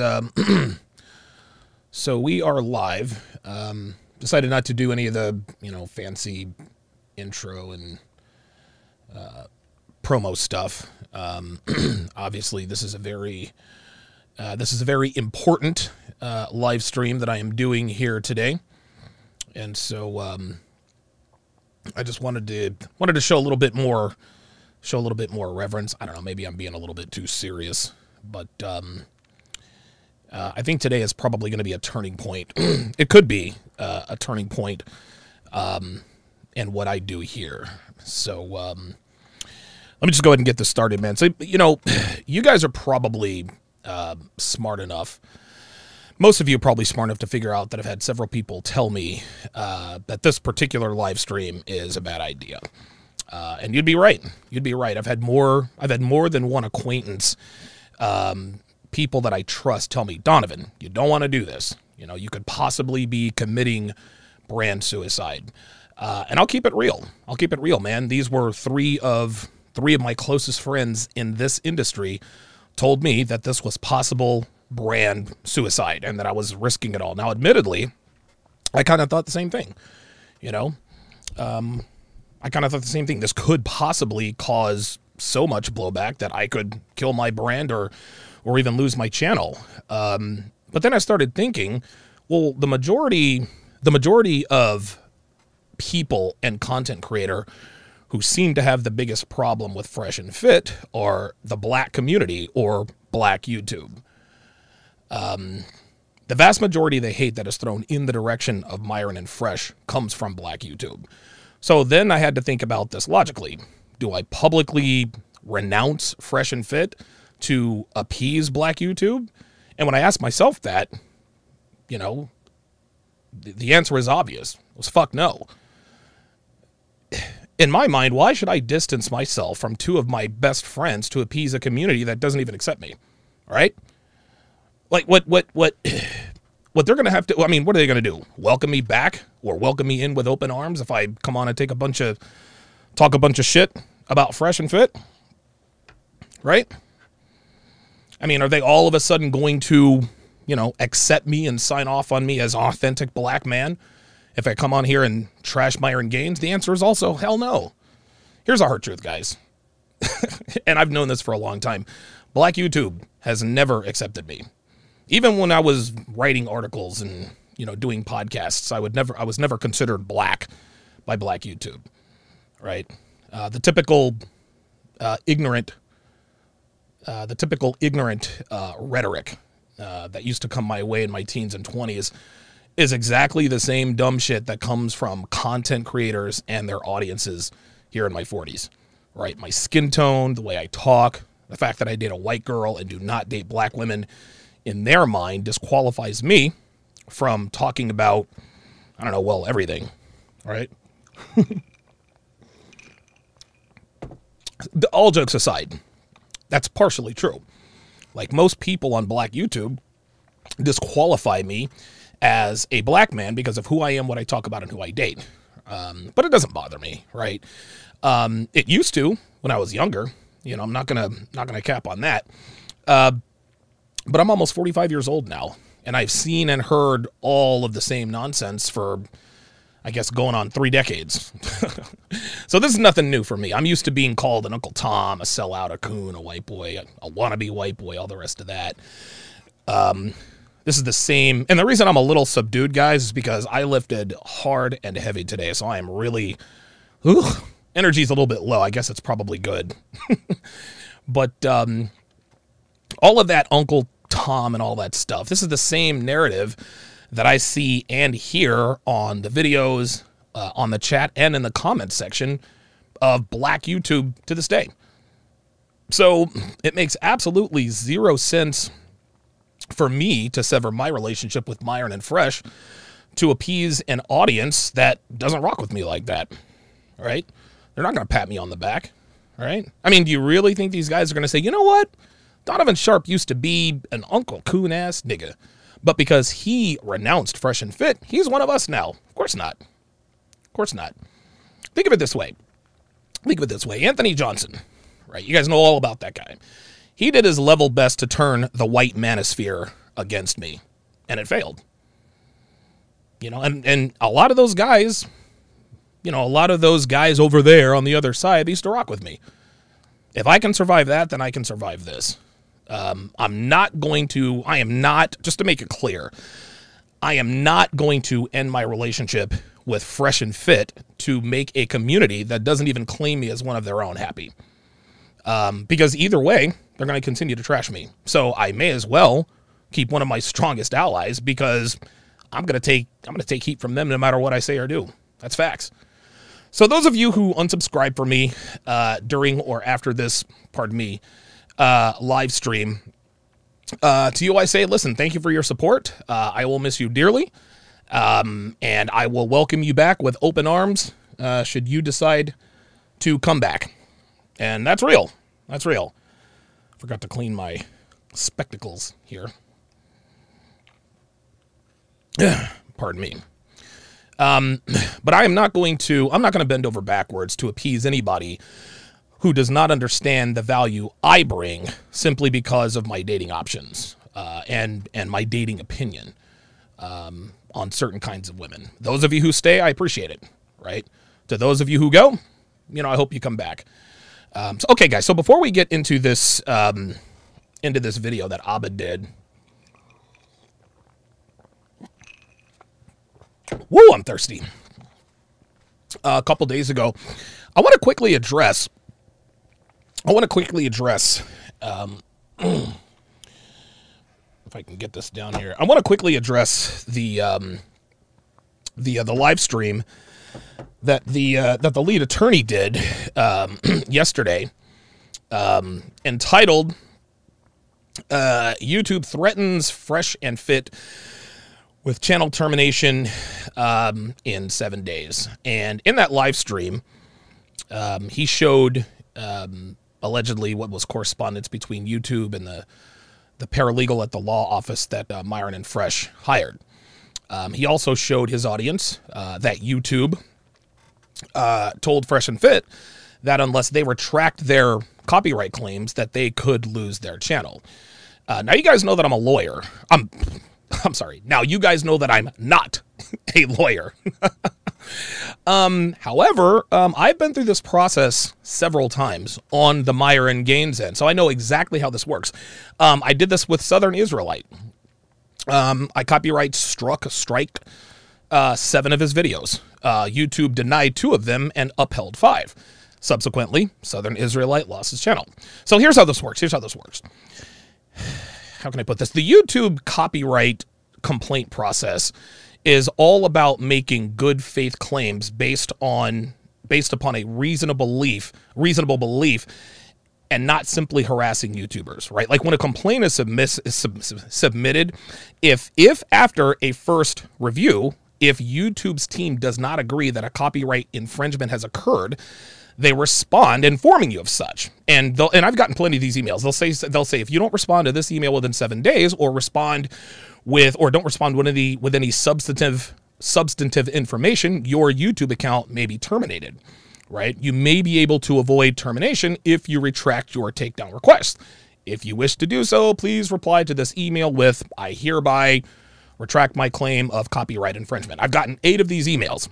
Um, so we are live. Um, decided not to do any of the you know fancy intro and uh, promo stuff. Um, obviously, this is a very uh, this is a very important uh, live stream that I am doing here today, and so um, I just wanted to wanted to show a little bit more show a little bit more reverence. I don't know, maybe I'm being a little bit too serious, but um, uh, I think today is probably going to be a turning point. it could be uh, a turning point um, in what I do here. So um, let me just go ahead and get this started, man. So, you know, you guys are probably uh, smart enough. Most of you are probably smart enough to figure out that I've had several people tell me uh, that this particular live stream is a bad idea. Uh, and you'd be right. You'd be right. I've had more. I've had more than one acquaintance um, people that I trust tell me, Donovan, you don't want to do this. You know, you could possibly be committing brand suicide. Uh, and I'll keep it real. I'll keep it real, man. These were three of three of my closest friends in this industry told me that this was possible brand suicide and that I was risking it all. Now, admittedly, I kind of thought the same thing. You know, um, I kind of thought the same thing. This could possibly cause so much blowback that I could kill my brand or or even lose my channel. Um, but then I started thinking, well, the majority, the majority of people and content creator who seem to have the biggest problem with Fresh and Fit are the black community or black YouTube. Um, the vast majority of the hate that is thrown in the direction of Myron and Fresh comes from black YouTube. So then I had to think about this logically. Do I publicly renounce Fresh and Fit? To appease black YouTube? And when I asked myself that, you know, the answer is obvious. It was fuck no. In my mind, why should I distance myself from two of my best friends to appease a community that doesn't even accept me? All right? Like what what what what they're going to have to I mean, what are they going to do? Welcome me back or welcome me in with open arms if I come on and take a bunch of talk a bunch of shit about fresh and fit? Right? I mean, are they all of a sudden going to, you know, accept me and sign off on me as authentic black man if I come on here and trash Myron Gaines? The answer is also hell no. Here's a hard truth, guys. and I've known this for a long time. Black YouTube has never accepted me. Even when I was writing articles and, you know, doing podcasts, I would never I was never considered black by black YouTube. Right? Uh, the typical uh, ignorant uh, the typical ignorant uh, rhetoric uh, that used to come my way in my teens and 20s is exactly the same dumb shit that comes from content creators and their audiences here in my 40s. Right? My skin tone, the way I talk, the fact that I date a white girl and do not date black women, in their mind, disqualifies me from talking about, I don't know, well, everything. Right? All jokes aside, that's partially true. Like most people on black YouTube disqualify me as a black man because of who I am, what I talk about, and who I date. Um, but it doesn't bother me, right? Um, it used to when I was younger. You know, I'm not gonna not gonna cap on that. Uh, but I'm almost 45 years old now, and I've seen and heard all of the same nonsense for I guess, going on three decades. so this is nothing new for me. I'm used to being called an Uncle Tom, a sellout, a coon, a white boy, a, wannabe white boy, all the rest of that. Um, this is the same. And the reason I'm a little subdued, guys, is because I lifted hard and heavy today. So I am really, ugh, energy's a little bit low. I guess it's probably good. but um, all of that Uncle Tom and all that stuff, this is the same narrative that I see and hear on the videos, uh, on the chat, and in the comments section of Black YouTube to this day. So it makes absolutely zero sense for me to sever my relationship with Myron and Fresh to appease an audience that doesn't rock with me like that. All right? They're not going to pat me on the back. All right? I mean, do you really think these guys are going to say, you know what? Donovan Sharpe used to be an Uncle Coon ass nigga. But because he renounced Fresh and Fit, he's one of us now. Of course not. Of course not. Think of it this way. Think of it this way. Anthony Johnson, right? You guys know all about that guy. He did his level best to turn the white manosphere against me, and it failed. You know, and, and a lot of those guys, you know, a lot of those guys over there on the other side used to rock with me. If I can survive that, then I can survive this. Um, I'm not going to, I am not, just to make it clear, I am not going to end my relationship with Fresh and Fit to make a community that doesn't even claim me as one of their own happy. Um, because either way, they're going to continue to trash me. So I may as well keep one of my strongest allies because I'm going to take I'm going to take heat from them no matter what I say or do. That's facts. So those of you who unsubscribe for me uh, during or after this, pardon me, uh, live stream, uh, to you I say, listen, thank you for your support. Uh, I will miss you dearly, um, and I will welcome you back with open arms uh, should you decide to come back. And that's real. That's real. Forgot to clean my spectacles here. Pardon me. Um, but I am not going to, I'm not going to bend over backwards to appease anybody who does not understand the value I bring simply because of my dating options uh, and, and my dating opinion um, on certain kinds of women. Those of you who stay, I appreciate it, right? To those of you who go, you know, I hope you come back. Um, so, okay, guys. So before we get into this um, into this video that Aba did, whoa, I'm thirsty. Uh, a couple days ago, I want to quickly address. I want to quickly address. Um, if I can get this down here, I want to quickly address the um, the uh, the live stream that the uh, that the lead attorney did um, yesterday, um, entitled uh, "YouTube threatens Fresh and Fit with channel termination um, in seven days." And in that live stream, um, he showed um, allegedly what was correspondence between YouTube and the the paralegal at the law office that uh, Myron and Fresh hired. Um, he also showed his audience uh, that YouTube uh, told Fresh and Fit that unless they retract their copyright claims, that they could lose their channel. Uh, now you guys know that I'm a lawyer. I'm I'm sorry. Now you guys know that I'm not a lawyer. um, however, um, I've been through this process several times on the Myron Gaines end, so I know exactly how this works. Um, I did this with Southern Israelite. Um, I copyright struck strike uh, seven of his videos. Uh, YouTube denied two of them and upheld five. Subsequently, Southern Israelite lost his channel. So here's how this works. Here's how this works. How can I put this? The YouTube copyright complaint process is all about making good faith claims based on based upon a reasonable belief, reasonable belief and not simply harassing YouTubers, right? Like when a complaint is, submiss- is sub- submitted, if if after a first review, if YouTube's team does not agree that a copyright infringement has occurred, they respond informing you of such. And they'll, and I've gotten plenty of these emails. They'll say they'll say if you don't respond to this email within 7 days or respond with or don't respond with any with any substantive substantive information, your YouTube account may be terminated right? You may be able to avoid termination if you retract your takedown request. If you wish to do so, please reply to this email with I hereby retract my claim of copyright infringement. I've gotten eight of these emails.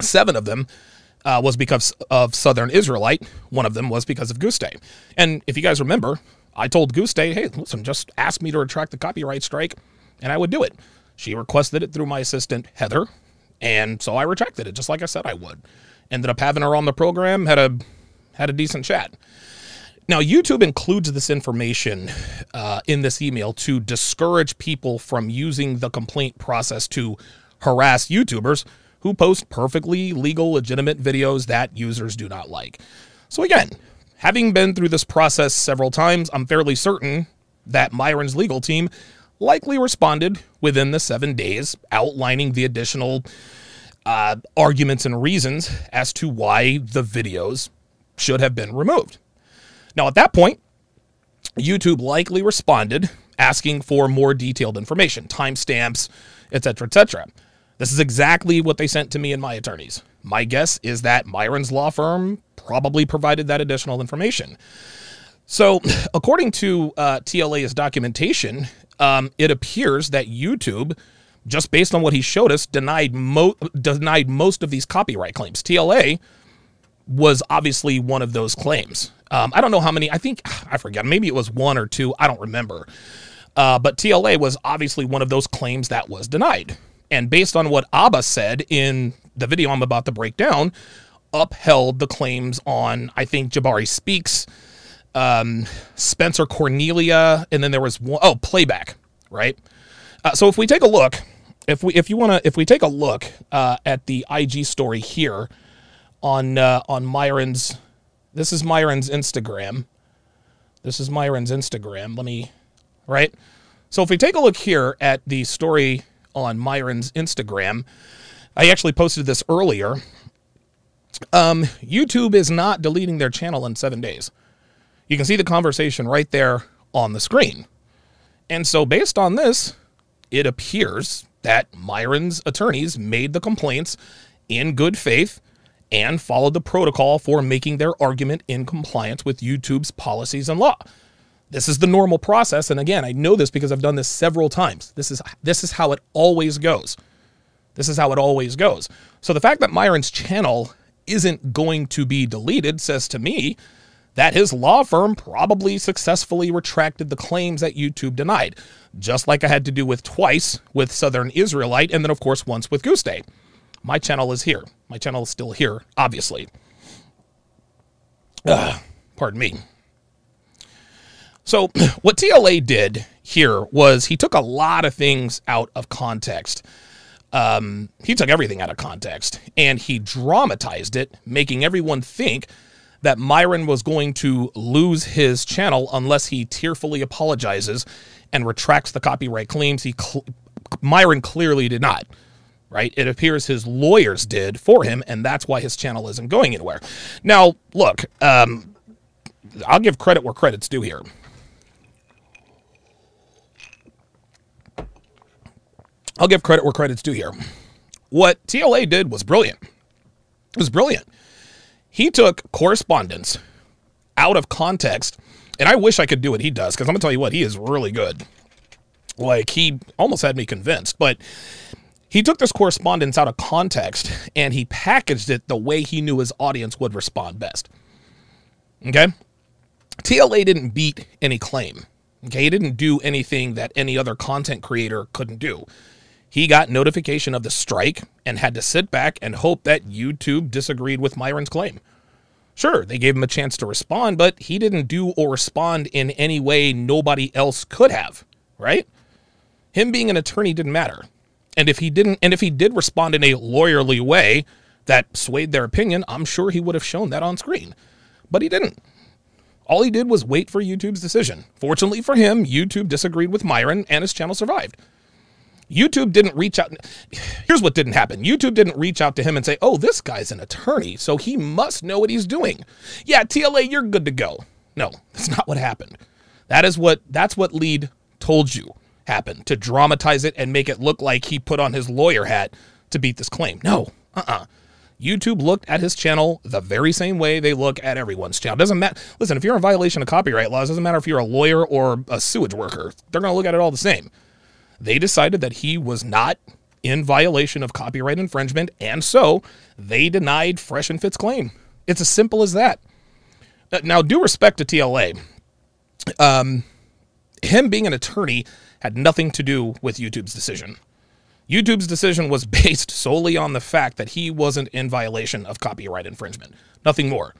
Seven of them uh, was because of Southern Israelite. One of them was because of Day. And if you guys remember, I told Day, hey, listen, just ask me to retract the copyright strike, and I would do it. She requested it through my assistant, Heather, and so I retracted it, just like I said I would ended up having her on the program, had a had a decent chat. Now, YouTube includes this information uh, in this email to discourage people from using the complaint process to harass YouTubers who post perfectly legal, legitimate videos that users do not like. So, again, having been through this process several times, I'm fairly certain that Myron's legal team likely responded within the seven days, outlining the additional uh, arguments and reasons as to why the videos should have been removed. Now, at that point, YouTube likely responded asking for more detailed information, timestamps, etc., etc. This is exactly what they sent to me and my attorneys. My guess is that Myron's law firm probably provided that additional information. So, according to uh, TLA's documentation, um, it appears that YouTube, just based on what he showed us, denied mo- denied most of these copyright claims. TLA was obviously one of those claims. Um, I don't know how many. I think I forget. Maybe it was one or two. I don't remember. Uh, but TLA was obviously one of those claims that was denied. And based on what Aba said in the video I'm about to break down, upheld the claims on I think Jabari Speaks, um, Spencer Cornelia, and then there was one, oh playback, right? Uh, so if we take a look, if we if you want to if we take a look uh, at the IG story here on uh, on Myron's, this is Myron's Instagram. This is Myron's Instagram. Let me, right? So if we take a look here at the story on Myron's Instagram, I actually posted this earlier. Um, YouTube is not deleting their channel in seven days. You can see the conversation right there on the screen. And so, based on this, it appears that Myron's attorneys made the complaints in good faith and followed the protocol for making their argument in compliance with YouTube's policies and law. This is the normal process and again, I know this because I've done this several times. This is this is how it always goes. This is how it always goes. So the fact that Myron's channel isn't going to be deleted says to me that his law firm probably successfully retracted the claims that YouTube denied, just like I had to do with twice with Southern Israelite and then of course once with Day. My channel is here. My channel is still here, obviously. Ugh, pardon me. So, what TLA did here was he took a lot of things out of context. Um, he took everything out of context and he dramatized it, making everyone think that Myron was going to lose his channel unless he tearfully apologizes and retracts the copyright claims. He cl- Myron clearly did not right? It appears his lawyers did for him, and that's why his channel isn't going anywhere. Now, look, um, I'll give credit where credit's due here. I'll give credit where credit's due here. What TLA did was brilliant. It was brilliant. He took correspondence out of context, and I wish I could do what he does because I'm gonna tell you what, he is really good. Like he almost had me convinced, but he took this correspondence out of context and he packaged it the way he knew his audience would respond best. Okay? TLA didn't beat any claim. Okay, he didn't do anything that any other content creator couldn't do. He got notification of the strike and had to sit back and hope that YouTube disagreed with Myron's claim. Sure, they gave him a chance to respond, but he didn't do or respond in any way nobody else could have, right? Him being an attorney didn't matter. And if he didn't, and if he did respond in a lawyerly way that swayed their opinion, I'm sure he would have shown that on screen. But he didn't. All he did was wait for YouTube's decision. Fortunately for him, YouTube disagreed with Myron and his channel survived. YouTube didn't reach out. Here's what didn't happen YouTube didn't reach out to him and say, oh, this guy's an attorney, so he must know what he's doing. Yeah, TLA, you're good to go. No, that's not what happened. That is what that's what Lead told you happened to dramatize it and make it look like he put on his lawyer hat to beat this claim. No, uh uh-uh. uh YouTube looked at his channel the very same way they look at everyone's channel. Doesn't matter. Listen, if you're in violation of copyright laws, doesn't matter if you're a lawyer or a sewage worker. They're going to look at it all the same. They decided that he was not in violation of copyright infringement, and so they denied Fresh and Fit's claim. It's as simple as that. Uh, now, due respect to TLA, um, him being an attorney had nothing to do with YouTube's decision. YouTube's decision was based solely on the fact that he wasn't in violation of copyright infringement, nothing more.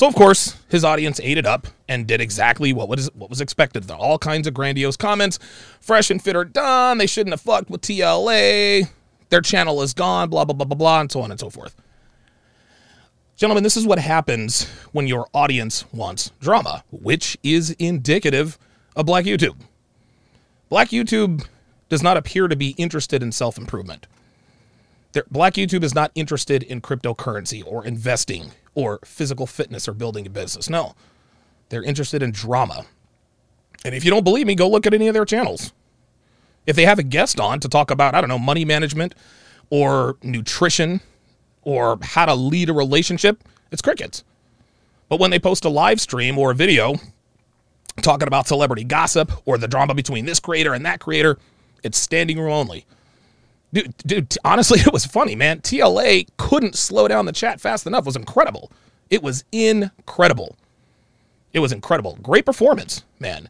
So of course, his audience ate it up and did exactly what was what was expected. All kinds of grandiose comments. Fresh and fit are done. They shouldn't have fucked with TLA. Their channel is gone. Blah blah blah blah blah, and so on and so forth. Gentlemen, this is what happens when your audience wants drama, which is indicative of Black YouTube. Black YouTube does not appear to be interested in self improvement. Black YouTube is not interested in cryptocurrency or investing or physical fitness or building a business. No, they're interested in drama. And if you don't believe me, go look at any of their channels. If they have a guest on to talk about, I don't know, money management or nutrition or how to lead a relationship, it's crickets. But when they post a live stream or a video talking about celebrity gossip or the drama between this creator and that creator. It's standing room only. Dude, dude, honestly, it was funny, man. TLA couldn't slow down the chat fast enough. It was incredible. It was incredible. It was incredible. Great performance, man.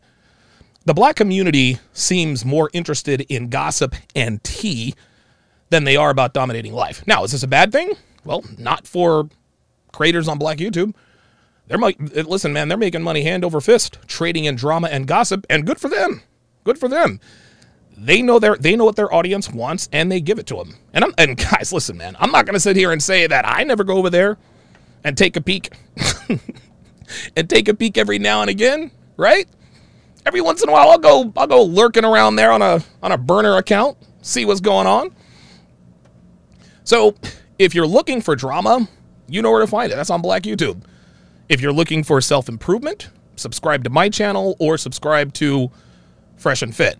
The black community seems more interested in gossip and tea than they are about dominating life. Now, is this a bad thing? Well, not for creators on black YouTube. They're eh, listen, man, they're making money hand over fist, trading in drama and gossip, and good for them. Good for them. They know their they know what their audience wants, and they give it to them. And I'm, and guys, listen, man, I'm not going to sit here and say that I never go over there and take a peek and take a peek every now and again, right? Every once in a while, I'll go I'll go lurking around there on a on a burner account, see what's going on. So, if you're looking for drama, you know where to find it. That's on Black YouTube. If you're looking for self improvement, subscribe to my channel or subscribe to Fresh and Fit.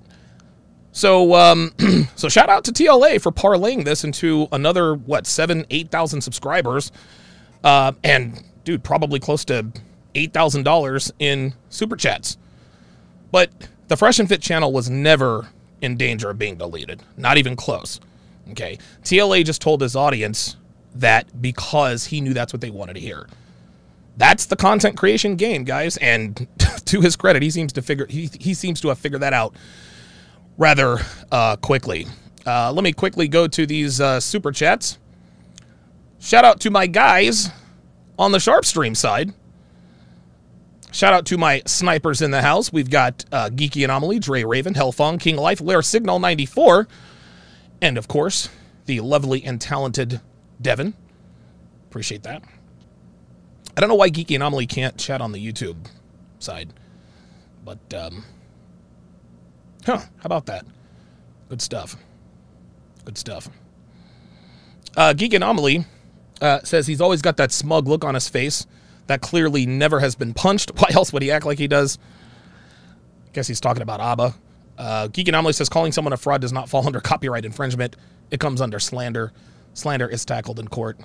So, um, so shout out to TLA for parlaying this into another what seven, eight thousand subscribers, uh, and dude, probably close to eight thousand dollars in super chats. But the Fresh and Fit channel was never in danger of being deleted, not even close. Okay, TLA just told his audience that because he knew that's what they wanted to hear. That's the content creation game, guys. And to his credit, he seems to figure he he seems to have figured that out rather uh, quickly. Uh, let me quickly go to these uh, super chats. Shout out to my guys on the SharpeStream side. Shout out to my snipers in the house. We've got uh, Geeky Anomaly, Dre Raven, Hellfong, King Life, Lair Signal 94, and of course, the lovely and talented Devin. Appreciate that. I don't know why Geeky Anomaly can't chat on the YouTube side, but um, huh? How about that? Good stuff. Good stuff. Uh, Geek Anomaly uh, says he's always got that smug look on his face that clearly never has been punched. Why else would he act like he does? I Guess he's talking about Aba. Uh, Geek Anomaly says calling someone a fraud does not fall under copyright infringement. It comes under slander. Slander is tackled in court.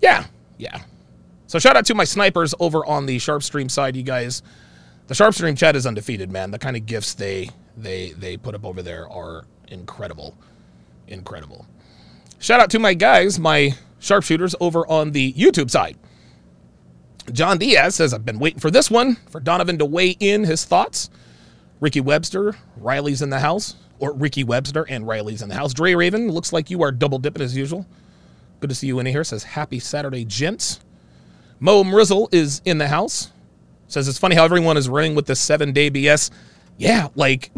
Yeah, yeah. So shout out to my snipers over on the Sharpestream side, you guys. The Sharpestream chat is undefeated, man. The kind of gifts they they they put up over there are incredible, incredible. Shout out to my guys, my sharpshooters over on the YouTube side. John Diaz says, I've been waiting for this one for Donovan to weigh in his thoughts. Ricky Webster, Riley's in the house, or Ricky Webster and Riley's in the house. Dre Raven, looks like you are double dipping as usual. Good to see you in here. Says, Happy Saturday, gents. Mo Mrizzle is in the house. Says, It's funny how everyone is running with this seven day BS. Yeah, like,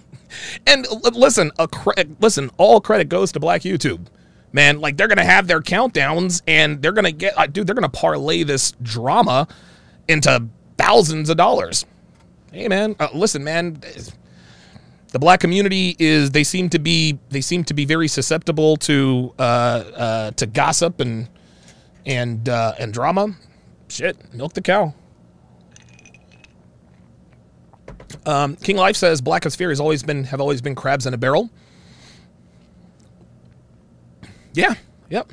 and listen, listen, all credit goes to Black YouTube man, like they're gonna have their countdowns and they're gonna get, uh, dude, they're gonna parlay this drama into thousands of dollars. Hey, man, uh, listen, man, the black community is they seem to be they seem to be very susceptible to uh, uh, to gossip and and uh, and drama. Shit, milk the cow. Um, King Life says Black as Fear has always been have always been crabs in a barrel. Yeah, yep.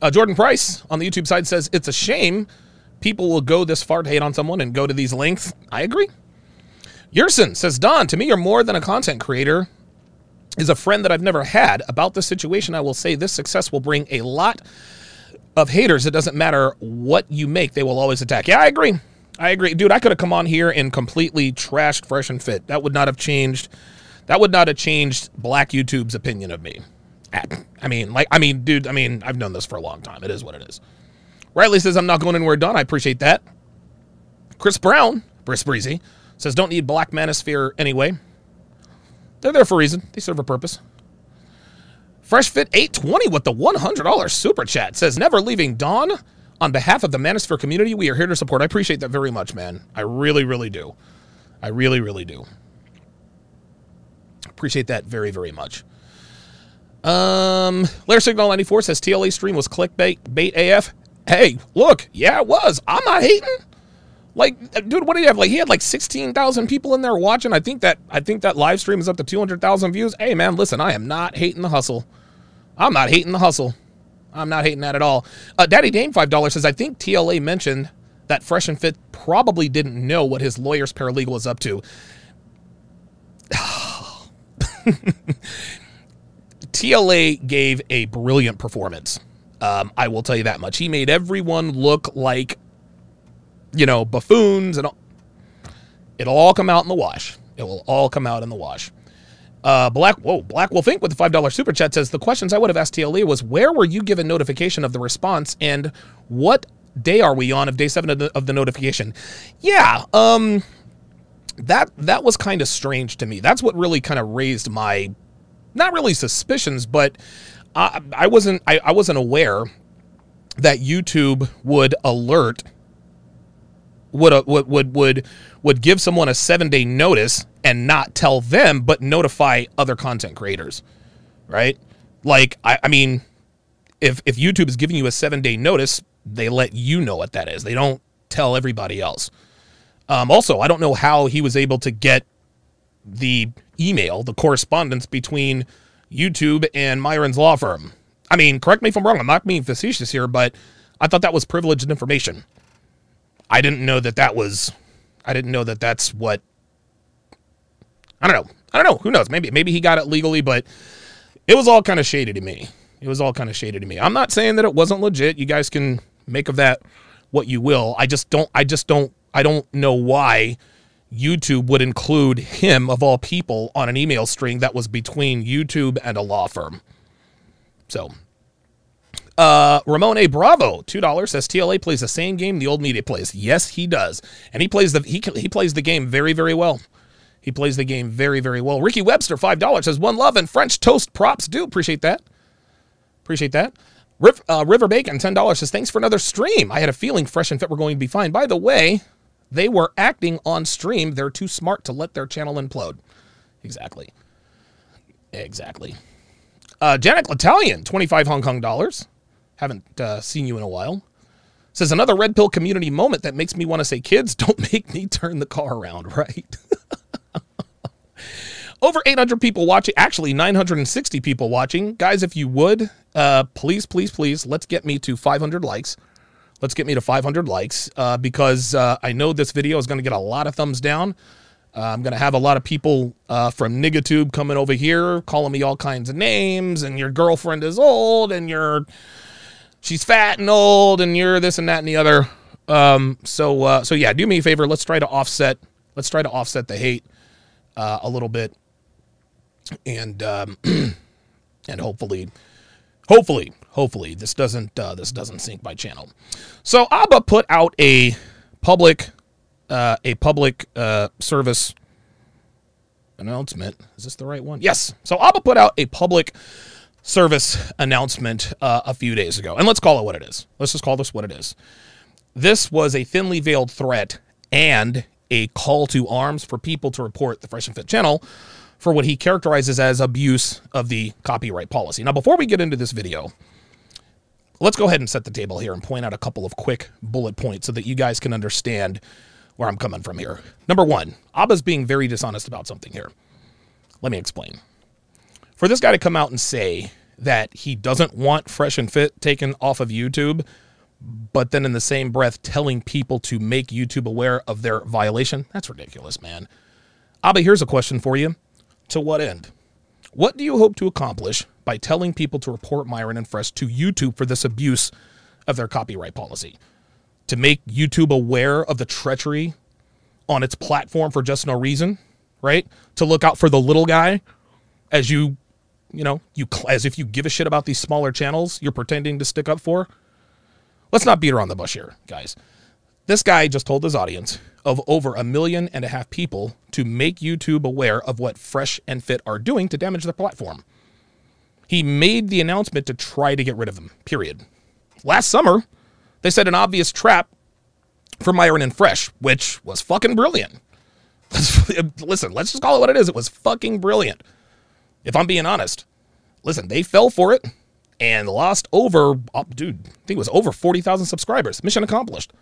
Uh, Jordan Price on the YouTube side says it's a shame people will go this far to hate on someone and go to these lengths. I agree. Yerson says, Don, to me, you're more than a content creator. Is a friend that I've never had. About this situation, I will say this success will bring a lot of haters. It doesn't matter what you make, they will always attack. Yeah, I agree. I agree. Dude, I could have come on here and completely trashed Fresh and Fit. That would not have changed. That would not have changed Black YouTube's opinion of me. I mean, like, I mean, dude, I mean, I've known this for a long time. It is what it is. Riley says, I'm not going anywhere done. I appreciate that. Chris Brown, Briss Breezy, says, don't need Black Manosphere anyway. They're there for a reason. They serve a purpose. Fresh Fit 820 with the $100 super chat says, never leaving Don. On behalf of the Manosphere community, we are here to support. I appreciate that very much, man. I really, really do. I really, really do. Appreciate that very, very much. Um, Lair Signal 94 says TLA stream was clickbait bait AF. Hey, look, yeah, it was. I'm not hating. Like, dude, what did he have? Like, he had like 16,000 people in there watching. I think that I think that live stream is up to 200,000 views. Hey, man, listen, I am not hating the hustle. I'm not hating the hustle. I'm not hating that at all. Uh, Daddy Dame $5 says, I think TLA mentioned that Fresh and Fit probably didn't know what his lawyer's paralegal was up to. TLA gave a brilliant performance. Um, I will tell you that much. He made everyone look like, you know, buffoons, and all. it'll all come out in the wash. It will all come out in the wash. Uh, Black, whoa, Black Wolf Inc. with the five dollar super chat says the questions I would have asked TLA was where were you given notification of the response and what day are we on of day seven of the, of the notification? Yeah, um, that that was kind of strange to me. That's what really kind of raised my, not really suspicions, but I, I wasn't I, I wasn't aware that YouTube would alert would would would would give someone a seven day notice and not tell them, but notify other content creators, right? Like I, I mean, if if YouTube is giving you a seven day notice, they let you know what that is. They don't tell everybody else. Um, also, I don't know how he was able to get the email, the correspondence between YouTube and Myron's law firm. I mean, correct me if I'm wrong. I'm not being facetious here, but I thought that was privileged information. I didn't know that that was. I didn't know that that's what. I don't know. I don't know. Who knows? Maybe maybe he got it legally, but it was all kind of shady to me. It was all kind of shady to me. I'm not saying that it wasn't legit. You guys can make of that what you will. I just don't. I just don't. I don't know why YouTube would include him of all people on an email string that was between YouTube and a law firm. So uh, Ramon A. Bravo, two dollars says TLA plays the same game the old media plays. Yes, he does, and he plays the he he plays the game very very well. He plays the game very very well. Ricky Webster, five dollars says one love and French toast props. Do appreciate that. Appreciate that. River, uh, River Bacon, ten dollars says thanks for another stream. I had a feeling Fresh and Fit were going to be fine. By the way, they were acting on stream. They're too smart to let their channel implode. Exactly. Exactly. Uh, Janet Italian, 25 Hong Kong dollars. Haven't uh, seen you in a while. Says another red pill community moment that makes me want to say, kids, don't make me turn the car around, right? Over 800 people watching, actually 960 people watching. Guys, if you would, uh, please, please, please, let's get me to 500 likes. Let's get me to 500 likes uh, because uh, I know this video is going to get a lot of thumbs down. Uh, I'm going to have a lot of people uh, from Nigatube coming over here calling me all kinds of names, and your girlfriend is old, and you're she's fat and old and you're this and that and the other. Um, so uh, so yeah, do me a favor. Let's try to offset. Let's try to offset the hate uh, a little bit, and um, and hopefully, hopefully, hopefully this doesn't uh, this doesn't sink my channel. So Aba put out a public uh, a public uh, service announcement. Is this the right one? Yes. So Aba put out a public service announcement uh, a few days ago. And let's call it what it is. Let's just call this what it is. This was a thinly veiled threat and a call to arms for people to report the Fresh and Fit channel for what he characterizes as abuse of the copyright policy. Now, before we get into this video, let's go ahead and set the table here and point out a couple of quick bullet points so that you guys can understand where I'm coming from here. Number one, Aba's being very dishonest about something here. Let me explain. For this guy to come out and say that he doesn't want Fresh and Fit taken off of YouTube, but then in the same breath telling people to make YouTube aware of their violation. That's ridiculous, man. Aba, here's a question for you. To what end? What do you hope to accomplish by telling people to report Myron and Fresh to YouTube for this abuse of their copyright policy? To make YouTube aware of the treachery on its platform for just no reason, right? To look out for the little guy as you you know, you as if you give a shit about these smaller channels you're pretending to stick up for. Let's not beat around the bush here, guys. This guy just told his audience of over a million and a half people to make YouTube aware of what Fresh and Fit are doing to damage their platform. He made the announcement to try to get rid of them, period. Last summer, they set an obvious trap for Myron and Fresh, which was fucking brilliant. Listen, let's just call it what it is. It was fucking brilliant if I'm being honest. Listen, they fell for it and lost over, oh, dude, I think it was over 40,000 subscribers. Mission accomplished.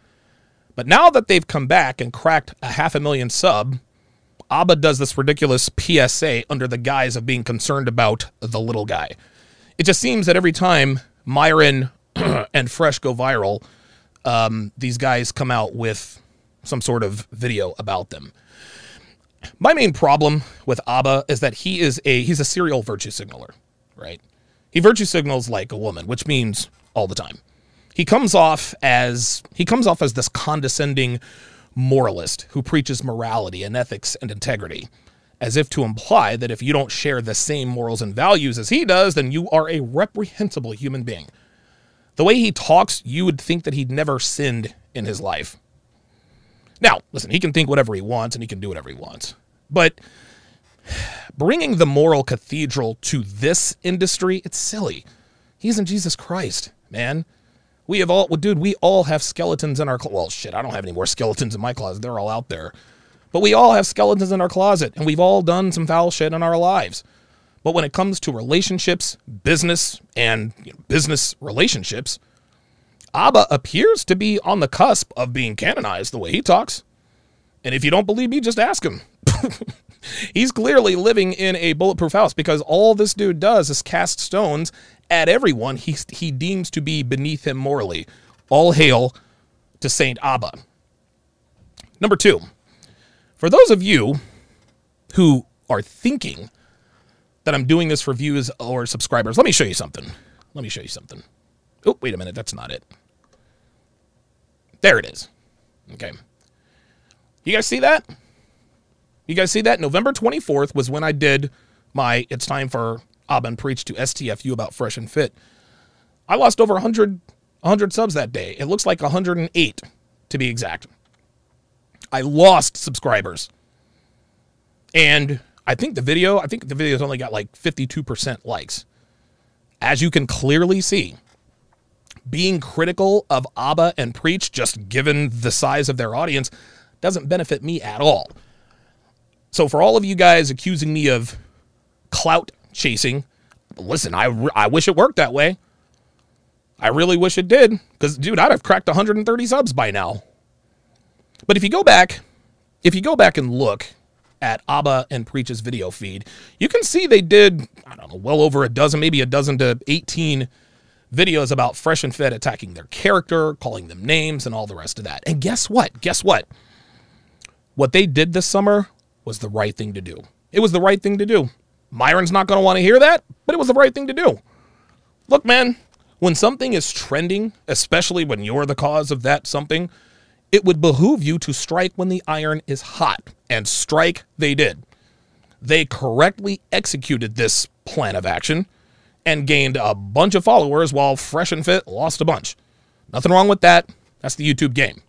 But now that they've come back and cracked a half a million sub, Aba does this ridiculous PSA under the guise of being concerned about the little guy. It just seems that every time Myron and Fresh go viral, um, these guys come out with some sort of video about them. My main problem with Aba is that he is a he's a serial virtue signaler, right? He virtue signals like a woman, which means all the time. He comes off as he comes off as this condescending moralist who preaches morality and ethics and integrity, as if to imply that if you don't share the same morals and values as he does, then you are a reprehensible human being. The way he talks, you would think that he'd never sinned in his life. Now, listen, he can think whatever he wants and he can do whatever he wants. But bringing the moral cathedral to this industry, it's silly. He's in Jesus Christ, man. We have all, well, dude, we all have skeletons in our, well, shit, I don't have any more skeletons in my closet. They're all out there. But we all have skeletons in our closet and we've all done some foul shit in our lives. But when it comes to relationships, business, and you know, business relationships, Aba appears to be on the cusp of being canonized the way he talks. And if you don't believe me, just ask him. He's clearly living in a bulletproof house because all this dude does is cast stones at everyone he, he deems to be beneath him morally. All hail to Saint Aba. Number two, for those of you who are thinking that I'm doing this for views or subscribers, let me show you something. Let me show you something. Oh, wait a minute. That's not it. There it is. Okay. You guys see that? You guys see that? November 24th was when I did my It's Time for Aba Preach to STFU about Fresh and Fit. I lost over 100, 100 subs that day. It looks like 108 to be exact. I lost subscribers. And I think the video, I think the video's only got like 52% likes. As you can clearly see, being critical of Aba and Preach, just given the size of their audience, doesn't benefit me at all. So, for all of you guys accusing me of clout chasing, listen, I, I wish it worked that way. I really wish it did, because, dude, I'd have cracked 130 subs by now. But if you go back, if you go back and look at Aba and Preach's video feed, you can see they did, I don't know, well over a dozen, maybe a dozen to 18 videos about Fresh and Fit attacking their character, calling them names, and all the rest of that. And guess what? Guess what? What they did this summer was the right thing to do. It was the right thing to do. Myron's not going to want to hear that, but it was the right thing to do. Look, man, when something is trending, especially when you're the cause of that something, it would behoove you to strike when the iron is hot. And strike they did. They correctly executed this plan of action and gained a bunch of followers while Fresh and Fit lost a bunch. Nothing wrong with that. That's the YouTube game.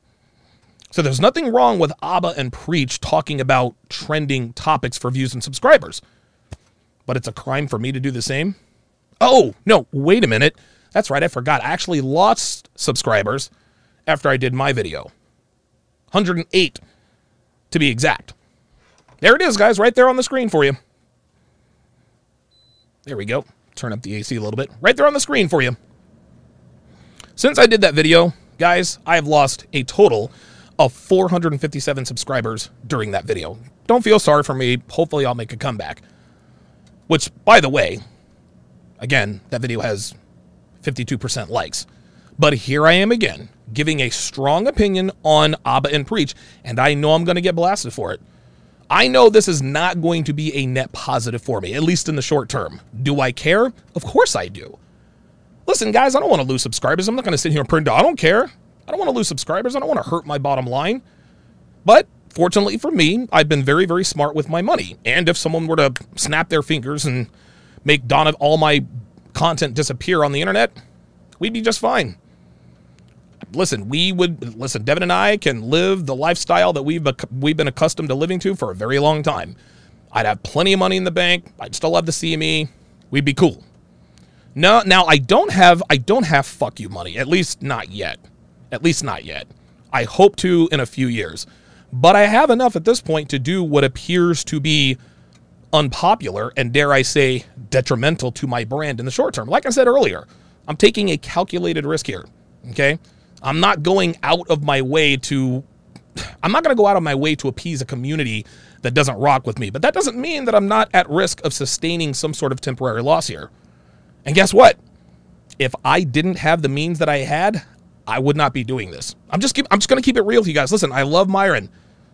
So there's nothing wrong with Aba and Preach talking about trending topics for views and subscribers. But it's a crime for me to do the same? Oh, no, wait a minute. That's right, I forgot. I actually lost subscribers after I did my video. 108 to be exact. There it is, guys, right there on the screen for you. There we go turn up the AC a little bit. Right there on the screen for you. Since I did that video, guys, I have lost a total of 457 subscribers during that video. Don't feel sorry for me. Hopefully I'll make a comeback. Which, by the way, again, that video has 52% likes. But here I am again, giving a strong opinion on Aba and Preach, and I know I'm going to get blasted for it. I know this is not going to be a net positive for me, at least in the short term. Do I care? Of course I do. Listen, guys, I don't want to lose subscribers. I'm not going to sit here and print. I don't care. I don't want to lose subscribers. I don't want to hurt my bottom line. But fortunately for me, I've been very, very smart with my money. And if someone were to snap their fingers and make Donna all my content disappear on the internet, we'd be just fine listen, we would listen. Devin and I can live the lifestyle that we've we've been accustomed to living to for a very long time. I'd have plenty of money in the bank. I'd still have the CME. We'd be cool. No, now I don't have I don't have fuck you money. At least not yet. At least not yet. I hope to in a few years. But I have enough at this point to do what appears to be unpopular and dare I say detrimental to my brand in the short term. Like I said earlier, I'm taking a calculated risk here. Okay? I'm not going out of my way to I'm not going to go out of my way to appease a community that doesn't rock with me. But that doesn't mean that I'm not at risk of sustaining some sort of temporary loss here. And guess what? If I didn't have the means that I had, I would not be doing this. I'm just keep, I'm just going to keep it real with you guys. Listen, I love Myron.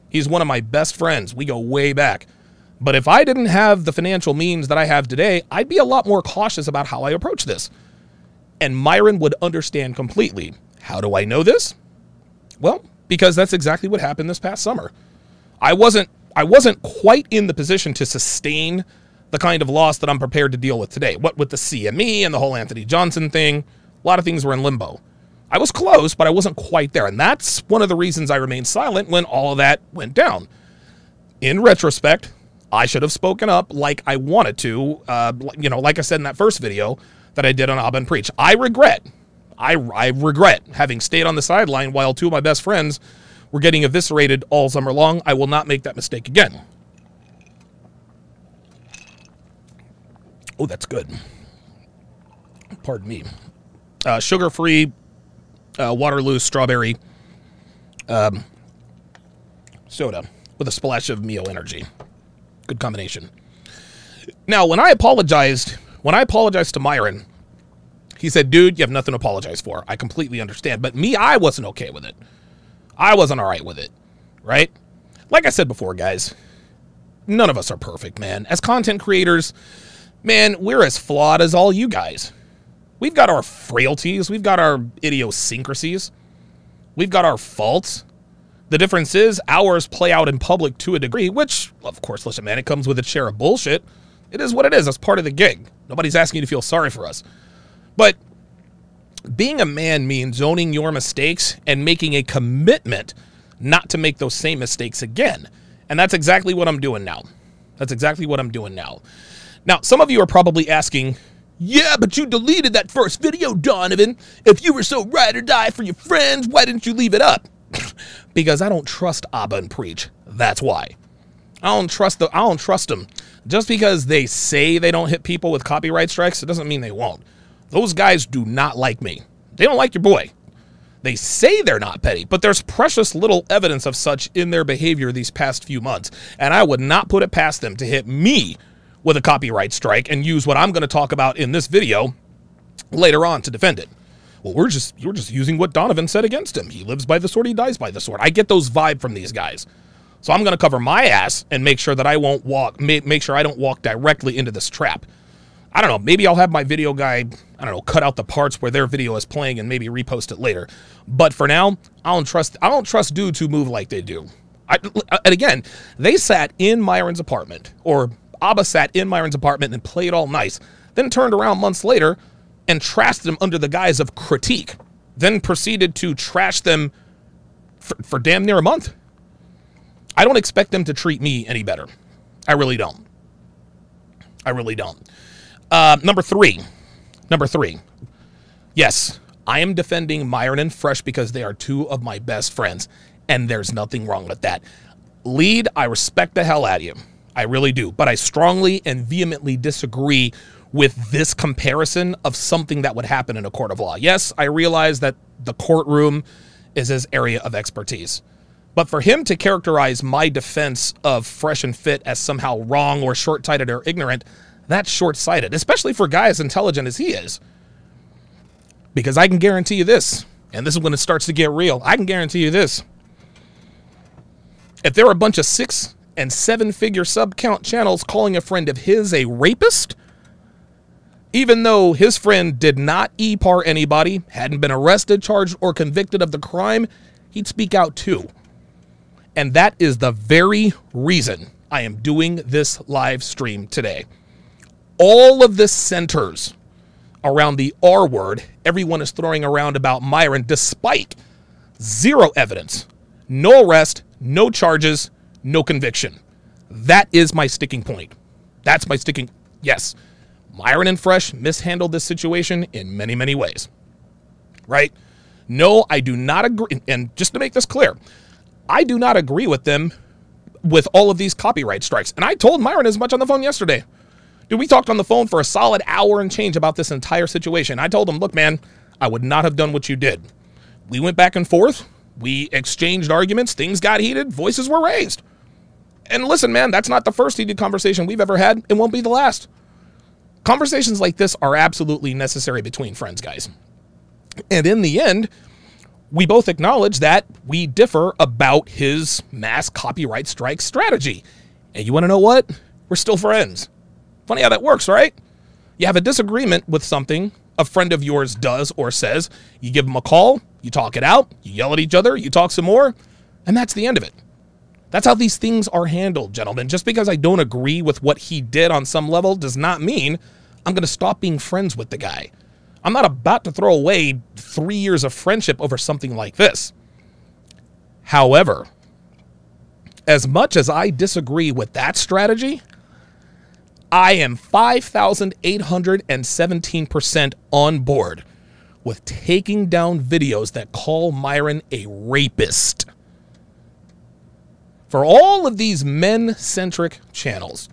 He's one of my best friends. We go way back. But if I didn't have the financial means that I have today, I'd be a lot more cautious about how I approach this. And Myron would understand completely. How do I know this? Well, because that's exactly what happened this past summer. I wasn't I wasn't quite in the position to sustain the kind of loss that I'm prepared to deal with today. What with the CME and the whole Anthony Johnson thing, a lot of things were in limbo. I was close, but I wasn't quite there. And that's one of the reasons I remained silent when all of that went down. In retrospect, I should have spoken up like I wanted to. Uh, you know, like I said in that first video that I did on Aba Preach. I regret, I, I regret having stayed on the sideline while two of my best friends were getting eviscerated all summer long. I will not make that mistake again. Oh, that's good. Pardon me. Uh, Sugar free uh, Waterloo strawberry um, soda with a splash of Mio Energy. Good combination. Now, when I apologized, when I apologized to Myron, he said, dude, you have nothing to apologize for. I completely understand. But me, I wasn't okay with it. I wasn't all right with it, right? Like I said before, guys, none of us are perfect, man. As content creators, man, we're as flawed as all you guys. We've got our frailties, we've got our idiosyncrasies, we've got our faults. The difference is ours play out in public to a degree, which, of course, listen, man, it comes with a share of bullshit. It is what it is. That's part of the gig. Nobody's asking you to feel sorry for us. But being a man means owning your mistakes and making a commitment not to make those same mistakes again. And that's exactly what I'm doing now. That's exactly what I'm doing now. Now, some of you are probably asking, yeah, but you deleted that first video, Donovan. If you were so ride or die for your friends, why didn't you leave it up? because I don't trust Aba and Preach. That's why. I don't trust the I don't trust them. Just because they say they don't hit people with copyright strikes, it doesn't mean they won't. Those guys do not like me. They don't like your boy. They say they're not petty, but there's precious little evidence of such in their behavior these past few months. And I would not put it past them to hit me with a copyright strike and use what I'm going to talk about in this video later on to defend it. Well, we're just you're just using what Donovan said against him. He lives by the sword, he dies by the sword. I get those vibe from these guys. So I'm going to cover my ass and make sure that I won't walk make sure I don't walk directly into this trap. I don't know, maybe I'll have my video guy, I don't know, cut out the parts where their video is playing and maybe repost it later. But for now, I don't trust I don't trust dudes who move like they do. I, and again, they sat in Myron's apartment, or Aba sat in Myron's apartment and played all nice, then turned around months later and trashed them under the guise of critique, then proceeded to trash them for, for damn near a month. I don't expect them to treat me any better. I really don't. I really don't. Uh, number three. Number three. Yes, I am defending Myron and Fresh because they are two of my best friends, and there's nothing wrong with that. Lead, I respect the hell out of you. I really do. But I strongly and vehemently disagree with this comparison of something that would happen in a court of law. Yes, I realize that the courtroom is his area of expertise. But for him to characterize my defense of fresh and fit as somehow wrong or short sighted or ignorant, that's short sighted, especially for a guy as intelligent as he is. Because I can guarantee you this, and this is when it starts to get real. I can guarantee you this. If there are a bunch of six and seven figure sub count channels calling a friend of his a rapist, even though his friend did not e-par anybody, hadn't been arrested, charged, or convicted of the crime, he'd speak out too. And that is the very reason I am doing this live stream today. All of this centers around the R word everyone is throwing around about Myron, despite zero evidence, no arrest, no charges, no conviction. That is my sticking point. That's my sticking. Yes, Myron and Fresh mishandled this situation in many, many ways. Right? No, I do not agree. And just to make this clear, I do not agree with them with all of these copyright strikes. And I told Myron as much on the phone yesterday. Dude, we talked on the phone for a solid hour and change about this entire situation. I told him, look, man, I would not have done what you did. We went back and forth. We exchanged arguments. Things got heated. Voices were raised. And listen, man, that's not the first heated conversation we've ever had. It won't be the last. Conversations like this are absolutely necessary between friends, guys. And in the end, we both acknowledge that we differ about his mass copyright strike strategy. And you want to know what? We're still friends. Funny how that works, right? You have a disagreement with something a friend of yours does or says, you give them a call, you talk it out, you yell at each other, you talk some more, and that's the end of it. That's how these things are handled, gentlemen. Just because I don't agree with what he did on some level does not mean I'm going to stop being friends with the guy. I'm not about to throw away three years of friendship over something like this. However, as much as I disagree with that strategy, I am 5,817% on board with taking down videos that call Myron a rapist. For all of these men centric channels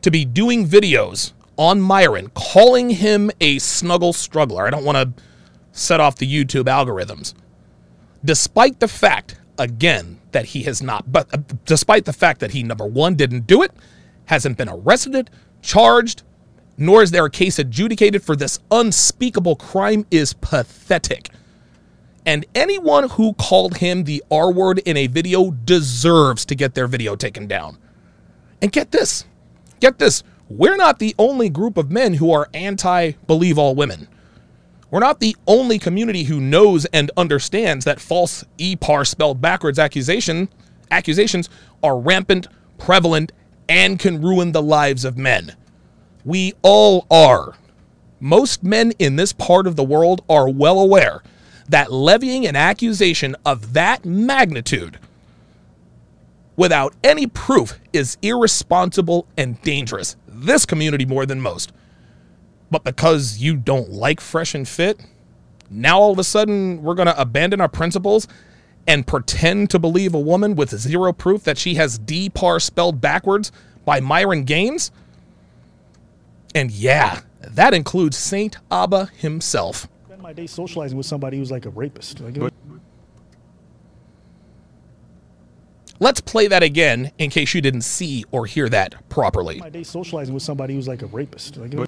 to be doing videos on Myron, calling him a snuggle struggler, I don't want to set off the YouTube algorithms, despite the fact, again, that he has not, but uh, despite the fact that he, number one, didn't do it, hasn't been arrested, charged, nor is there a case adjudicated for this unspeakable crime is pathetic. And anyone who called him the R word in a video deserves to get their video taken down. And get this get this. We're not the only group of men who are anti believe all women. We're not the only community who knows and understands that false EPAR spelled backwards accusation accusations are rampant, prevalent, and can ruin the lives of men. We all are. Most men in this part of the world are well aware that levying an accusation of that magnitude without any proof is irresponsible and dangerous. This community more than most. But because you don't like fresh and fit, now all of a sudden we're going to abandon our principles and pretend to believe a woman with zero proof that she has D par spelled backwards by Myron Gaines? And yeah, that includes Saint Aba himself. Spend my day socializing with somebody who's like a rapist. Like, Let's play that again in case you didn't see or hear that properly. my day socializing with somebody who's like a rapist. Like, a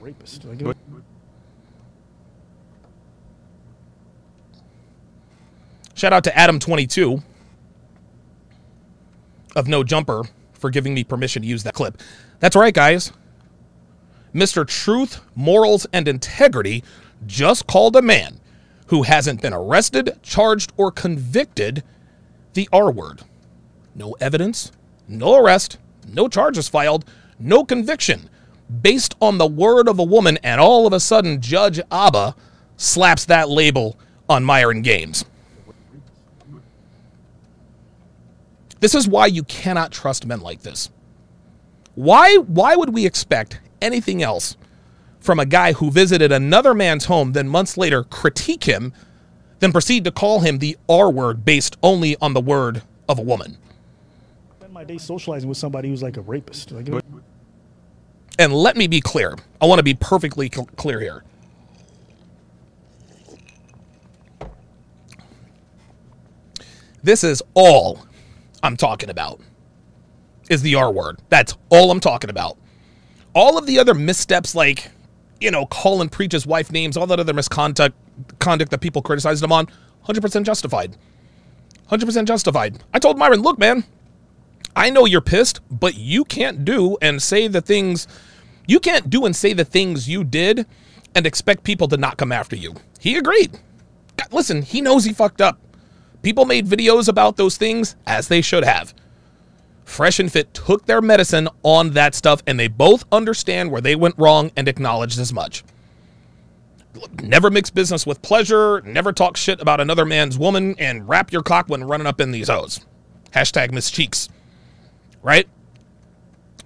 rapist. Like, Shout out to Adam22 of No Jumper for giving me permission to use that clip. That's right, guys. Mr. Truth, Morals, and Integrity just called a man who hasn't been arrested, charged, or convicted the R word. No evidence, no arrest, no charges filed, no conviction. Based on the word of a woman, and all of a sudden, Judge Aba slaps that label on Myron Gaines. This is why you cannot trust men like this. Why why would we expect anything else from a guy who visited another man's home then months later critique him then proceed to call him the R word based only on the word of a woman? spend my day socializing with somebody who's like a rapist. Like, And let me be clear. I want to be perfectly cl- clear here. This is all I'm talking about is the R word. That's all I'm talking about. All of the other missteps, like, you know, call and preach his wife names, all that other misconduct conduct that people criticized him on, 100% justified. 100% justified. I told Myron, look, man, I know you're pissed, but you can't do and say the things, you can't do and say the things you did and expect people to not come after you. He agreed. God, Listen, he knows he fucked up. People made videos about those things as they should have. Fresh and Fit took their medicine on that stuff and they both understand where they went wrong and acknowledged as much. Never mix business with pleasure, never talk shit about another man's woman, and wrap your cock when running up in these hoes. Hashtag Miss Cheeks. Right?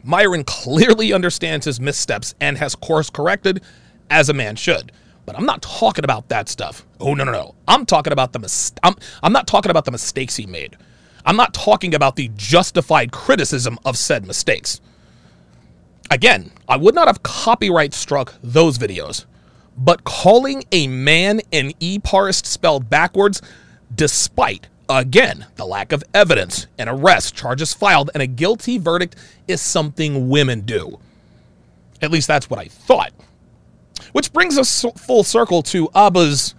Myron clearly understands his missteps and has course corrected as a man should. But I'm not talking about that stuff. Oh no no no. I'm talking about the mis- I'm I'm not talking about the mistakes he made. I'm not talking about the justified criticism of said mistakes. Again, I would not have copyright struck those videos, but calling a man an e-parist spelled backwards despite again the lack of evidence, an arrest, charges filed and a guilty verdict is something women do. At least that's what I thought. Which brings us full circle to Aba's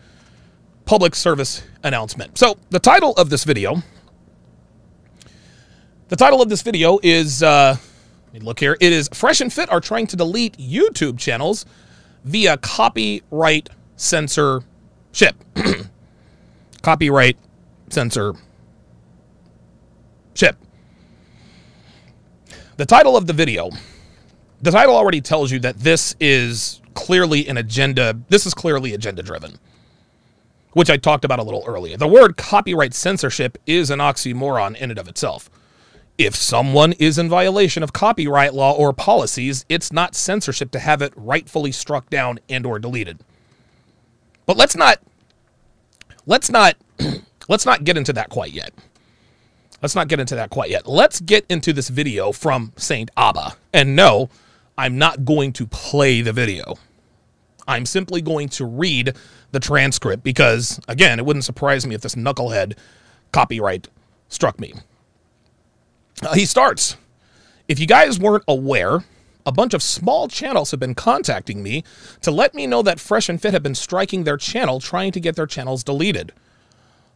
public service announcement. So, the title of this video, the title of this video is, uh, let me look here. It is Fresh and Fit are trying to delete YouTube channels via copyright censorship. copyright censorship. The title of the video, the title already tells you that this is clearly an agenda. This is clearly agenda driven, which I talked about a little earlier. The word copyright censorship is an oxymoron in and of itself. If someone is in violation of copyright law or policies, it's not censorship to have it rightfully struck down and or deleted. But let's not let's not let's not get into that quite yet. Let's not get into that quite yet. Let's get into this video from Saint Aba. And no, I'm not going to play the video. I'm simply going to read the transcript because, again, it wouldn't surprise me if this knucklehead copyright struck me. Uh, he starts If you guys weren't aware, a bunch of small channels have been contacting me to let me know that Fresh and Fit have been striking their channel, trying to get their channels deleted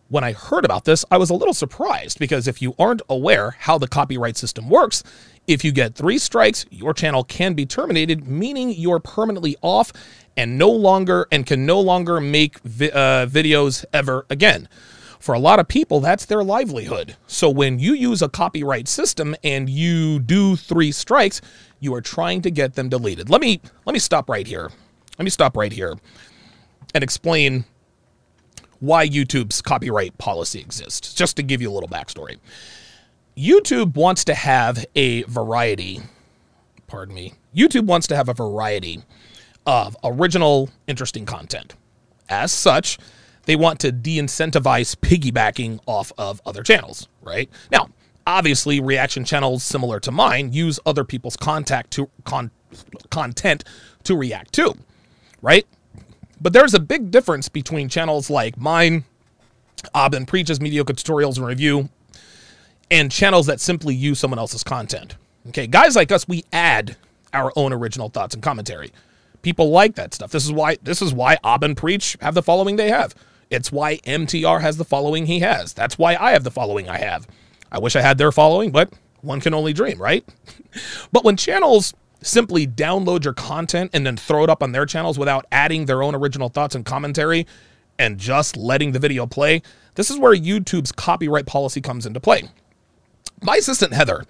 when I heard about this, I was a little surprised because if you aren't aware how the copyright system works, if you get three strikes, your channel can be terminated, meaning you're permanently off and no longer and can no longer make vi- uh, videos ever again. For a lot of people, that's their livelihood. So when you use a copyright system and you do three strikes, you are trying to get them deleted. Let me let me stop right here. Let me stop right here and explain why YouTube's copyright policy exists, just to give you a little backstory. YouTube wants to have a variety, pardon me, YouTube wants to have a variety of original, interesting content. As such, they want to de incentivize piggybacking off of other channels, right? Now, obviously, reaction channels similar to mine use other people's contact to con- content to react to, right? But there's a big difference between channels like mine, Aben Preaches Mediocre Tutorials and Review, and channels that simply use someone else's content. Okay, guys like us, we add our own original thoughts and commentary. People like that stuff. This is why this is why Aben Preach have the following they have. It's why MTR has the following he has. That's why I have the following I have. I wish I had their following, but one can only dream, right? but when channels simply download your content and then throw it up on their channels without adding their own original thoughts and commentary and just letting the video play, this is where YouTube's copyright policy comes into play. My assistant Heather,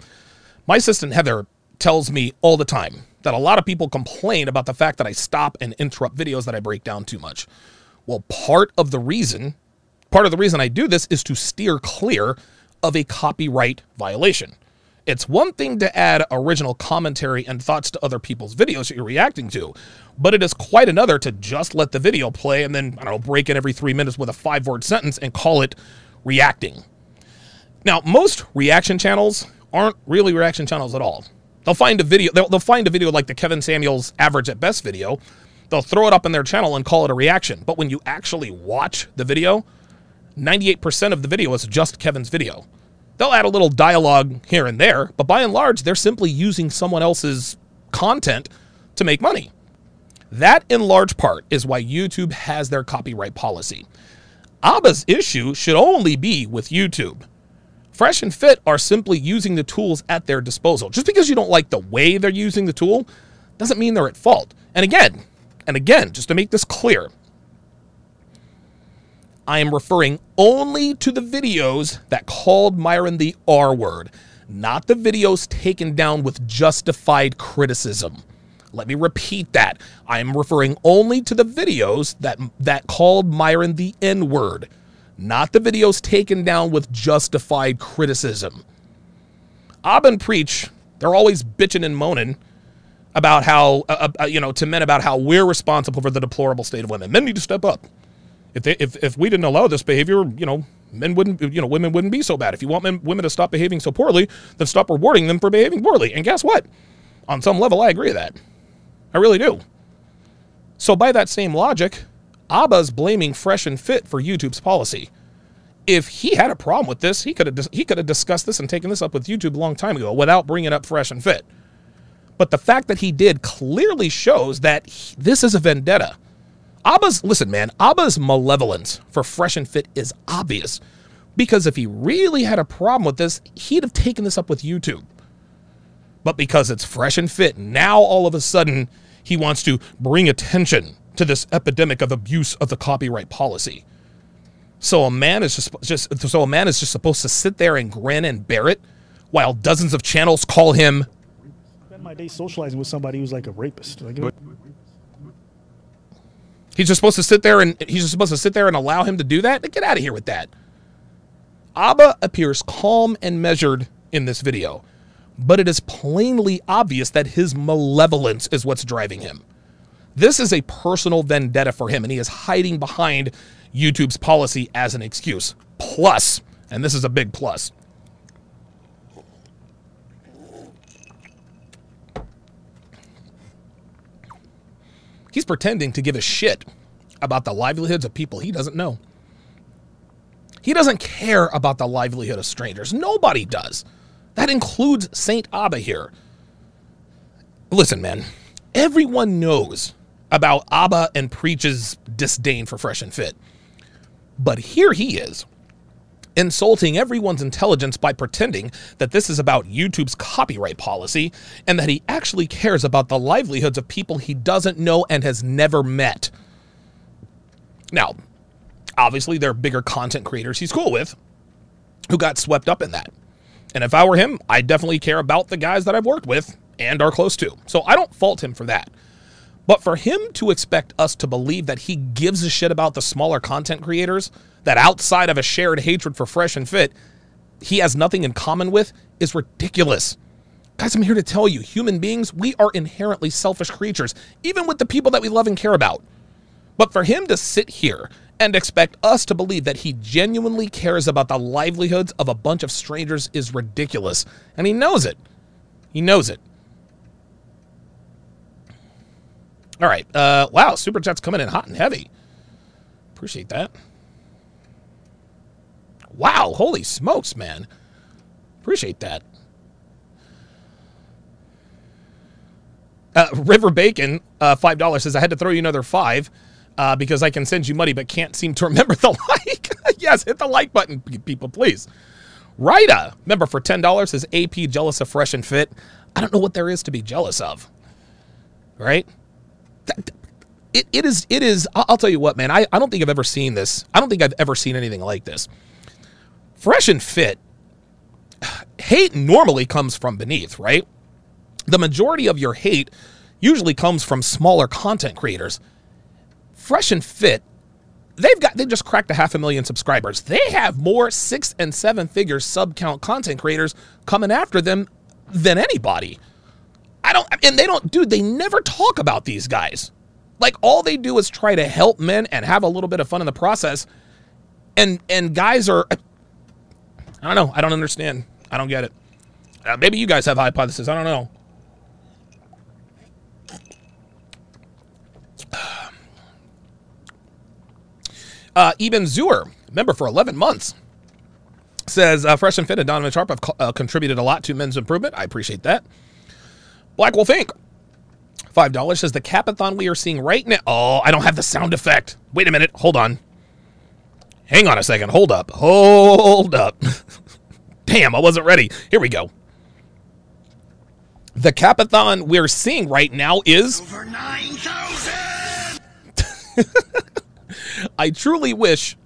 my assistant Heather tells me all the time that a lot of people complain about the fact that I stop and interrupt videos that I break down too much. Well, part of the reason, part of the reason I do this is to steer clear of a copyright violation. It's one thing to add original commentary and thoughts to other people's videos that you're reacting to, but it is quite another to just let the video play and then, I don't know, break in every three minutes with a five word sentence and call it reacting. Now, most reaction channels aren't really reaction channels at all. They'll find a video, they'll, they'll find a video like the Kevin Samuels average at best video, they'll throw it up in their channel and call it a reaction. But when you actually watch the video, 98% of the video is just Kevin's video. They'll add a little dialogue here and there, but by and large, they're simply using someone else's content to make money. That, in large part, is why YouTube has their copyright policy. Aba's issue should only be with YouTube. Fresh and Fit are simply using the tools at their disposal. Just because you don't like the way they're using the tool doesn't mean they're at fault. And again, and again, just to make this clear, I am referring only to the videos that called Myron the R word, not the videos taken down with justified criticism. Let me repeat that. I am referring only to the videos that that called Myron the N word, not the videos taken down with justified criticism. Aben Preach, they're always bitching and moaning about how, uh, uh, you know, to men about how we're responsible for the deplorable state of women. Men need to step up. If, they, if, if we didn't allow this behavior, you know, men wouldn't, you know, women wouldn't be so bad. If you want men, women to stop behaving so poorly, then stop rewarding them for behaving poorly. And guess what? On some level, I agree with that. I really do. So by that same logic, Aba's blaming Fresh and Fit for YouTube's policy. If he had a problem with this, he could have he could have discussed this and taken this up with YouTube a long time ago without bringing up Fresh and Fit. But the fact that he did clearly shows that he, this is a vendetta Aba's, listen, man, Aba's malevolence for Fresh and Fit is obvious. Because if he really had a problem with this, he'd have taken this up with YouTube. But because it's Fresh and Fit, now all of a sudden he wants to bring attention to this epidemic of abuse of the copyright policy. So a man is just, just so a man is just supposed to sit there and grin and bear it while dozens of channels call him spend my day socializing with somebody who's like a rapist. Like, He's just supposed to sit there and he's just supposed to sit there and allow him to do that? Get out of here with that. Aba appears calm and measured in this video, but it is plainly obvious that his malevolence is what's driving him. This is a personal vendetta for him, and he is hiding behind YouTube's policy as an excuse. Plus, and this is a big plus, he's pretending to give a shit about the livelihoods of people he doesn't know. He doesn't care about the livelihood of strangers. Nobody does. That includes Saint Aba here. Listen, man, everyone knows about Aba and Preach's disdain for Fresh and Fit. But here he is, insulting everyone's intelligence by pretending that this is about YouTube's copyright policy and that he actually cares about the livelihoods of people he doesn't know and has never met. Now, obviously, there are bigger content creators he's cool with who got swept up in that. And if I were him, I definitely care about the guys that I've worked with and are close to. So I don't fault him for that. But for him to expect us to believe that he gives a shit about the smaller content creators, that outside of a shared hatred for Fresh and Fit, he has nothing in common with, is ridiculous. Guys, I'm here to tell you, human beings, we are inherently selfish creatures, even with the people that we love and care about. But for him to sit here and expect us to believe that he genuinely cares about the livelihoods of a bunch of strangers is ridiculous. And he knows it. He knows it. All right. Uh, wow, Super Chat's coming in hot and heavy. Appreciate that. Wow, holy smokes, man. Appreciate that. Uh, River Bacon, uh, $5 says, I had to throw you another five uh, because I can send you money but can't seem to remember the like. yes, hit the like button, people, please. Rita, member for $10, says, AP jealous of Fresh and Fit. I don't know what there is to be jealous of. Right? It, it is, it is, I'll tell you what, man, I, I don't think I've ever seen this. I don't think I've ever seen anything like this. Fresh and Fit, hate normally comes from beneath, right? The majority of your hate usually comes from smaller content creators. Fresh and Fit, they've got they just cracked a half a million subscribers. They have more six and seven figure sub count content creators coming after them than anybody. I don't and they don't dude, they never talk about these guys. Like all they do is try to help men and have a little bit of fun in the process. And and guys are I don't know. I don't understand. I don't get it. Uh, maybe you guys have hypotheses. I don't know. Uh, Eben Zuer, member for 11 months, says uh, Fresh and Fit and Donovan Sharpe have co- uh, contributed a lot to men's improvement. I appreciate that. Black Wolf Inc. $5 says the capathon we are seeing right now. Oh, I don't have the sound effect. Wait a minute. Hold on. Hang on a second. Hold up. Hold up. Damn, I wasn't ready. Here we go. The capathon we're seeing right now is Over 9,000! I truly wish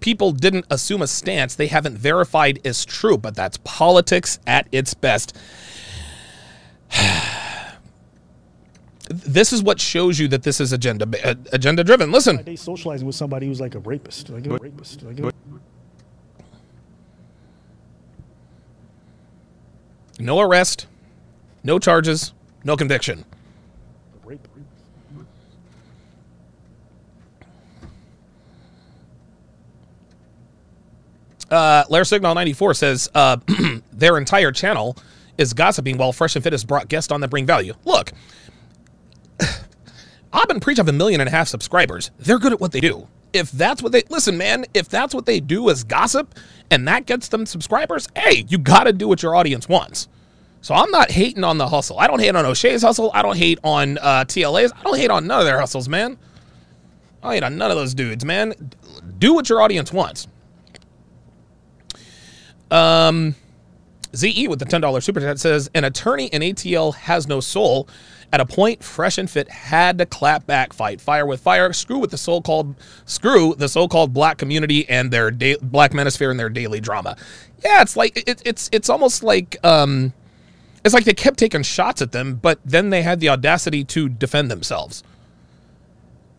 people didn't assume a stance they haven't verified is true, but that's politics at its best. this is what shows you that this is agenda uh, agenda driven. Listen, day socializing with somebody who's like a rapist. Like, a rapist. Like, a no arrest, no charges, no conviction. Uh, Lair Signal 94 says uh, their entire channel is gossiping while Fresh and Fit has brought guests on that bring value. Look, Ab and Preach have a million and a half subscribers. They're good at what they do. If that's what they listen, man, if that's what they do is gossip and that gets them subscribers, hey, you got to do what your audience wants. So I'm not hating on the hustle. I don't hate on O'Shea's hustle. I don't hate on uh, TLA's. I don't hate on none of their hustles, man. I ain't on none of those dudes, man. Do what your audience wants. Um, ZE with the $10 super chat says an attorney in ATL has no soul. At a point, Fresh and Fit had to clap back, fight fire with fire, screw with the so-called screw the so-called black community and their da- black manosphere and their daily drama. Yeah, it's like it, it's it's almost like um, it's like they kept taking shots at them, but then they had the audacity to defend themselves.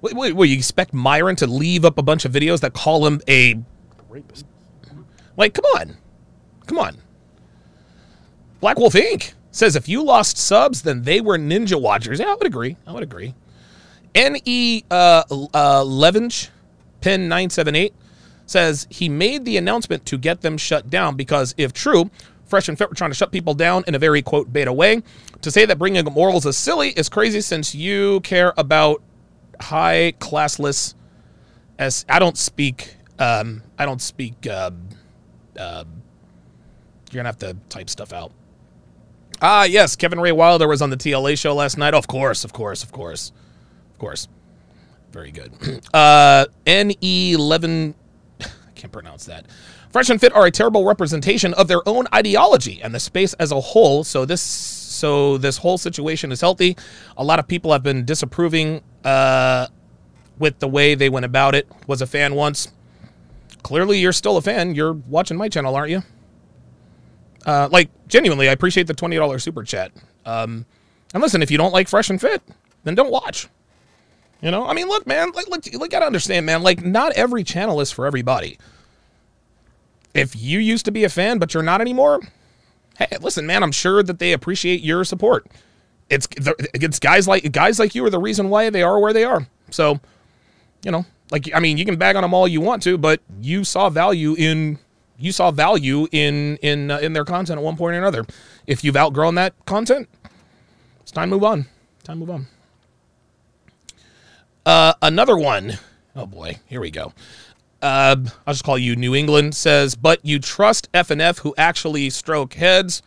Wait, wait, wait, you expect Myron to leave up a bunch of videos that call him a Rapist. like, come on. Come on. Black Wolf Inc. says if you lost subs, then they were ninja watchers. Yeah, I would agree. I would agree. N.E. Uh, uh, Levinge, pin 978, says he made the announcement to get them shut down because if true, Fresh and Fit were trying to shut people down in a very, quote, beta way. To say that bringing up morals is silly is crazy since you care about high classless as I don't speak um I don't speak um uh, you're gonna have to type stuff out. Ah, yes, Kevin Ray Wilder was on the TLA show last night. of course, of course, of course, of course. Very good. Uh, N11, I can't pronounce that. Fresh and Fit are a terrible representation of their own ideology and the space as a whole. So this, so this whole situation is healthy. A lot of people have been disapproving uh, with the way they went about it. Was a fan once. Clearly, you're still a fan. You're watching my channel, aren't you? Uh, like genuinely, I appreciate the twenty dollars super chat. Um, and listen, if you don't like Fresh and Fit, then don't watch. You know, I mean, look, man, like, look, you gotta understand, man. Like, not every channel is for everybody. If you used to be a fan, but you're not anymore, hey, listen, man, I'm sure that they appreciate your support. It's it's guys like guys like you are the reason why they are where they are. So, you know, like I mean, you can bag on them all you want to, but you saw value in you saw value in in uh, in their content at one point or another. If you've outgrown that content, it's time to move on. Time to move on. Uh, another one. Oh boy, here we go. Uh, I'll just call you New England. Says, but you trust F and F who actually stroke heads.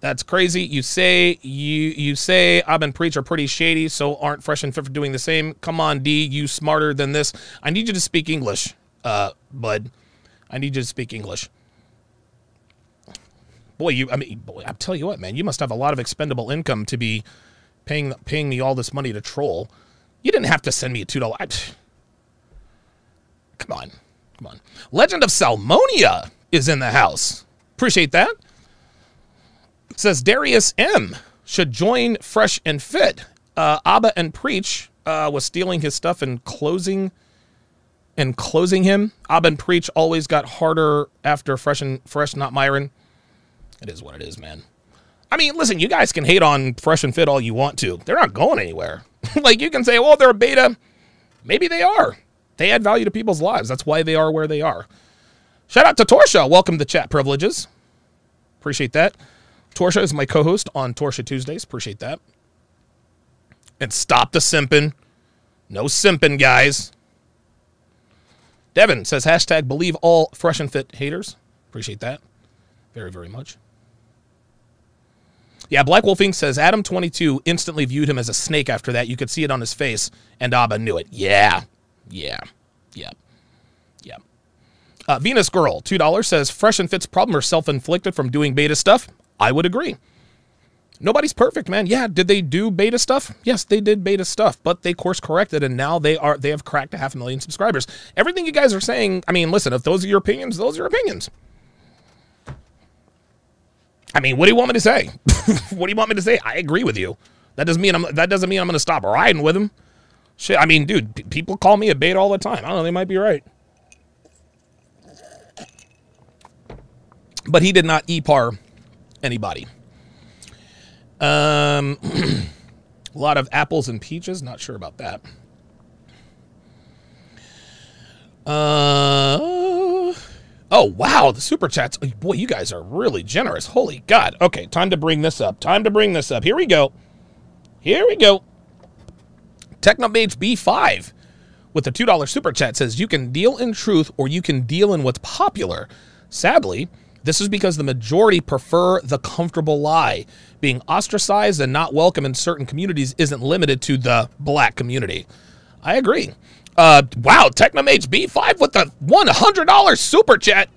That's crazy. You say you you say I've been preach are pretty shady, so aren't fresh and fit for doing the same. Come on, D, you smarter than this. I need you to speak English, uh, bud. I need you to speak English. Boy, you I mean, boy, I'll tell you what, man, you must have a lot of expendable income to be paying paying me all this money to troll. You didn't have to send me a two dollar. Come on, come on. Legend of Salmonia is in the house. Appreciate that. It says Darius M should join Fresh and Fit. Uh, Aba and Preach uh, was stealing his stuff and closing and closing him. And Preach always got harder after Fresh and Fresh, not Myron. It is what it is, man. I mean, listen, you guys can hate on Fresh and Fit all you want to. They're not going anywhere. like you can say, well, they're a beta. Maybe they are. They add value to people's lives. That's why they are where they are. Shout out to Torsha. Welcome to chat privileges. Appreciate that. Torsha is my co-host on Torsha Tuesdays. Appreciate that. And stop the simping. No simping, guys. Devin says hashtag believe all fresh and fit haters. Appreciate that. Very, very much. Yeah, Black Wolf Inc says Adam22 instantly viewed him as a snake after that. You could see it on his face, and Aba knew it. Yeah. Yeah. Yeah. Yeah. Uh, Venus Girl, $2, says Fresh and Fit's problem are self inflicted from doing beta stuff. I would agree. Nobody's perfect, man. Yeah, did they do beta stuff? Yes, they did beta stuff, but they course corrected and now they are they have cracked a half a million subscribers. Everything you guys are saying, I mean, listen, if those are your opinions, those are your opinions. I mean, what do you want me to say? what do you want me to say? I agree with you. That doesn't mean I'm that doesn't mean I'm going to stop riding with him. Shit, I mean, dude, people call me a bait all the time. I don't know, they might be right. But he did not e-par anybody. Um, a lot of apples and peaches. Not sure about that. Uh, oh wow, the super chats. Oh, boy, you guys are really generous. Holy God. Okay, time to bring this up. Time to bring this up. Here we go. Here we go. Technomage B5 with a $2 super chat says you can deal in truth or you can deal in what's popular. Sadly, this is because the majority prefer the comfortable lie. Being ostracized and not welcome in certain communities isn't limited to the black community. I agree. Uh, wow, Technomage B5 with the $100 super chat.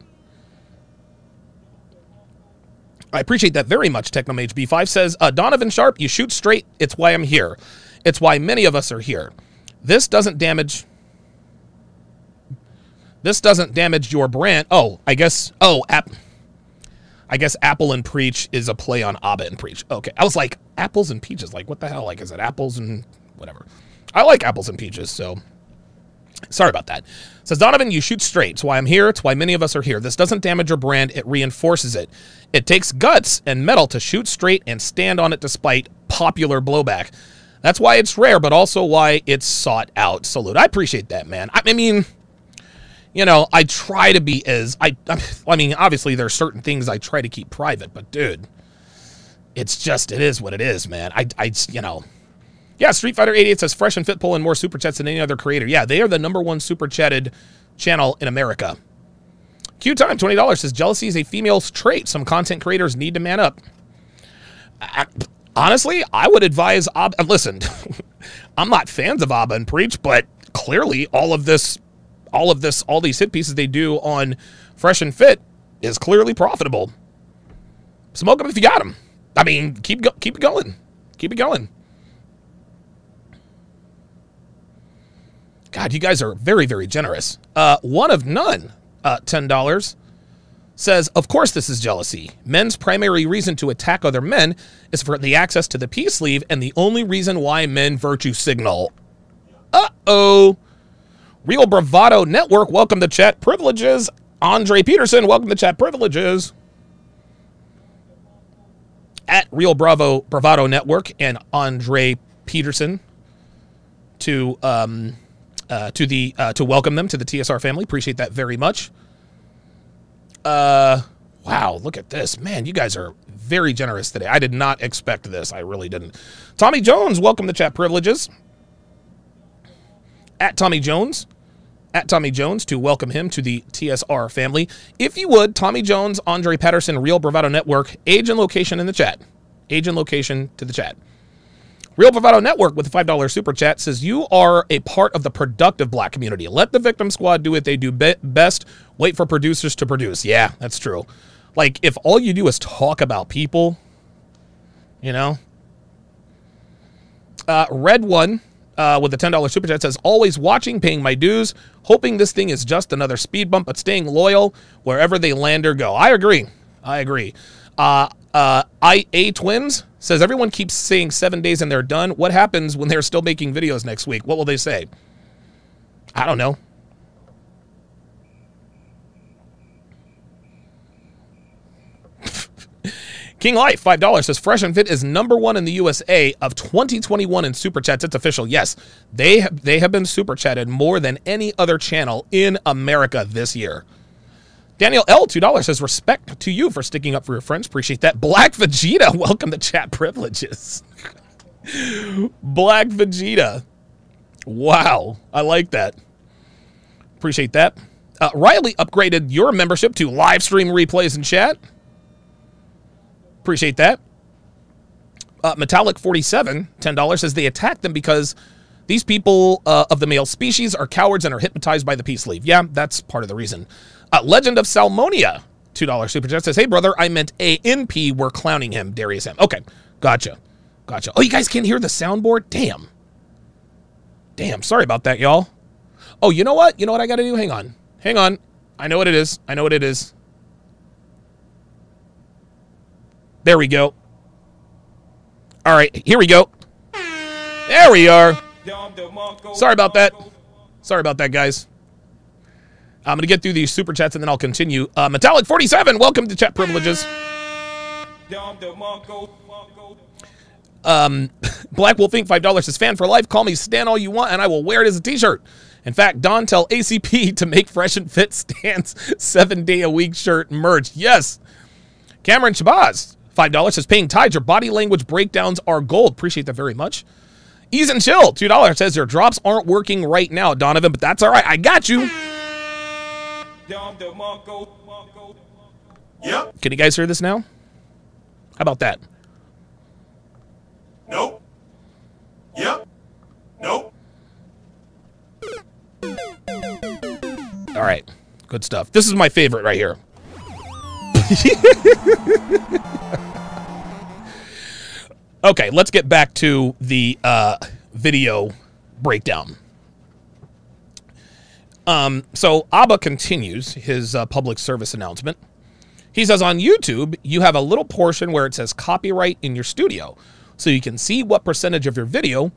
I appreciate that very much, Technomage B5 says, uh, Donovan Sharpe, you shoot straight. It's why I'm here. It's why many of us are here. This doesn't damage. This doesn't damage your brand. Oh, I guess. Oh, app. I guess apple and preach is a play on Aba and preach. Okay, I was like apples and peaches. Like what the hell? Like is it apples and whatever? I like apples and peaches, so sorry about that. Says Donovan, you shoot straight. It's why I'm here. It's why many of us are here. This doesn't damage your brand. It reinforces it. It takes guts and metal to shoot straight and stand on it despite popular blowback. That's why it's rare, but also why it's sought out. Salute. I appreciate that, man. I, I mean, you know, I try to be as I. I mean, obviously there are certain things I try to keep private, but dude, it's just it is what it is, man. I, I, you know, yeah. Street Fighter 88 says fresh and fit pulling more super chats than any other creator. Yeah, they are the number one super chatted channel in America. Q time twenty dollars says jealousy is a female's trait. Some content creators need to man up. I, honestly, I would advise. Ab- listen, I'm not fans of Aba and Preach, but clearly all of this all of this, all these hit pieces they do on Fresh and Fit is clearly profitable. Smoke them if you got them. I mean, keep go- keep it going, keep it going. God, you guys are very very generous. Uh, one of none, uh, ten dollars. Says, of course, this is jealousy. Men's primary reason to attack other men is for the access to the P sleeve, and the only reason why men virtue signal. Uh oh. Real Bravado Network, welcome to chat privileges. Andre Peterson, welcome to chat privileges. At Real Bravo Bravado Network and Andre Peterson to um, uh, to the uh, to welcome them to the TSR family. Appreciate that very much. Uh, wow, look at this, man! You guys are very generous today. I did not expect this. I really didn't. Tommy Jones, welcome to chat privileges at Tommy Jones, at Tommy Jones to welcome him to the TSR family. If you would, Tommy Jones, Andre Patterson, Real Bravado Network, age and location in the chat. Age and location to the chat. Real Bravado Network with a $5 super chat says, You are a part of the productive black community. Let the victim squad do what they do be- best. Wait for producers to produce. Yeah, that's true. Like, if all you do is talk about people, you know? Uh, Red One uh, with the $10 super chat says, always watching, paying my dues, hoping this thing is just another speed bump, but staying loyal wherever they land or go. I agree. I agree. Uh, uh, IA Twins says, everyone keeps saying seven days and they're done. What happens when they're still making videos next week? What will they say? I don't know. King Life, $5 says Fresh and Fit is number one in the USA of 2021 in super chats. It's official. Yes, they have, they have been super chatted more than any other channel in America this year. Daniel L, $2 says respect to you for sticking up for your friends. Appreciate that. Black Vegeta, welcome to chat privileges. Black Vegeta. Wow, I like that. Appreciate that. Uh, Riley upgraded your membership to live stream replays and chat. Appreciate that. Uh, Metallic 47, $10 says they attack them because these people uh, of the male species are cowards and are hypnotized by the peace sleeve. Yeah, that's part of the reason. Uh, Legend of Salmonia, $2 super chat says, Hey, brother, I meant A N P. We're clowning him, Darius M. Okay, gotcha. Gotcha. Oh, you guys can't hear the soundboard? Damn. Damn, sorry about that, y'all. Oh, you know what? You know what I got to do? Hang on. Hang on. I know what it is. I know what it is. There we go. All right, here we go. There we are. Sorry about that. Sorry about that, guys. I'm going to get through these super chats and then I'll continue. Uh, Metallic 47, welcome to chat privileges. Um, Black Wolf Inc. $5 is fan for life. Call me Stan all you want and I will wear it as a t shirt. In fact, Don, tell ACP to make Fresh and Fit Stan's seven day a week shirt merch. Yes. Cameron Shabazz, $5 says, paying tides, your body language breakdowns are gold. Appreciate that very much. Ease and chill, $2 says, your drops aren't working right now, Donovan, but that's all right. I got you. Yep. Can you guys hear this now? How about that? Nope. Yep. Nope. All right. Good stuff. This is my favorite right here. okay, let's get back to the uh, video breakdown. Um, so Aba continues his uh, public service announcement. He says on YouTube, you have a little portion where it says copyright in your studio. So you can see what percentage of your video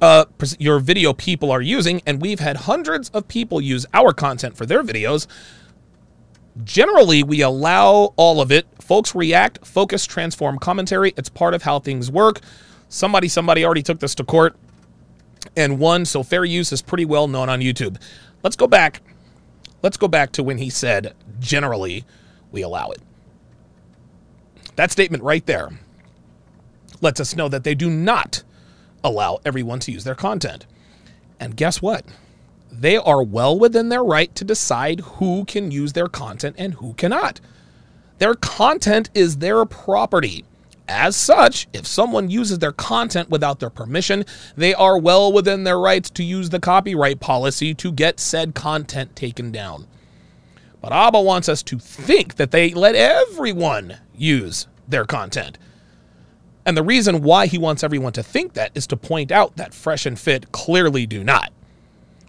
uh, your video people are using. And we've had hundreds of people use our content for their videos. Generally, we allow all of it. Folks react, focus, transform commentary. It's part of how things work. Somebody, somebody already took this to court and won, so fair use is pretty well known on YouTube. Let's go back. Let's go back to when he said, generally, we allow it. That statement right there lets us know that they do not allow everyone to use their content. And guess what? They are well within their right to decide who can use their content and who cannot. Their content is their property. As such, if someone uses their content without their permission, they are well within their rights to use the copyright policy to get said content taken down. But Aba wants us to think that they let everyone use their content. And the reason why he wants everyone to think that is to point out that Fresh and Fit clearly do not.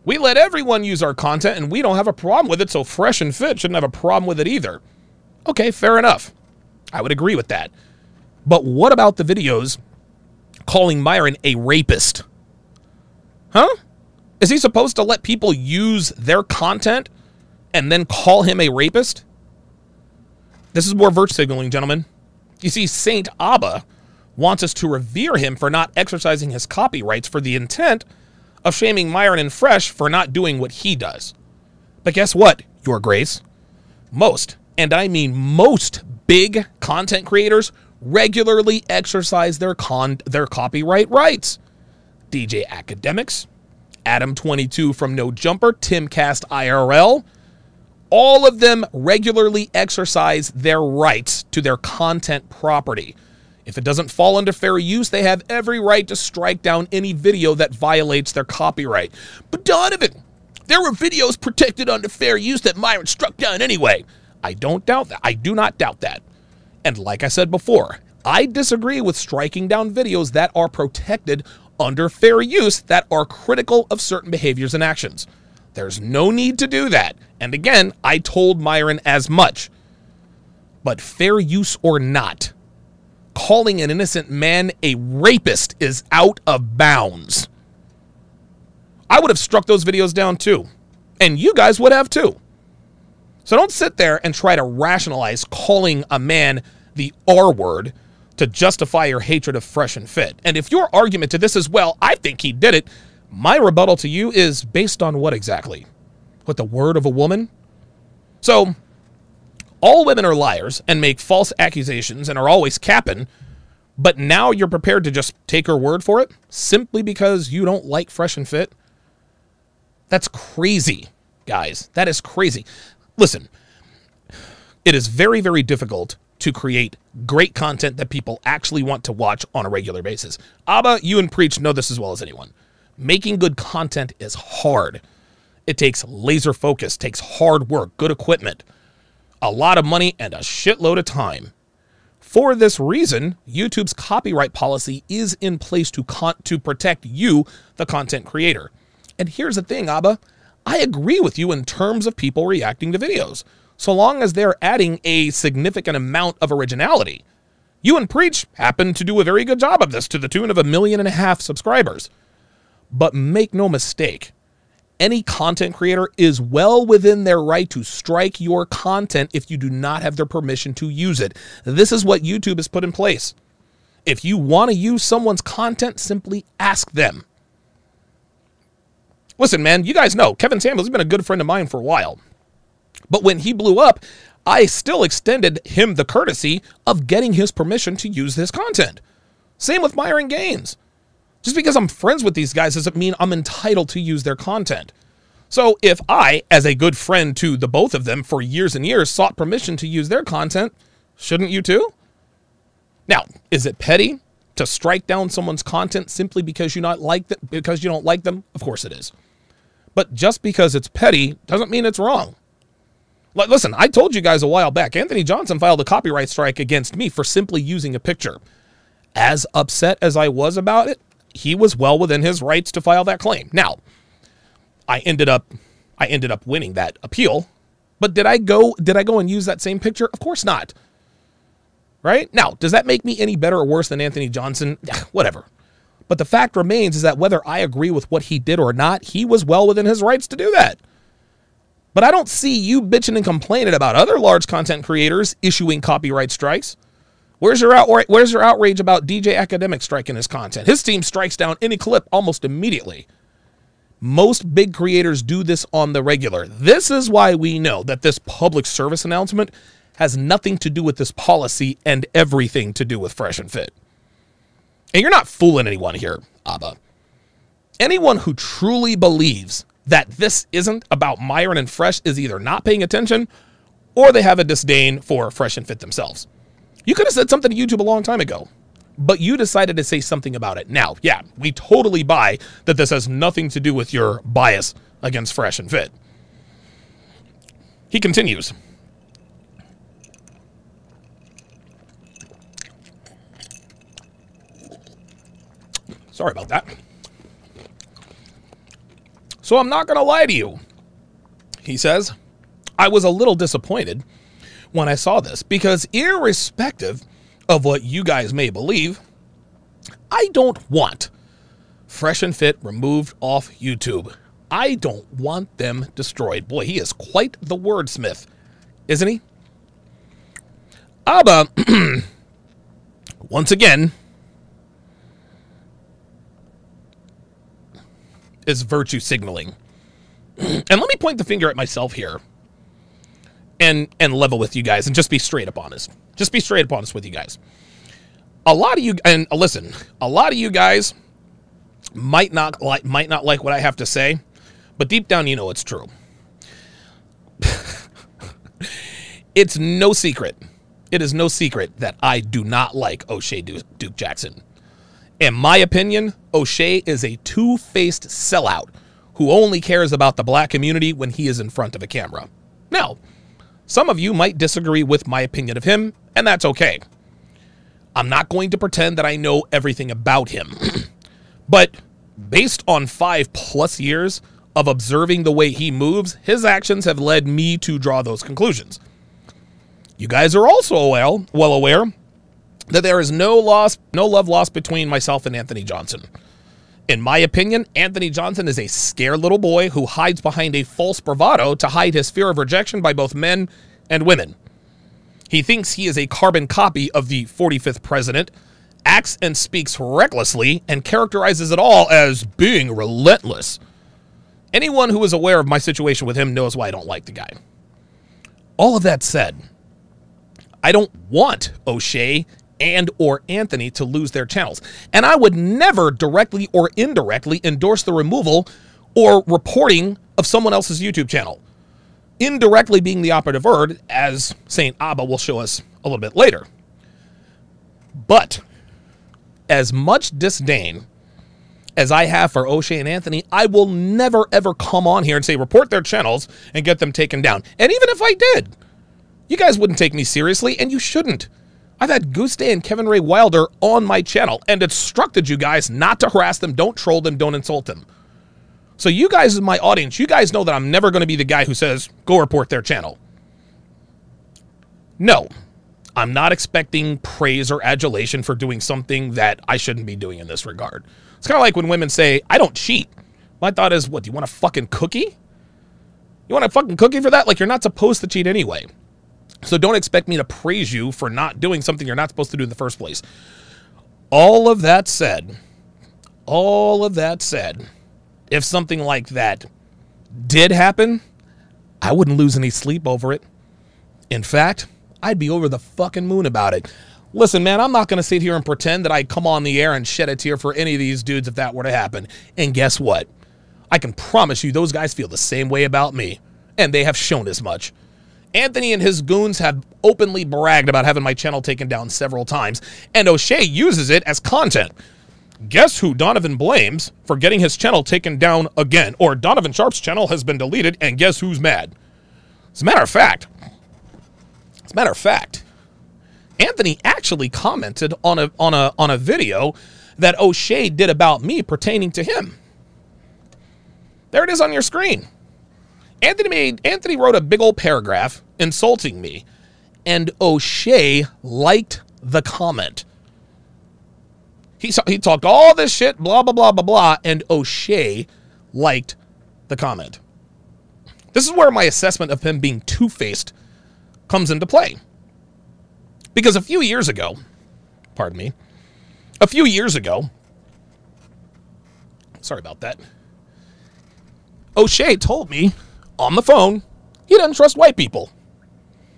We let everyone use our content and we don't have a problem with it, so Fresh and Fit shouldn't have a problem with it either. Okay, fair enough. I would agree with that. But what about the videos calling Myron a rapist? Huh? Is he supposed to let people use their content and then call him a rapist? This is more virtue signaling, gentlemen. You see, Saint Aba wants us to revere him for not exercising his copyrights for the intent of shaming Myron and Fresh for not doing what he does. But guess what, Your Grace? Most, and I mean most, big content creators regularly exercise their con their copyright rights. DJ Akademiks, Adam22 from No Jumper, Timcast IRL, all of them regularly exercise their rights to their content property. If it doesn't fall under fair use, they have every right to strike down any video that violates their copyright. But Donovan, there were videos protected under fair use that Myron struck down anyway. I don't doubt that. I do not doubt that. And like I said before, I disagree with striking down videos that are protected under fair use that are critical of certain behaviors and actions. There's no need to do that. And again, I told Myron as much. But fair use or not, calling an innocent man a rapist is out of bounds. I would have struck those videos down too. And you guys would have too. So don't sit there and try to rationalize calling a man the R word to justify your hatred of Fresh and Fit. And if your argument to this is, well, I think he did it, my rebuttal to you is based on what exactly? What, the word of a woman? So, all women are liars and make false accusations and are always capping, but now you're prepared to just take her word for it simply because you don't like Fresh and Fit? That's crazy, guys. That is crazy. Listen, it is very, very difficult to create great content that people actually want to watch on a regular basis. Aba, you and Preach know this as well as anyone. Making good content is hard. It takes laser focus, takes hard work, good equipment, a lot of money, and a shitload of time. For this reason, YouTube's copyright policy is in place to con- to protect you, the content creator. And here's the thing, Aba, I agree with you in terms of people reacting to videos, so long as they're adding a significant amount of originality. You and Preach happen to do a very good job of this to the tune of a million and a half subscribers. But make no mistake, any content creator is well within their right to strike your content if you do not have their permission to use it. This is what YouTube has put in place. If you want to use someone's content, simply ask them. Listen, man, you guys know Kevin Samuels has been a good friend of mine for a while. But when he blew up, I still extended him the courtesy of getting his permission to use this content. Same with Myron Gaines. Just because I'm friends with these guys doesn't mean I'm entitled to use their content. So if I, as a good friend to the both of them for years and years, sought permission to use their content, shouldn't you too? Now, is it petty to strike down someone's content simply because you not like them, because you don't like them? Of course it is. But just because it's petty doesn't mean it's wrong. Listen, I told you guys a while back, Anthony Johnson filed a copyright strike against me for simply using a picture. As upset as I was about it, he was well within his rights to file that claim. Now, I ended up I ended up winning that appeal. But did I go did I go and use that same picture? Of course not. Right? Now, does that make me any better or worse than Anthony Johnson? Whatever. But the fact remains is that whether I agree with what he did or not, he was well within his rights to do that. But I don't see you bitching and complaining about other large content creators issuing copyright strikes. Where's your outrage, where's your outrage about DJ Academic striking his content? His team strikes down any clip almost immediately. Most big creators do this on the regular. This is why we know that this public service announcement has nothing to do with this policy and everything to do with Fresh and Fit. And you're not fooling anyone here, Aba. Anyone who truly believes that this isn't about Myron and Fresh is either not paying attention or they have a disdain for Fresh and Fit themselves. You could have said something to YouTube a long time ago, but you decided to say something about it now. Yeah, we totally buy that this has nothing to do with your bias against Fresh and Fit. He continues. Sorry about that. So I'm not going to lie to you. He says, I was a little disappointed when I saw this because, irrespective of what you guys may believe, I don't want Fresh and Fit removed off YouTube. I don't want them destroyed. Boy, he is quite the wordsmith, isn't he? Aba, once again, is virtue signaling. and let me point the finger at myself here and and level with you guys and just be straight up honest. Just be straight up honest with you guys. A lot of you and uh, listen, a lot of you guys might not like might not like what I have to say, but deep down you know it's true. it's no secret. It is no secret that I do not like O'Shea Duke Jackson. In my opinion, O'Shea is a two faced sellout who only cares about the black community when he is in front of a camera. Now, some of you might disagree with my opinion of him, and that's okay. I'm not going to pretend that I know everything about him. but based on five plus years of observing the way he moves, his actions have led me to draw those conclusions. You guys are also well, well aware that there is no loss, no love lost between myself and Anthony Johnson. In my opinion, Anthony Johnson is a scared little boy who hides behind a false bravado to hide his fear of rejection by both men and women. He thinks he is a carbon copy of the 45th president, acts and speaks recklessly, and characterizes it all as being relentless. Anyone who is aware of my situation with him knows why I don't like the guy. All of that said, I don't want O'Shea and or Anthony to lose their channels. And I would never directly or indirectly endorse the removal or reporting of someone else's YouTube channel. Indirectly being the operative word, as Saint Aba will show us a little bit later. But as much disdain as I have for O'Shea and Anthony, I will never ever come on here and say report their channels and get them taken down. And even if I did, you guys wouldn't take me seriously, and you shouldn't. I've had Goose Day and Kevin Ray Wilder on my channel and instructed you guys not to harass them, don't troll them, don't insult them. So you guys in my audience, you guys know that I'm never going to be the guy who says, go report their channel. No, I'm not expecting praise or adulation for doing something that I shouldn't be doing in this regard. It's kind of like when women say, I don't cheat. My thought is, what, do you want a fucking cookie? You want a fucking cookie for that? Like, you're not supposed to cheat anyway. So don't expect me to praise you for not doing something you're not supposed to do in the first place. All of that said, all of that said, if something like that did happen, I wouldn't lose any sleep over it. In fact, I'd be over the fucking moon about it. Listen, man, I'm not going to sit here and pretend that I'd come on the air and shed a tear for any of these dudes if that were to happen. And guess what? I can promise you those guys feel the same way about me. And they have shown as much. Anthony and his goons have openly bragged about having my channel taken down several times, and O'Shea uses it as content. Guess who Donovan blames for getting his channel taken down again? Or Donovan Sharpe's channel has been deleted, and guess who's mad? As a matter of fact, as a matter of fact, Anthony actually commented on a on a on a video that O'Shea did about me pertaining to him. There it is on your screen. Anthony made Anthony wrote a big old paragraph insulting me, and O'Shea liked the comment. He, he talked all this shit, blah, blah, blah, blah, blah, and O'Shea liked the comment. This is where my assessment of him being two faced comes into play. Because a few years ago, pardon me, a few years ago, sorry about that, O'Shea told me on the phone he doesn't trust white people.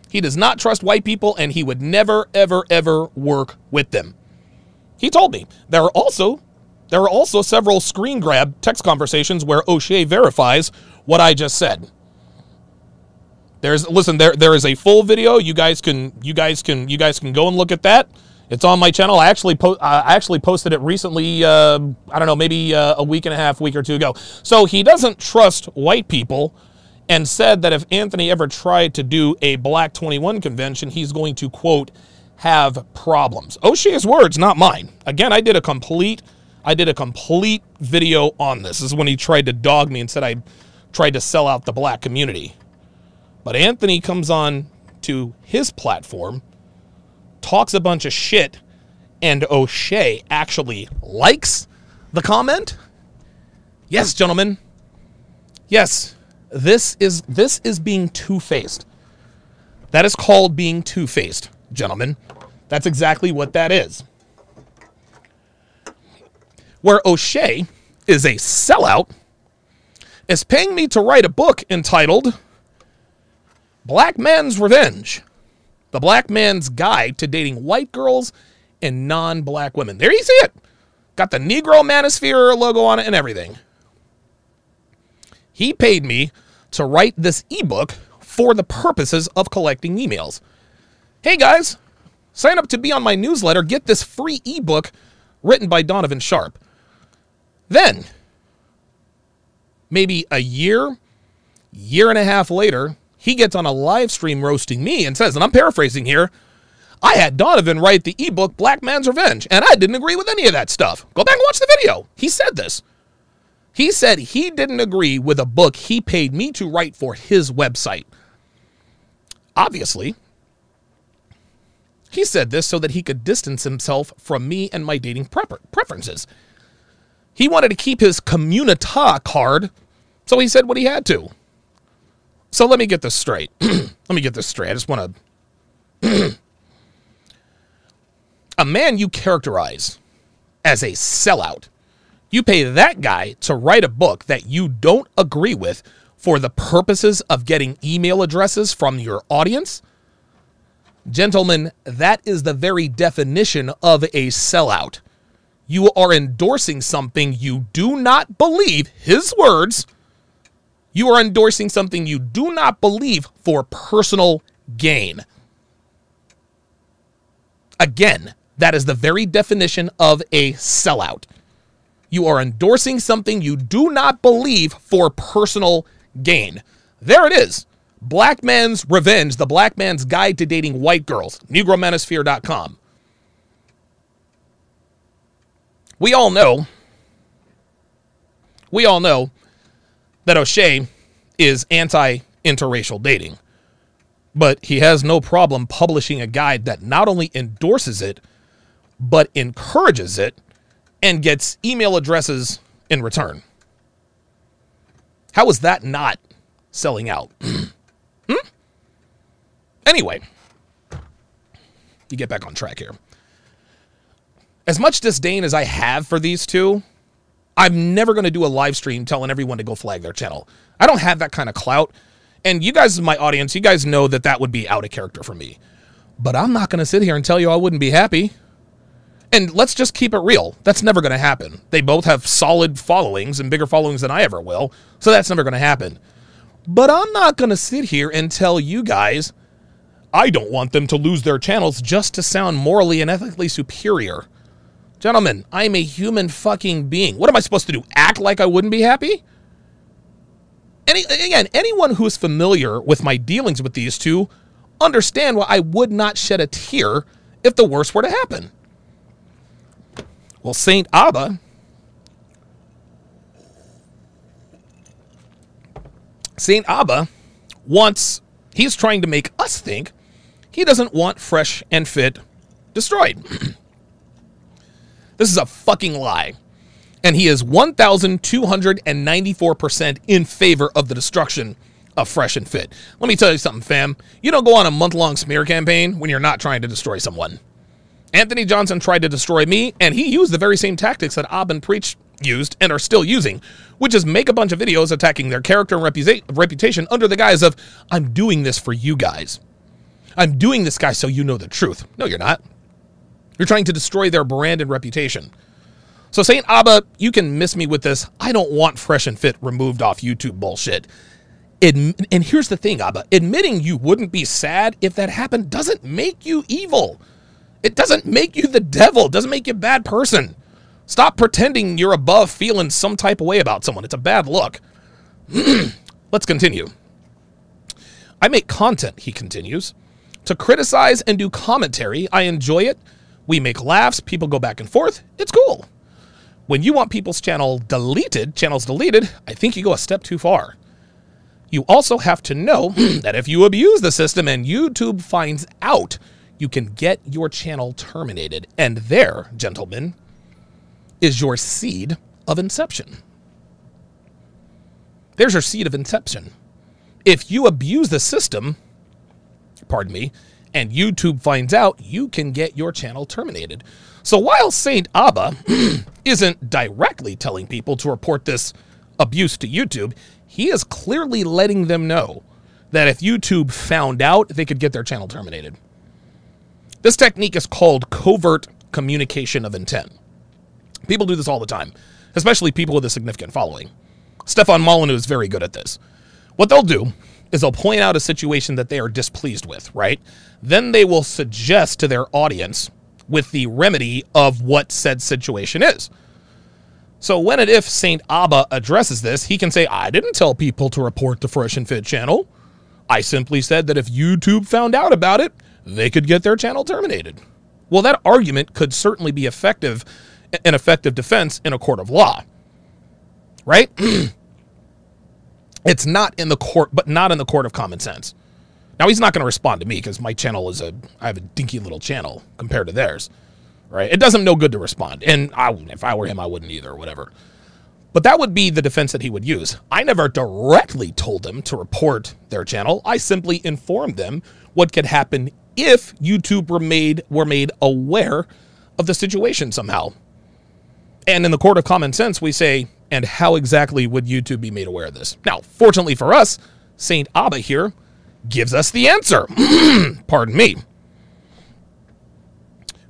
He does not trust white people and he would never, ever, ever work with them. He told me there are also there are also several screen grab text conversations where O'Shea verifies what I just said. There's listen there there is a full video. You guys can you guys can you guys can go and look at that. It's on my channel. I actually po- I actually posted it recently. Uh, I don't know, maybe uh, a week and a half, week or two ago. So he doesn't trust white people, and said that if Anthony ever tried to do a Black 21 convention, he's going to quote have problems. O'Shea's words, not mine. Again, I did a complete I did a complete video on this. This is when he tried to dog me and said I tried to sell out the black community. But Anthony comes on to his platform, talks a bunch of shit, and O'Shea actually likes the comment. Yes, gentlemen. Yes, this is this is being two-faced. That is called being two-faced gentlemen. That's exactly what that is. Where O'Shea is a sellout, is paying me to write a book entitled Black Man's Revenge The Black Man's Guide to Dating White Girls and Non Black Women. There you see it. Got the Negro Manosphere logo on it and everything. He paid me to write this ebook for the purposes of collecting emails. Hey guys, sign up to be on my newsletter. Get this free ebook written by Donovan Sharpe. Then, maybe a year, year and a half later, he gets on a live stream roasting me and says, and I'm paraphrasing here, I had Donovan write the ebook Black Man's Revenge, and I didn't agree with any of that stuff. Go back and watch the video. He said this. He said he didn't agree with a book he paid me to write for his website. Obviously, he said this so that he could distance himself from me and my dating preferences. He wanted to keep his communita card, so he said what he had to. So let me get this straight. let me get this straight. I just want to. a man you characterize as a sellout, you pay that guy to write a book that you don't agree with for the purposes of getting email addresses from your audience Gentlemen, that is the very definition of a sellout. You are endorsing something you do not believe, his words. You are endorsing something you do not believe for personal gain. Again, that is the very definition of a sellout. You are endorsing something you do not believe for personal gain. There it is. Black Man's Revenge, The Black Man's Guide to Dating White Girls, NegroManosphere.com. We all know, we all know that O'Shea is anti interracial dating, but he has no problem publishing a guide that not only endorses it, but encourages it and gets email addresses in return. How is that not selling out? hmm? Anyway, you get back on track here. As much disdain as I have for these two, I'm never going to do a live stream telling everyone to go flag their channel. I don't have that kind of clout. And you guys, my audience, you guys know that that would be out of character for me. But I'm not going to sit here and tell you I wouldn't be happy. And let's just keep it real. That's never going to happen. They both have solid followings and bigger followings than I ever will. So that's never going to happen. But I'm not going to sit here and tell you guys I don't want them to lose their channels just to sound morally and ethically superior. Gentlemen, I'm a human fucking being. What am I supposed to do? Act like I wouldn't be happy? Any, again, anyone who is familiar with my dealings with these two understand why I would not shed a tear if the worst were to happen. Well, Saint Aba Saint Aba wants he's trying to make us think he doesn't want fresh and fit destroyed. this is a fucking lie. And he is 1,294% in favor of the destruction of Fresh and Fit. Let me tell you something, fam. You don't go on a month long smear campaign when you're not trying to destroy someone. Anthony Johnson tried to destroy me, and he used the very same tactics that Aba Preach used and are still using, which is make a bunch of videos attacking their character and reputa- reputation under the guise of, I'm doing this for you guys. I'm doing this, guy, so you know the truth. No, you're not. You're trying to destroy their brand and reputation. So, St. Aba, you can miss me with this. I don't want Fresh and Fit removed off YouTube bullshit. And here's the thing, Aba admitting you wouldn't be sad if that happened doesn't make you evil. It doesn't make you the devil, it doesn't make you a bad person. Stop pretending you're above feeling some type of way about someone. It's a bad look. Let's continue. I make content, he continues. To criticize and do commentary, I enjoy it. We make laughs, people go back and forth. It's cool. When you want people's channel deleted, channels deleted, I think you go a step too far. You also have to know that if you abuse the system and YouTube finds out, you can get your channel terminated. And there, gentlemen, is your seed of inception. There's your seed of inception. If you abuse the system, pardon me, and YouTube finds out, you can get your channel terminated. So while Saint Aba isn't directly telling people to report this abuse to YouTube, he is clearly letting them know that if YouTube found out, they could get their channel terminated. This technique is called covert communication of intent. People do this all the time, especially people with a significant following. Stefan Molyneux is very good at this. What they'll do is they'll point out a situation that they are displeased with, right? Then they will suggest to their audience with the remedy of what said situation is. So when and if Saint Aba addresses this, he can say, I didn't tell people to report the Fresh and Fit channel. I simply said that if YouTube found out about it, they could get their channel terminated. Well, that argument could certainly be effective, an effective defense in a court of law. Right? it's not in the court, but not in the court of common sense. Now he's not going to respond to me because my channel is a I have a dinky little channel compared to theirs, right? It doesn't no good to respond, and I, if I were him, I wouldn't either, or whatever. But that would be the defense that he would use. I never directly told them to report their channel. I simply informed them what could happen if YouTube were made were made aware of the situation somehow. And in the court of common sense, we say, and how exactly would YouTube be made aware of this? Now, fortunately for us, Saint Aba here gives us the answer. Pardon me.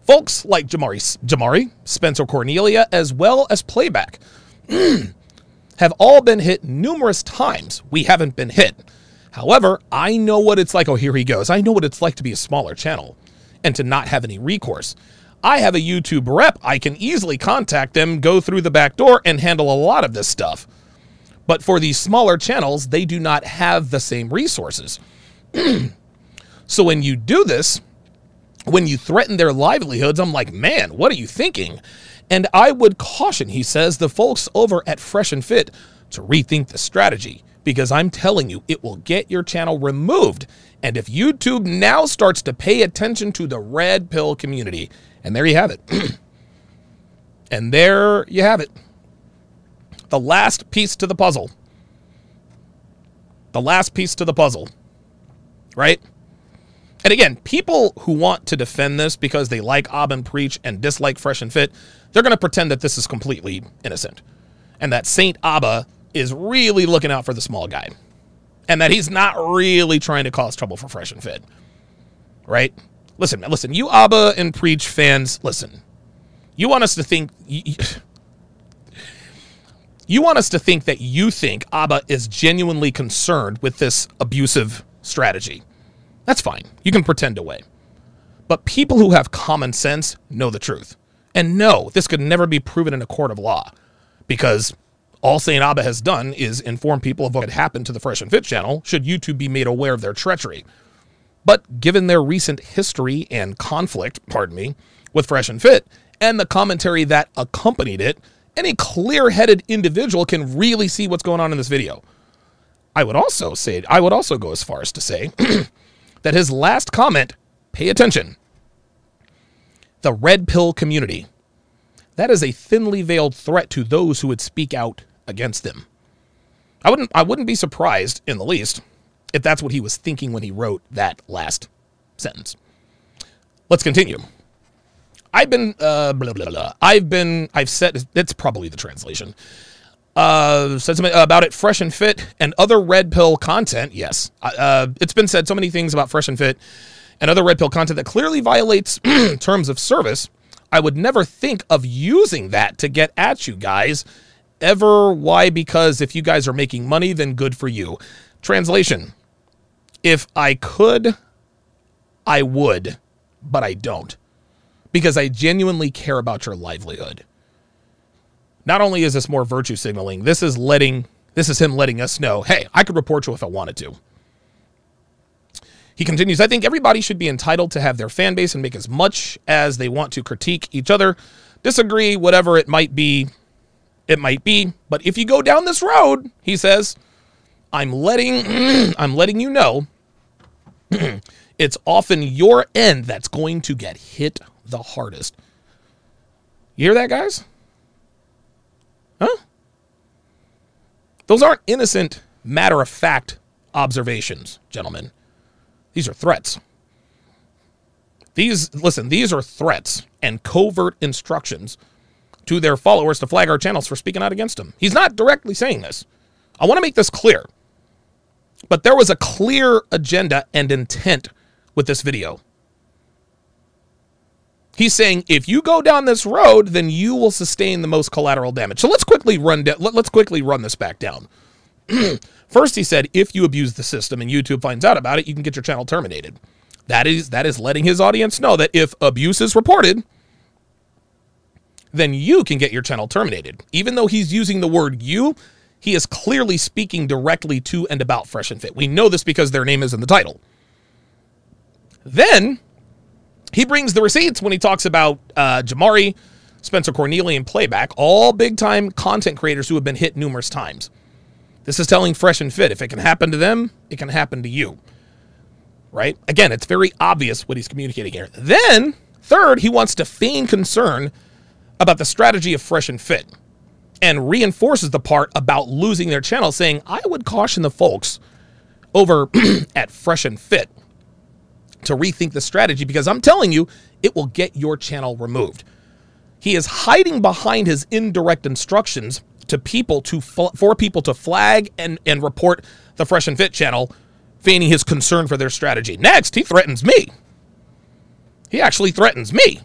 Folks like Jamari, Jamari, Spencer Cornelia, as well as Playback, have all been hit numerous times. We haven't been hit. However, I know what it's like. Oh, here he goes. I know what it's like to be a smaller channel and to not have any recourse. I have a YouTube rep. I can easily contact them, go through the back door, and handle a lot of this stuff. But for these smaller channels, they do not have the same resources. so when you do this, when you threaten their livelihoods, I'm like, man, what are you thinking? And I would caution, he says, the folks over at Fresh and Fit to rethink the strategy because I'm telling you, it will get your channel removed. And if YouTube now starts to pay attention to the red pill community, and there you have it. and there you have it. The last piece to the puzzle. The last piece to the puzzle. Right? And again, people who want to defend this because they like Aba Preach and dislike Fresh and Fit, they're going to pretend that this is completely innocent. And that Saint Aba is really looking out for the small guy. And that he's not really trying to cause trouble for Fresh and Fit. Right? Listen, listen, you Aba and Preach fans, listen. You want us to think you want us to think that you think Aba is genuinely concerned with this abusive strategy. That's fine. You can pretend away. But people who have common sense know the truth. And no, this could never be proven in a court of law because all St. Aba has done is inform people of what had happened to the Fresh and Fit channel should YouTube be made aware of their treachery. But given their recent history and conflict, pardon me, with Fresh and Fit and the commentary that accompanied it, any clear headed individual can really see what's going on in this video. I would also say, I would also go as far as to say that his last comment, pay attention, the red pill community. That is a thinly veiled threat to those who would speak out against them. I wouldn't I wouldn't be surprised in the least if that's what he was thinking when he wrote that last sentence. Let's continue. I've been uh, blah blah blah. I've been I've said it's probably the translation. Uh, said something about it, fresh and fit, and other red pill content. Yes, uh, it's been said so many things about fresh and fit and other red pill content that clearly violates terms of service. I would never think of using that to get at you guys ever. Why? Because if you guys are making money, then good for you. Translation If I could, I would, but I don't. Because I genuinely care about your livelihood. Not only is this more virtue signaling, this is letting this is him letting us know, hey, I could report you if I wanted to. He continues, I think everybody should be entitled to have their fan base and make as much as they want to critique each other, disagree, whatever it might be, it might be. But if you go down this road, he says, I'm letting I'm letting you know it's often your end that's going to get hit the hardest. You hear that, guys? Huh? Those aren't innocent, matter of fact observations, gentlemen. These are threats. These, listen, these are threats and covert instructions to their followers to flag our channels for speaking out against him. He's not directly saying this. I want to make this clear. But there was a clear agenda and intent with this video. He's saying if you go down this road, then you will sustain the most collateral damage. So let's quickly run down. Let's quickly run this back down. First, he said if you abuse the system and YouTube finds out about it, you can get your channel terminated. That is that is letting his audience know that if abuse is reported, then you can get your channel terminated. Even though he's using the word you, he is clearly speaking directly to and about Fresh and Fit. We know this because their name is in the title. Then he brings the receipts when he talks about uh, Jamari, Spencer Cornelia, Playback, all big time content creators who have been hit numerous times. This is telling Fresh and Fit if it can happen to them, it can happen to you. Right? Again, it's very obvious what he's communicating here. Then, third, he wants to feign concern about the strategy of Fresh and Fit and reinforces the part about losing their channel, saying, I would caution the folks over at Fresh and Fit to rethink the strategy because I'm telling you, it will get your channel removed. He is hiding behind his indirect instructions to people to for people to flag and and report the Fresh and Fit channel, feigning his concern for their strategy. Next, he threatens me. He actually threatens me.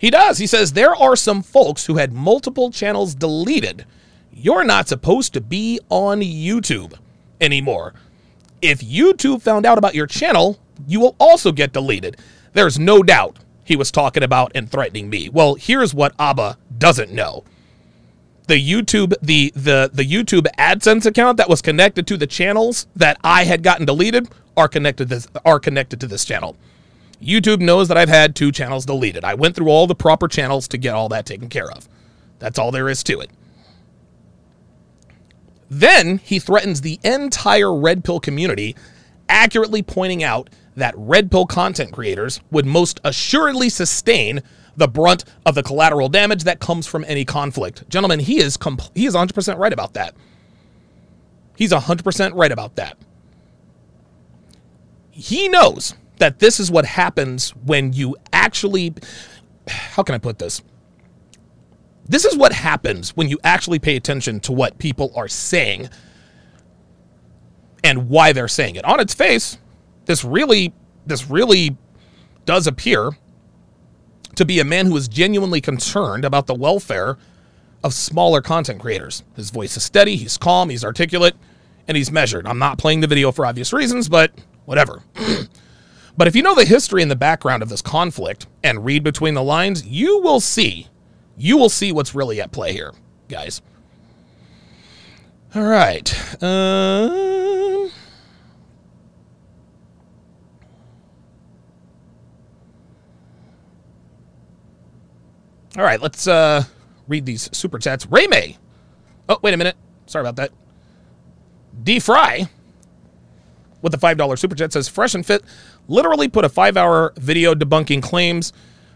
He does. He says there are some folks who had multiple channels deleted. You're not supposed to be on YouTube anymore. If YouTube found out about your channel, you will also get deleted. There's no doubt he was talking about and threatening me. Well, here's what Aba doesn't know. The YouTube the the the YouTube AdSense account that was connected to the channels that I had gotten deleted are connected this, are connected to this channel. YouTube knows that I've had two channels deleted. I went through all the proper channels to get all that taken care of. That's all there is to it. Then he threatens the entire Red Pill community, accurately pointing out that Red Pill content creators would most assuredly sustain the brunt of the collateral damage that comes from any conflict. Gentlemen, he is compl- he is 100% right about that. He's 100% right about that. He knows that this is what happens when you actually how can I put this? This is what happens when you actually pay attention to what people are saying and why they're saying it. On its face, this really this really does appear to be a man who is genuinely concerned about the welfare of smaller content creators. His voice is steady, he's calm, he's articulate, and he's measured. I'm not playing the video for obvious reasons, but whatever. But if you know the history and the background of this conflict and read between the lines, you will see, you will see what's really at play here, guys. All right. Um, all right, let's uh, read these super chats. Ray May. Oh, wait a minute. Sorry about that. D Fry with the $5 super chat says Fresh and Fit literally put a five hour video debunking claims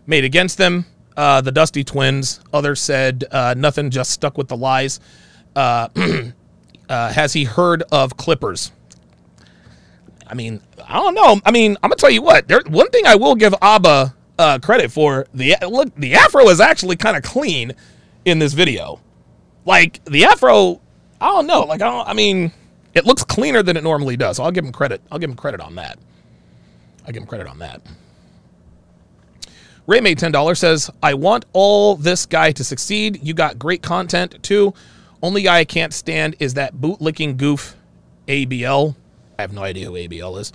made against them. Uh, the Dusty Twins. Others said uh, nothing, just stuck with the lies. Uh, uh, has he heard of Clippers? I mean, I don't know. I mean, I'm gonna tell you what. There, one thing I will give Aba uh, credit for the look. The afro is actually kind of clean in this video. Like the afro, I don't know. Like I don't. I mean, it looks cleaner than it normally does. So I'll give him credit. I'll give him credit on that. I'll give him credit on that. Ray made ten dollars. Says I want all this guy to succeed. You got great content too. Only guy I can't stand is that bootlicking goof, ABL. I have no idea who ABL is.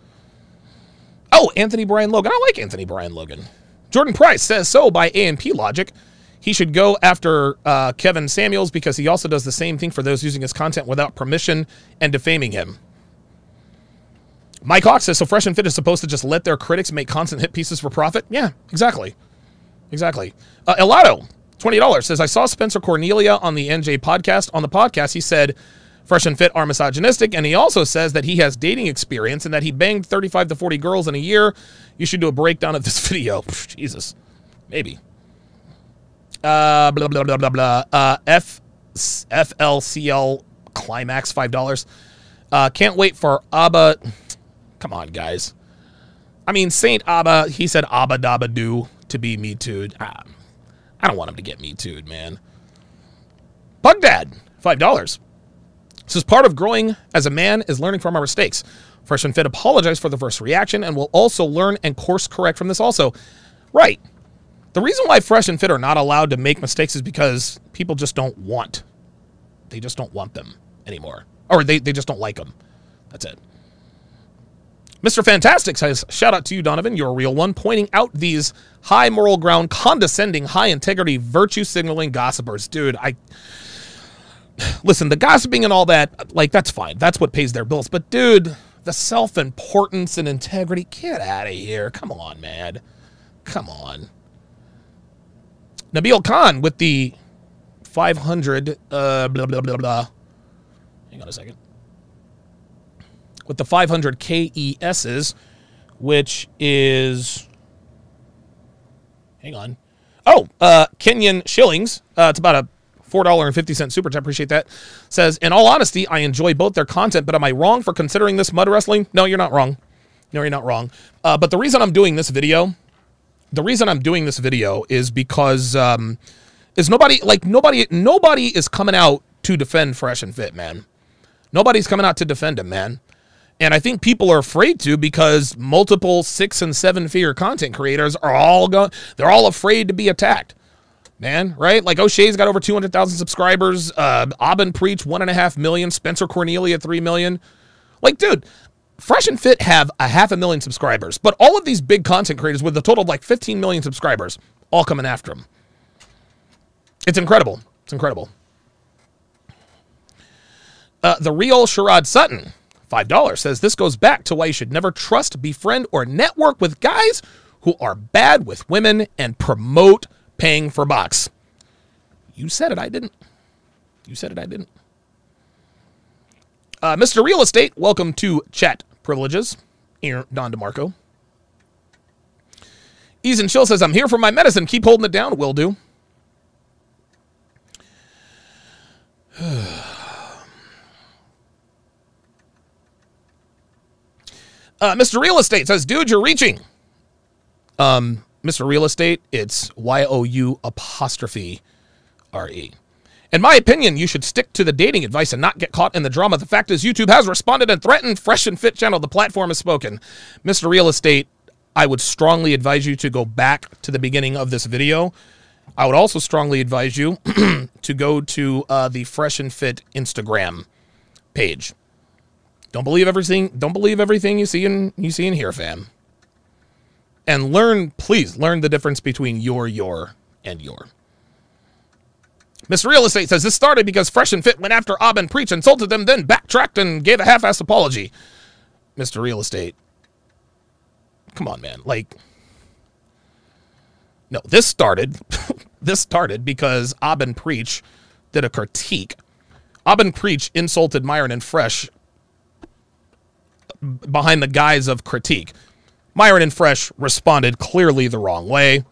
Oh, Anthony Brian Logan. I like Anthony Brian Logan. Jordan Price says so by AMP logic. He should go after uh, Kevin Samuels because he also does the same thing for those using his content without permission and defaming him. Mike Hawk says so. Fresh and Fit is supposed to just let their critics make constant hit pieces for profit. Yeah, exactly, exactly. Uh, Elato, twenty dollars says I saw Spencer Cornelia on the NJ podcast. On the podcast, he said Fresh and Fit are misogynistic, and he also says that he has dating experience and that he banged 35 to 40 girls in a year. You should do a breakdown of this video. Jesus. Maybe. Uh, blah, blah, blah, blah, blah. Uh, Climax, $5. Uh, can't wait for Aba. Come on, guys. I mean, Saint Aba, he said ABBA Dabba Do to be Me too I, ah, I don't want him to get Me too man. Bug Dad, $5. This is part of growing as a man is learning from our mistakes. Fresh and Fit apologized for the first reaction and will also learn and course correct from this also. Right. The reason why Fresh and Fit are not allowed to make mistakes is because people just don't want. They just don't want them anymore. Or they, they just don't like them. That's it. Mr. Fantastic says, shout out to you, Donovan. You're a real one, pointing out these high moral ground, condescending, high integrity, virtue signaling gossipers. Dude, I listen, the gossiping and all that, like, that's fine. That's what pays their bills. But, dude, the self importance and integrity, get out of here. Come on, man. Come on. Nabil Khan with the 500, uh, blah, blah, blah, blah. Hang on a second. With the 500 KESs, which is. Hang on. Oh, uh, Kenyan shillings. Uh, it's about a $4.50 super chat. Appreciate that. Says, in all honesty, I enjoy both their content, but am I wrong for considering this mud wrestling? No, you're not wrong. No, you're not wrong. Uh, but the reason I'm doing this video, the reason I'm doing this video is because um, is nobody like nobody nobody is coming out to defend Fresh and Fit, man. Nobody's coming out to defend him, man. And I think people are afraid to because multiple six and seven figure content creators are all going, they're all afraid to be attacked man, right? Like O'Shea's got over 200,000 subscribers. Uh, Aubin Preach, one and a half million. Spencer Cornelia, three million. Like, dude, Fresh and Fit have a half a million subscribers, but all of these big content creators with a total of like 15 million subscribers, all coming after them. It's incredible. It's incredible. Uh, the real Sherrod Sutton, $5, says this goes back to why you should never trust, befriend, or network with guys who are bad with women and promote paying for box. You said it, I didn't. You said it, I didn't. Uh, Mr. Real Estate, welcome to Chat Privileges. Here, Don DeMarco. Eason Chill says, I'm here for my medicine. Keep holding it down. Will do. uh, Mr. Real Estate says, dude, you're reaching. Um, Mr. Real Estate, it's Y O U apostrophe R E. In my opinion, you should stick to the dating advice and not get caught in the drama. The fact is, YouTube has responded and threatened Fresh and Fit channel. The platform has spoken. Mr. Real Estate, I would strongly advise you to go back to the beginning of this video. I would also strongly advise you to go to uh, the Fresh and Fit Instagram page. Don't believe everything. Don't believe everything you see in you see in here, fam. And learn, please learn the difference between your, your, and your. Mr. Real Estate says this started because Fresh and Fit went after Aba and Preach, insulted them, then backtracked and gave a half-assed apology. Mr. Real Estate, come on, man. Like, no, this started. this started because Aba and Preach did a critique. Aba and Preach insulted Myron and Fresh behind the guise of critique. Myron and Fresh responded clearly the wrong way,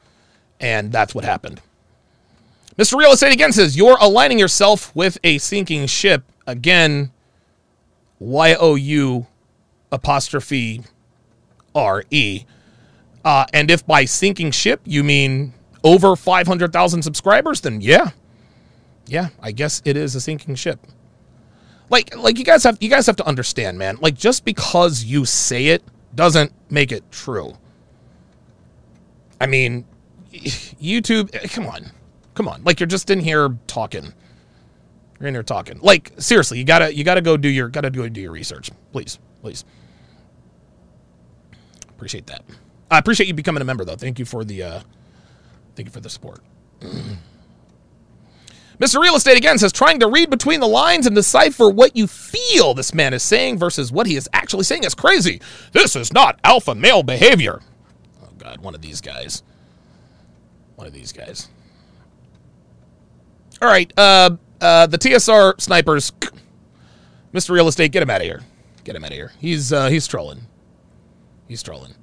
and that's what happened. Mr. Real Estate again says, You're aligning yourself with a sinking ship. Again, Y O U apostrophe R E. Uh, and if by sinking ship you mean over 500,000 subscribers, then yeah. Yeah, I guess it is a sinking ship. Like like you guys have you guys have to understand, man. Like just because you say it doesn't make it true. I mean, YouTube, come on. Come on. Like you're just in here talking. You're in here talking. Like seriously, you got to you got to go do your got to go do your research. Please. Please. Appreciate that. I appreciate you becoming a member though. Thank you for the uh thank you for the support. Mr. Real Estate again says trying to read between the lines and decipher what you feel this man is saying versus what he is actually saying is crazy. This is not alpha male behavior. Oh god, one of these guys. One of these guys. All right, uh uh the TSR snipers Mr. Real Estate, get him out of here. Get him out of here. He's uh he's trolling. He's trolling.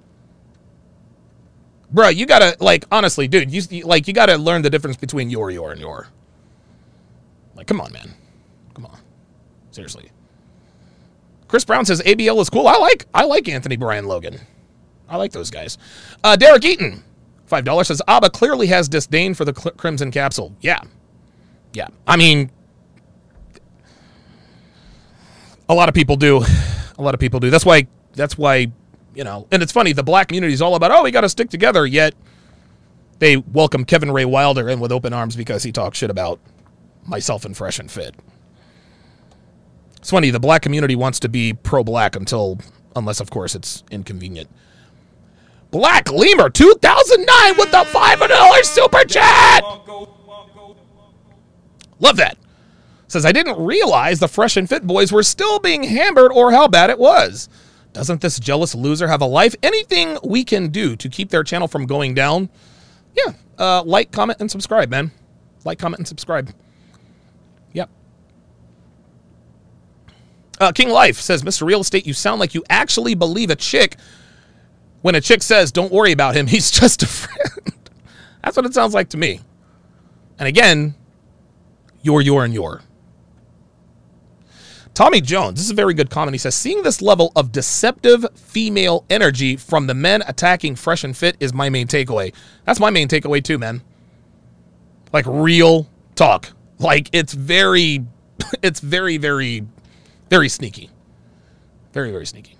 Bro, you gotta like honestly, dude. You like you gotta learn the difference between your, your, and your. Like, come on, man. Come on. Seriously. Chris Brown says ABL is cool. I like I like Anthony Brian Logan. I like those guys. Uh, Derek Eaton, five dollars says Aba clearly has disdain for the Crimson Capsule. Yeah, yeah. I mean, a lot of people do. A lot of people do. That's why. That's why. You know, and it's funny. The black community is all about, oh, we got to stick together. Yet they welcome Kevin Ray Wilder in with open arms because he talks shit about myself and Fresh and Fit. It's funny, the black community wants to be pro black until, unless, of course, it's inconvenient. Black Lemur 2009 with the $500 super chat! Love that. Says, I didn't realize the Fresh and Fit boys were still being hammered or how bad it was. Doesn't this jealous loser have a life? Anything we can do to keep their channel from going down? Yeah, uh, like, comment, and subscribe, man. Like, comment, and subscribe. Yep. Uh, King Life says, Mr. Real Estate, you sound like you actually believe a chick when a chick says, don't worry about him, he's just a friend. That's what it sounds like to me. And again, your, your, and your. Tommy Jones, this is a very good comment. He says, seeing this level of deceptive female energy from the men attacking Fresh and Fit is my main takeaway. That's my main takeaway too, man. Like real talk. Like it's very, it's very, very, very sneaky. Very, very sneaky.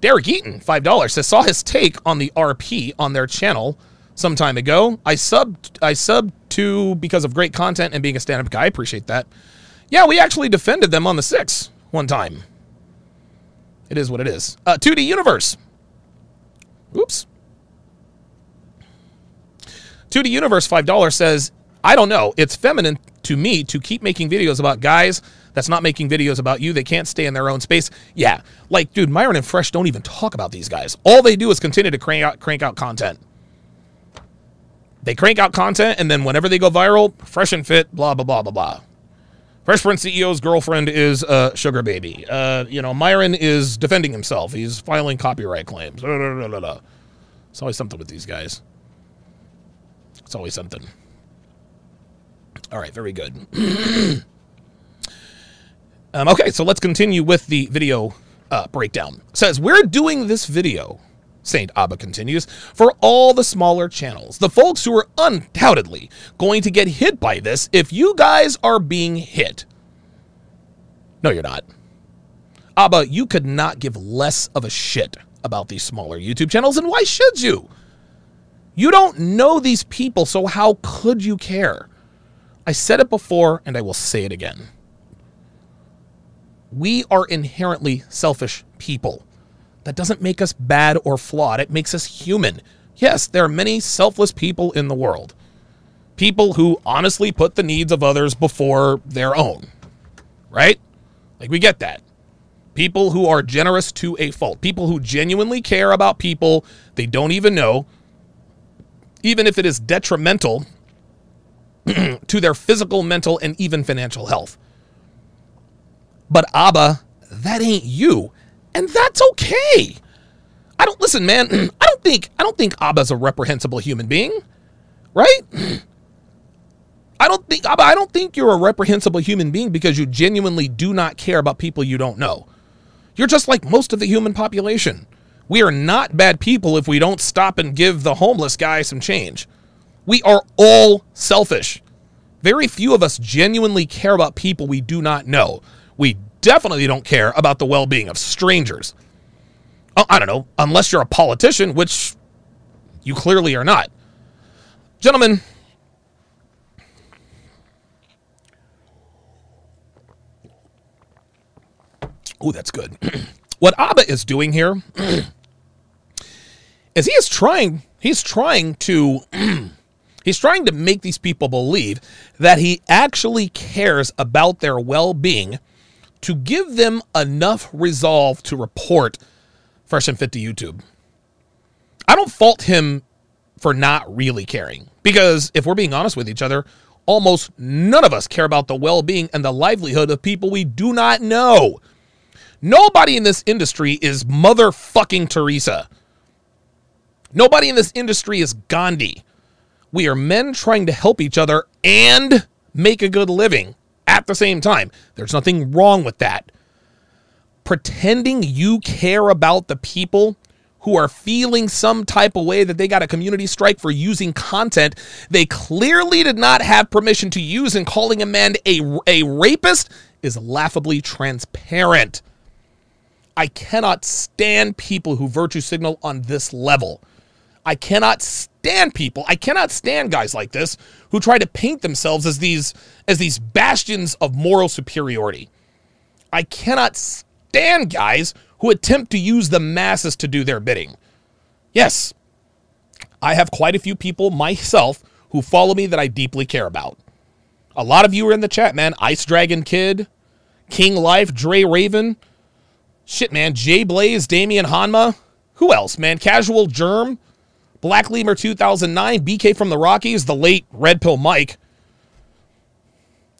Derek Eaton, $5, says, saw his take on the RP on their channel some time ago. I subbed, I subbed to because of great content and being a stand-up guy. I appreciate that. Yeah, we actually defended them on the six one time. It is what it is. Uh, 2D Universe. Oops. 2D Universe, $5 says, I don't know. It's feminine to me to keep making videos about guys that's not making videos about you. They can't stay in their own space. Yeah. Like, dude, Myron and Fresh don't even talk about these guys. All they do is continue to crank out, crank out content. They crank out content, and then whenever they go viral, Fresh and Fit, blah, blah, blah, blah, blah. Fresh Prince CEO's girlfriend is uh, Sugar Baby. Uh, you know, Myron is defending himself. He's filing copyright claims. It's always something with these guys. It's always something. All right, very good. um, okay, so let's continue with the video uh, breakdown. It says, we're doing this video, Saint Aba continues, for all the smaller channels. The folks who are undoubtedly going to get hit by this if you guys are being hit. No, you're not. Aba, you could not give less of a shit about these smaller YouTube channels, and why should you? You don't know these people, so how could you care? I said it before, and I will say it again. We are inherently selfish people. That doesn't make us bad or flawed. It makes us human. Yes, there are many selfless people in the world. People who honestly put the needs of others before their own. Right? Like, we get that. People who are generous to a fault. People who genuinely care about people they don't even know, even if it is detrimental to their physical, mental, and even financial health. But Aba, that ain't you. And that's okay. I don't listen, man. I don't think I don't think Aba's a reprehensible human being. Right? I don't think Aba, I don't think you're a reprehensible human being because you genuinely do not care about people you don't know. You're just like most of the human population. We are not bad people if we don't stop and give the homeless guy some change. We are all selfish. Very few of us genuinely care about people we do not know. We definitely don't care about the well being of strangers. Oh, I don't know, unless you're a politician, which you clearly are not. Gentlemen, oh, that's good. what Aba is doing here is he is trying, he's trying to. He's trying to make these people believe that he actually cares about their well being to give them enough resolve to report Fresh and Fit to YouTube. I don't fault him for not really caring because if we're being honest with each other, almost none of us care about the well being and the livelihood of people we do not know. Nobody in this industry is motherfucking Teresa. Nobody in this industry is Gandhi. We are men trying to help each other and make a good living at the same time. There's nothing wrong with that. Pretending you care about the people who are feeling some type of way that they got a community strike for using content they clearly did not have permission to use and calling a man a, a rapist is laughably transparent. I cannot stand people who virtue signal on this level. I cannot stand people. I cannot stand guys like this who try to paint themselves as these as these bastions of moral superiority. I cannot stand guys who attempt to use the masses to do their bidding. Yes, I have quite a few people myself who follow me that I deeply care about. A lot of you are in the chat, man. Ice Dragon Kid, King Life, Dre Raven, shit, man. Jay Blaze, Damian Hanma. Who else, man? Casual Germ, Black Lemur 2009, BK from the Rockies, the late Red Pill Mike.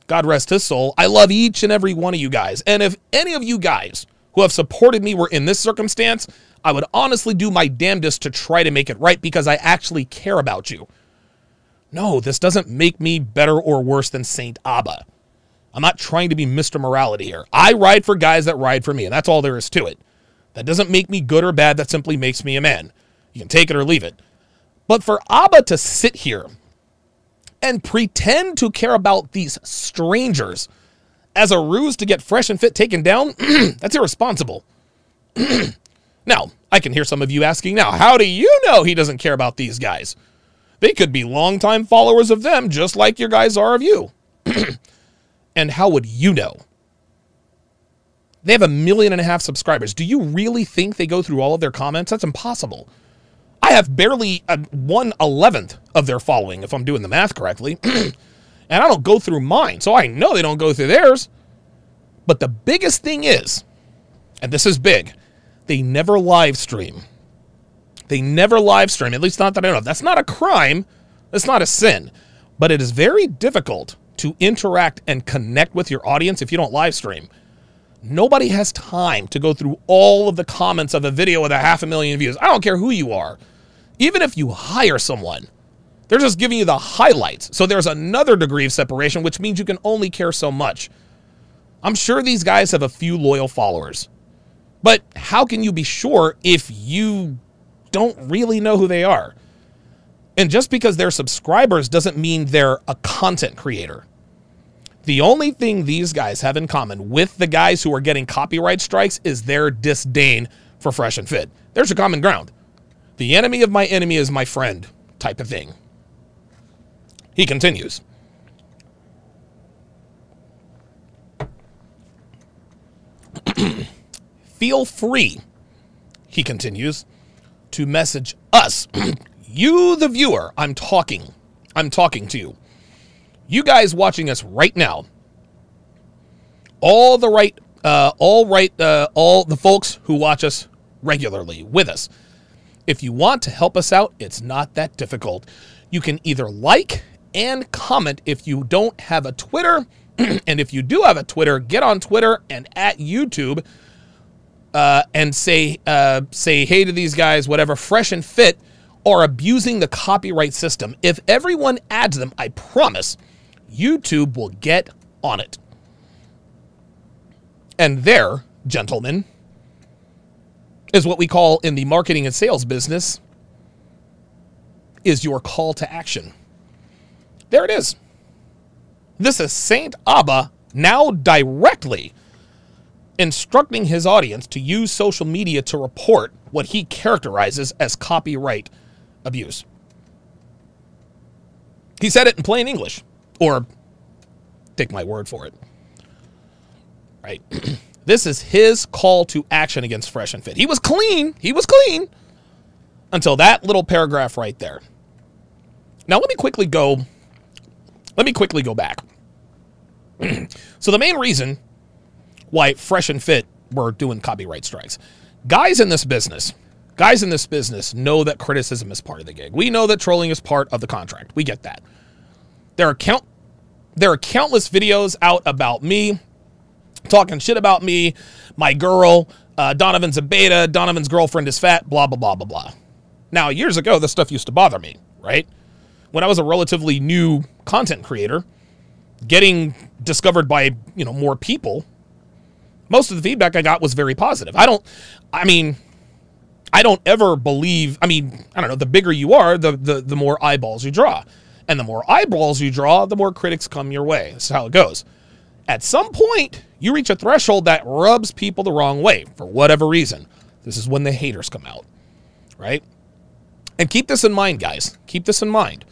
God rest his soul. I love each and every one of you guys. And if any of you guys who have supported me were in this circumstance, I would honestly do my damnedest to try to make it right because I actually care about you. No, this doesn't make me better or worse than Saint Aba. I'm not trying to be Mr. Morality here. I ride for guys that ride for me, and that's all there is to it. That doesn't make me good or bad, that simply makes me a man. You can take it or leave it. But for Aba to sit here and pretend to care about these strangers as a ruse to get fresh and fit taken down, that's irresponsible. now, I can hear some of you asking now, how do you know he doesn't care about these guys? They could be longtime followers of them, just like your guys are of you. and how would you know? They have a million and a half subscribers. Do you really think they go through all of their comments? That's impossible. I have barely a one eleventh of their following, if I'm doing the math correctly. and I don't go through mine, so I know they don't go through theirs. But the biggest thing is, and this is big, they never live stream. They never live stream, at least not that I know of. That's not a crime, that's not a sin. But it is very difficult to interact and connect with your audience if you don't live stream. Nobody has time to go through all of the comments of a video with a half a million views. I don't care who you are. Even if you hire someone, they're just giving you the highlights. So there's another degree of separation, which means you can only care so much. I'm sure these guys have a few loyal followers. But how can you be sure if you don't really know who they are? And just because they're subscribers doesn't mean they're a content creator. The only thing these guys have in common with the guys who are getting copyright strikes is their disdain for Fresh and Fit. There's a common ground. The enemy of my enemy is my friend, type of thing. He continues. Feel free he continues, to message us. you, the viewer, I'm talking. I'm talking to you. You guys watching us right now. All the right, uh, all right, uh, all the folks who watch us regularly with us. If you want to help us out, it's not that difficult. You can either like and comment if you don't have a Twitter. and if you do have a Twitter, get on Twitter and at YouTube uh, and say uh, say hey to these guys, whatever, fresh and fit, are abusing the copyright system. If everyone adds them, I promise YouTube will get on it. And there, gentlemen, is what we call in the marketing and sales business is your call to action. There it is. This is Saint Aba now directly instructing his audience to use social media to report what he characterizes as copyright abuse. He said it in plain English, or take my word for it. Right? this is his call to action against Fresh and Fit. He was clean. He was clean until that little paragraph right there. Now let me quickly go let me quickly go back. so the main reason why Fresh and Fit were doing copyright strikes. Guys in this business, guys in this business know that criticism is part of the gig. We know that trolling is part of the contract. We get that. There are count there are countless videos out about me talking shit about me, my girl, uh, Donovan's a beta, Donovan's girlfriend is fat, blah blah blah blah blah. Now, years ago, this stuff used to bother me, right? When I was a relatively new content creator, getting discovered by you know more people most of the feedback I got was very positive. I don't, I mean, I don't ever believe. I mean, I don't know. The bigger you are, the the the more eyeballs you draw, and the more eyeballs you draw, the more critics come your way. That's how it goes. At some point, you reach a threshold that rubs people the wrong way for whatever reason. This is when the haters come out, right? And keep this in mind, guys. Keep this in mind.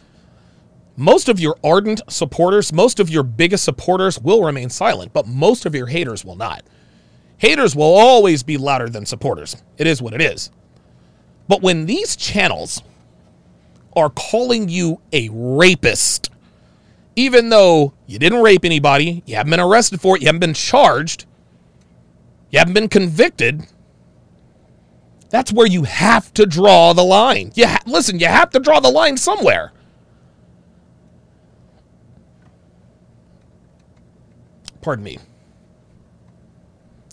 Most of your ardent supporters, most of your biggest supporters will remain silent, but most of your haters will not. Haters will always be louder than supporters. It is what it is. But when these channels are calling you a rapist, even though you didn't rape anybody, you haven't been arrested for it, you haven't been charged, you haven't been convicted, that's where you have to draw the line. You ha- listen, you have to draw the line somewhere. Pardon me.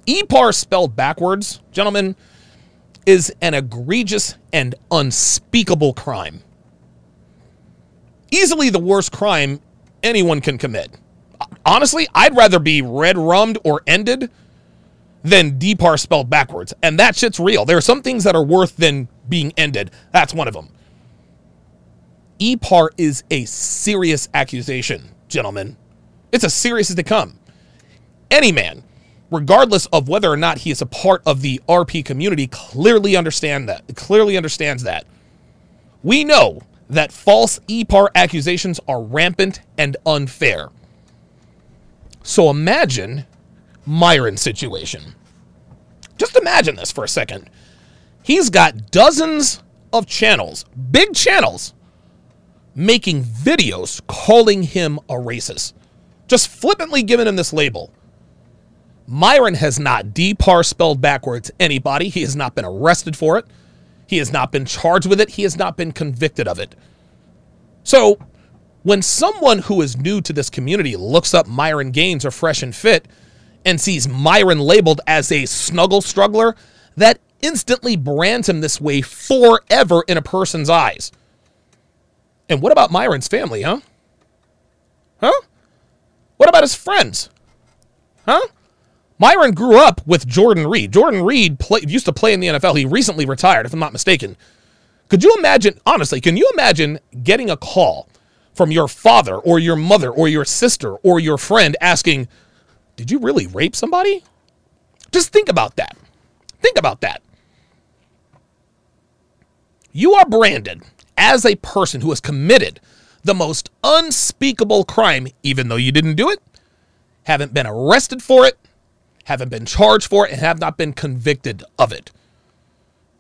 EPAR spelled backwards, gentlemen, is an egregious and unspeakable crime. Easily the worst crime anyone can commit. Honestly, I'd rather be red rummed or ended than DPAR spelled backwards. And that shit's real. There are some things that are worth than being ended. That's one of them. EPAR is a serious accusation, gentlemen. It's as serious as they come. Any man regardless of whether or not he is a part of the RP community, clearly understand that. Clearly understands that. We know that false EPAR accusations are rampant and unfair. So imagine Myron's situation. Just imagine this for a second. He's got dozens of channels, big channels, making videos calling him a racist. Just flippantly giving him this label. Myron has not depar spelled backwards anybody. He has not been arrested for it. He has not been charged with it. He has not been convicted of it. So, when someone who is new to this community looks up Myron Gaines or Fresh and Fit and sees Myron labeled as a snuggle struggler, that instantly brands him this way forever in a person's eyes. And what about Myron's family, huh? Huh? What about his friends? Huh? Myron grew up with Jordan Reed. Jordan Reed play, used to play in the NFL. He recently retired, if I'm not mistaken. Could you imagine, honestly, can you imagine getting a call from your father or your mother or your sister or your friend asking, Did you really rape somebody? Just think about that. Think about that. You are branded as a person who has committed the most unspeakable crime, even though you didn't do it, haven't been arrested for it, haven't been charged for it, and have not been convicted of it.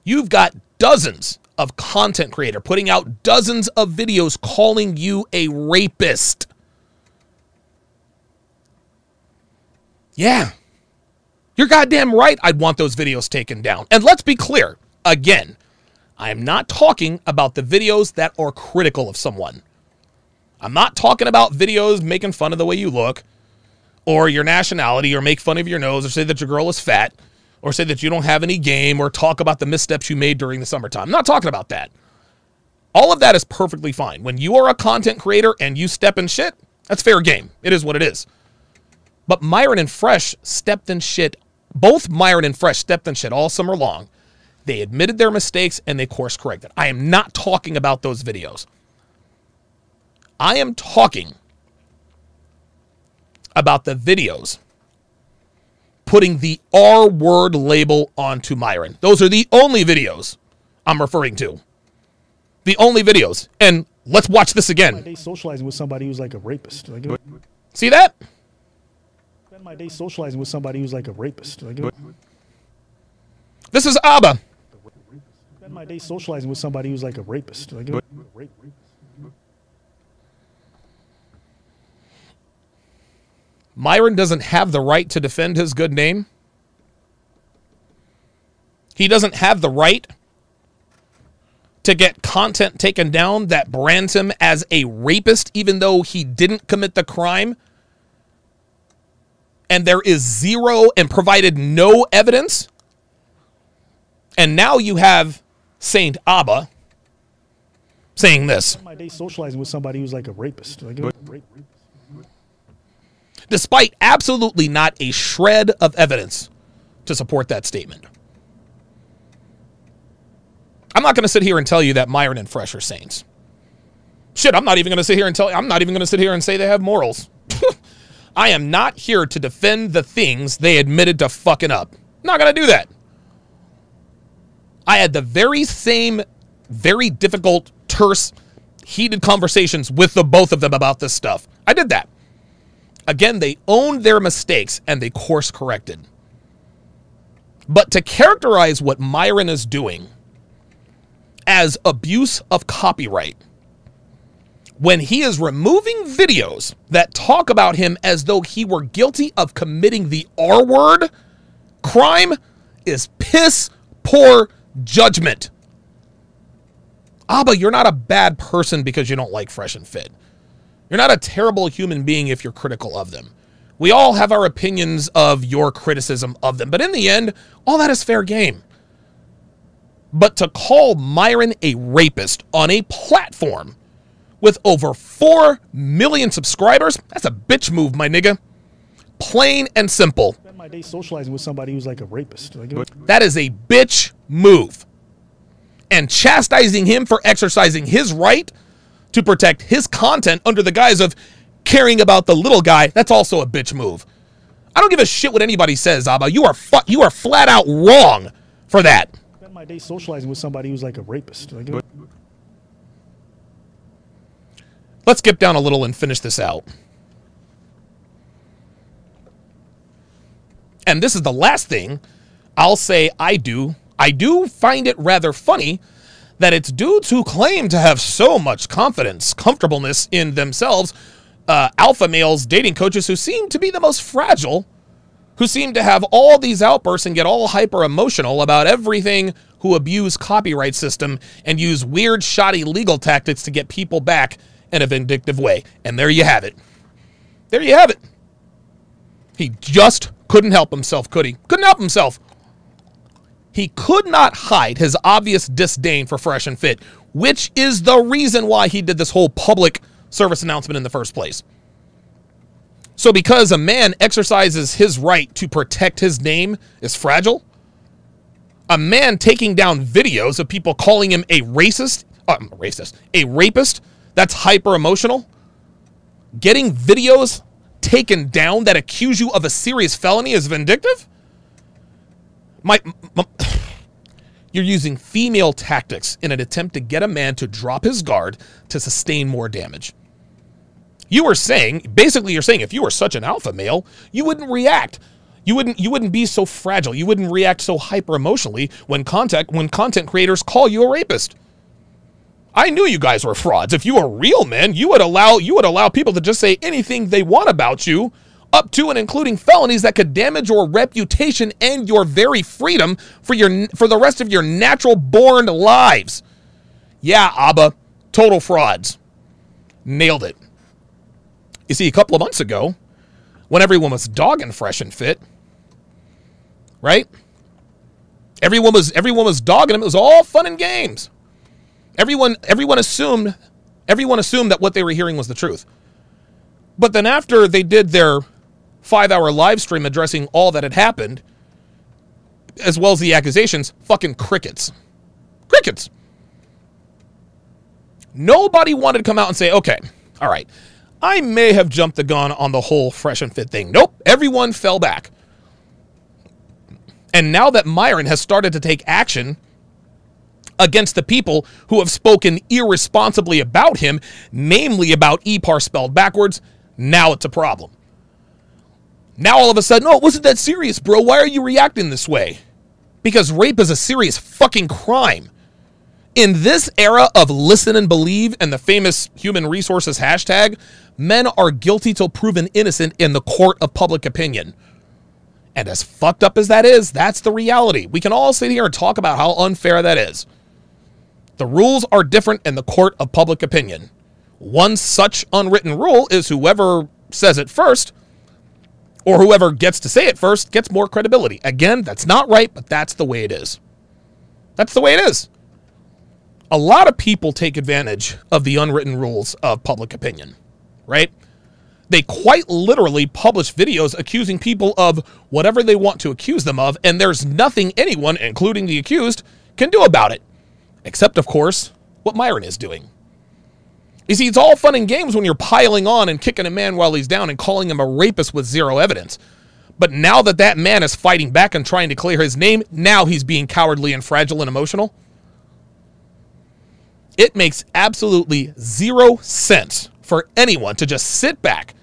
You've got dozens of content creator putting out dozens of videos calling you a rapist. Yeah. You're goddamn right I'd want those videos taken down. And let's be clear again, I am not talking about the videos that are critical of someone. I'm not talking about videos making fun of the way you look or your nationality or make fun of your nose or say that your girl is fat or say that you don't have any game or talk about the missteps you made during the summertime. I'm not talking about that. All of that is perfectly fine. When you are a content creator and you step in shit, that's fair game. It is what it is. But Myron and Fresh stepped in shit. Both Myron and Fresh stepped in shit all summer long. They admitted their mistakes and they course corrected. I am not talking about those videos. I am talking about the videos putting the R word label onto Myron. Those are the only videos I'm referring to. The only videos. And let's watch this again. my again. day socializing with somebody who's like a rapist. Like, See that? spend my day socializing with somebody who's like a rapist. Like, This is Aba. spend my day socializing with somebody who's like a rapist. Like, rape. Myron doesn't have the right to defend his good name. He doesn't have the right to get content taken down that brands him as a rapist, even though he didn't commit the crime. And there is zero and provided no evidence. And now you have Saint Aba saying this. My day socializing with somebody who's like a rapist. Like, rape. Despite absolutely not a shred of evidence to support that statement. I'm not going to sit here and tell you that Myron and Fresh are saints. Shit, I'm not even going to sit here and tell I'm not even going to sit here and say they have morals. I am not here to defend the things they admitted to fucking up. Not going to do that. I had the very same very difficult, terse, heated conversations with the both of them about this stuff. I did that again, they owned their mistakes and they course corrected. But to characterize what Myron is doing as abuse of copyright, when he is removing videos that talk about him as though he were guilty of committing the R word crime, is piss poor judgment. Aba, you're not a bad person because you don't like Fresh and Fit. You're not a terrible human being if you're critical of them. We all have our opinions of your criticism of them, but in the end, all that is fair game. But to call Myron a rapist on a platform with over 4 million subscribers, that's a bitch move, my nigga. Plain and simple. Spend my day socializing with somebody who's like a rapist. Like, That is a bitch move. And chastising him for exercising his right to protect his content under the guise of caring about the little guy, that's also a bitch move. I don't give a shit what anybody says, Aba. You are fu- you are flat out wrong for that. spend my day socializing with somebody who's like a rapist. Like, Let's skip down a little and finish this out. And this is the last thing I'll say I do. I do find it rather funny that it's dudes who claim to have so much confidence, comfortableness in themselves, uh, alpha males, dating coaches who seem to be the most fragile, who seem to have all these outbursts and get all hyper emotional about everything, who abuse copyright system and use weird, shoddy legal tactics to get people back in a vindictive way. And there you have it. There you have it. He just couldn't help himself, could he? Couldn't help himself. He could not hide his obvious disdain for Fresh and Fit, which is the reason why he did this whole public service announcement in the first place. So, because a man exercises his right to protect his name is fragile, a man taking down videos of people calling him a racist, uh, racist, a rapist, that's hyper emotional. Getting videos taken down that accuse you of a serious felony is vindictive? My, my, you're using female tactics in an attempt to get a man to drop his guard to sustain more damage. You are saying, basically, you're saying if you were such an alpha male, you wouldn't react. You wouldn't you wouldn't be so fragile. You wouldn't react so hyper emotionally when content when content creators call you a rapist. I knew you guys were frauds. If you were real men, you would allow you would allow people to just say anything they want about you, up to and including felonies that could damage your reputation and your very freedom for your for the rest of your natural born lives. Yeah, Aba, total frauds. Nailed it. You see, a couple of months ago, when everyone was dogging fresh and fit, right? Everyone was everyone was dogging him. It was all fun and games. Everyone everyone assumed everyone assumed that what they were hearing was the truth. But then after they did their 5-hour live stream addressing all that had happened as well as the accusations, fucking crickets. Crickets. Nobody wanted to come out and say, "Okay, all right. I may have jumped the gun on the whole fresh and fit thing." Nope, everyone fell back. And now that Myron has started to take action against the people who have spoken irresponsibly about him, namely about EPAR spelled backwards, now it's a problem. Now all of a sudden, oh, it wasn't that serious, bro. Why are you reacting this way? Because rape is a serious fucking crime. In this era of listen and believe and the famous human resources hashtag, men are guilty till proven innocent in the court of public opinion. And as fucked up as that is, that's the reality. We can all sit here and talk about how unfair that is. The rules are different in the court of public opinion. One such unwritten rule is whoever says it first, or whoever gets to say it first, gets more credibility. Again, that's not right, but that's the way it is. That's the way it is. A lot of people take advantage of the unwritten rules of public opinion, right? They quite literally publish videos accusing people of whatever they want to accuse them of, and there's nothing anyone, including the accused, can do about it. Except, of course, what Myron is doing. You see, it's all fun and games when you're piling on and kicking a man while he's down and calling him a rapist with zero evidence. But now that that man is fighting back and trying to clear his name, now he's being cowardly and fragile and emotional. It makes absolutely zero sense for anyone to just sit back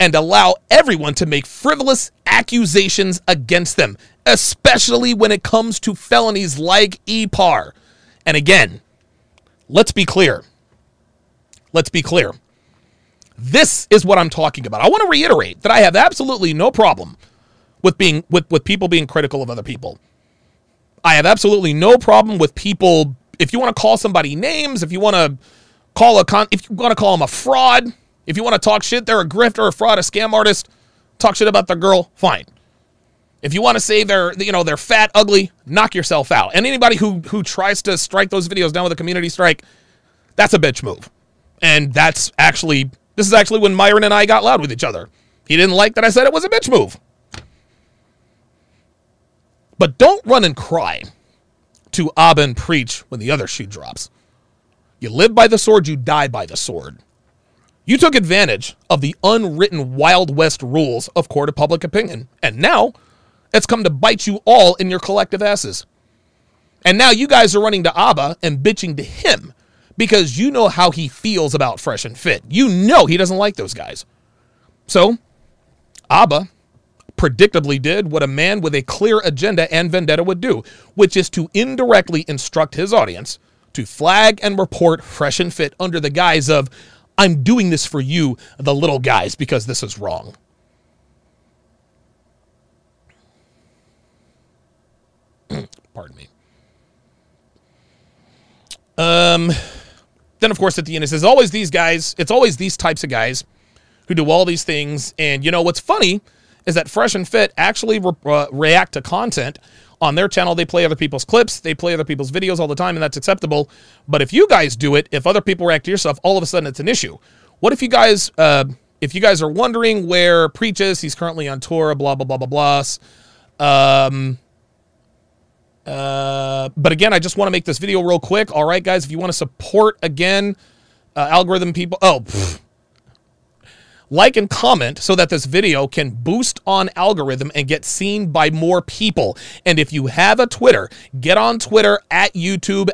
and allow everyone to make frivolous accusations against them, especially when it comes to felonies like EPAR. And again, let's be clear. Let's be clear. This is what I'm talking about. I want to reiterate that I have absolutely no problem with being with, with people being critical of other people. I have absolutely no problem with people if you want to call somebody names, if you want to call a con if you want to call them a fraud, if you want to talk shit, they're a grifter, a fraud, a scam artist, talk shit about their girl, fine. If you want to say they're you know they're fat, ugly, knock yourself out. And anybody who who tries to strike those videos down with a community strike, that's a bitch move. And that's actually this is actually when Myron and I got loud with each other. He didn't like that I said it was a bitch move. But don't run and cry to Aba and preach when the other shoe drops. You live by the sword, you die by the sword. You took advantage of the unwritten Wild West rules of court of public opinion, and now it's come to bite you all in your collective asses. And now you guys are running to Aba and bitching to him because you know how he feels about Fresh and Fit. You know he doesn't like those guys. So, Aba predictably did what a man with a clear agenda and vendetta would do, which is to indirectly instruct his audience to flag and report Fresh and Fit under the guise of, I'm doing this for you, the little guys, because this is wrong. Pardon me. Um, then, of course, at the end, it says, always these guys, it's always these types of guys who do all these things. And, you know, what's funny is that Fresh and Fit actually re- uh, react to content on their channel. They play other people's clips, they play other people's videos all the time, and that's acceptable. But if you guys do it, if other people react to your stuff, all of a sudden it's an issue. What if you guys, uh, if you guys are wondering where Preach is, he's currently on tour, blah, blah, blah, blah, blah. Um, uh, but again, I just want to make this video real quick. All right, guys, if you want to support again, uh, algorithm people, oh, like and comment so that this video can boost on algorithm and get seen by more people. And if you have a Twitter, get on Twitter at YouTube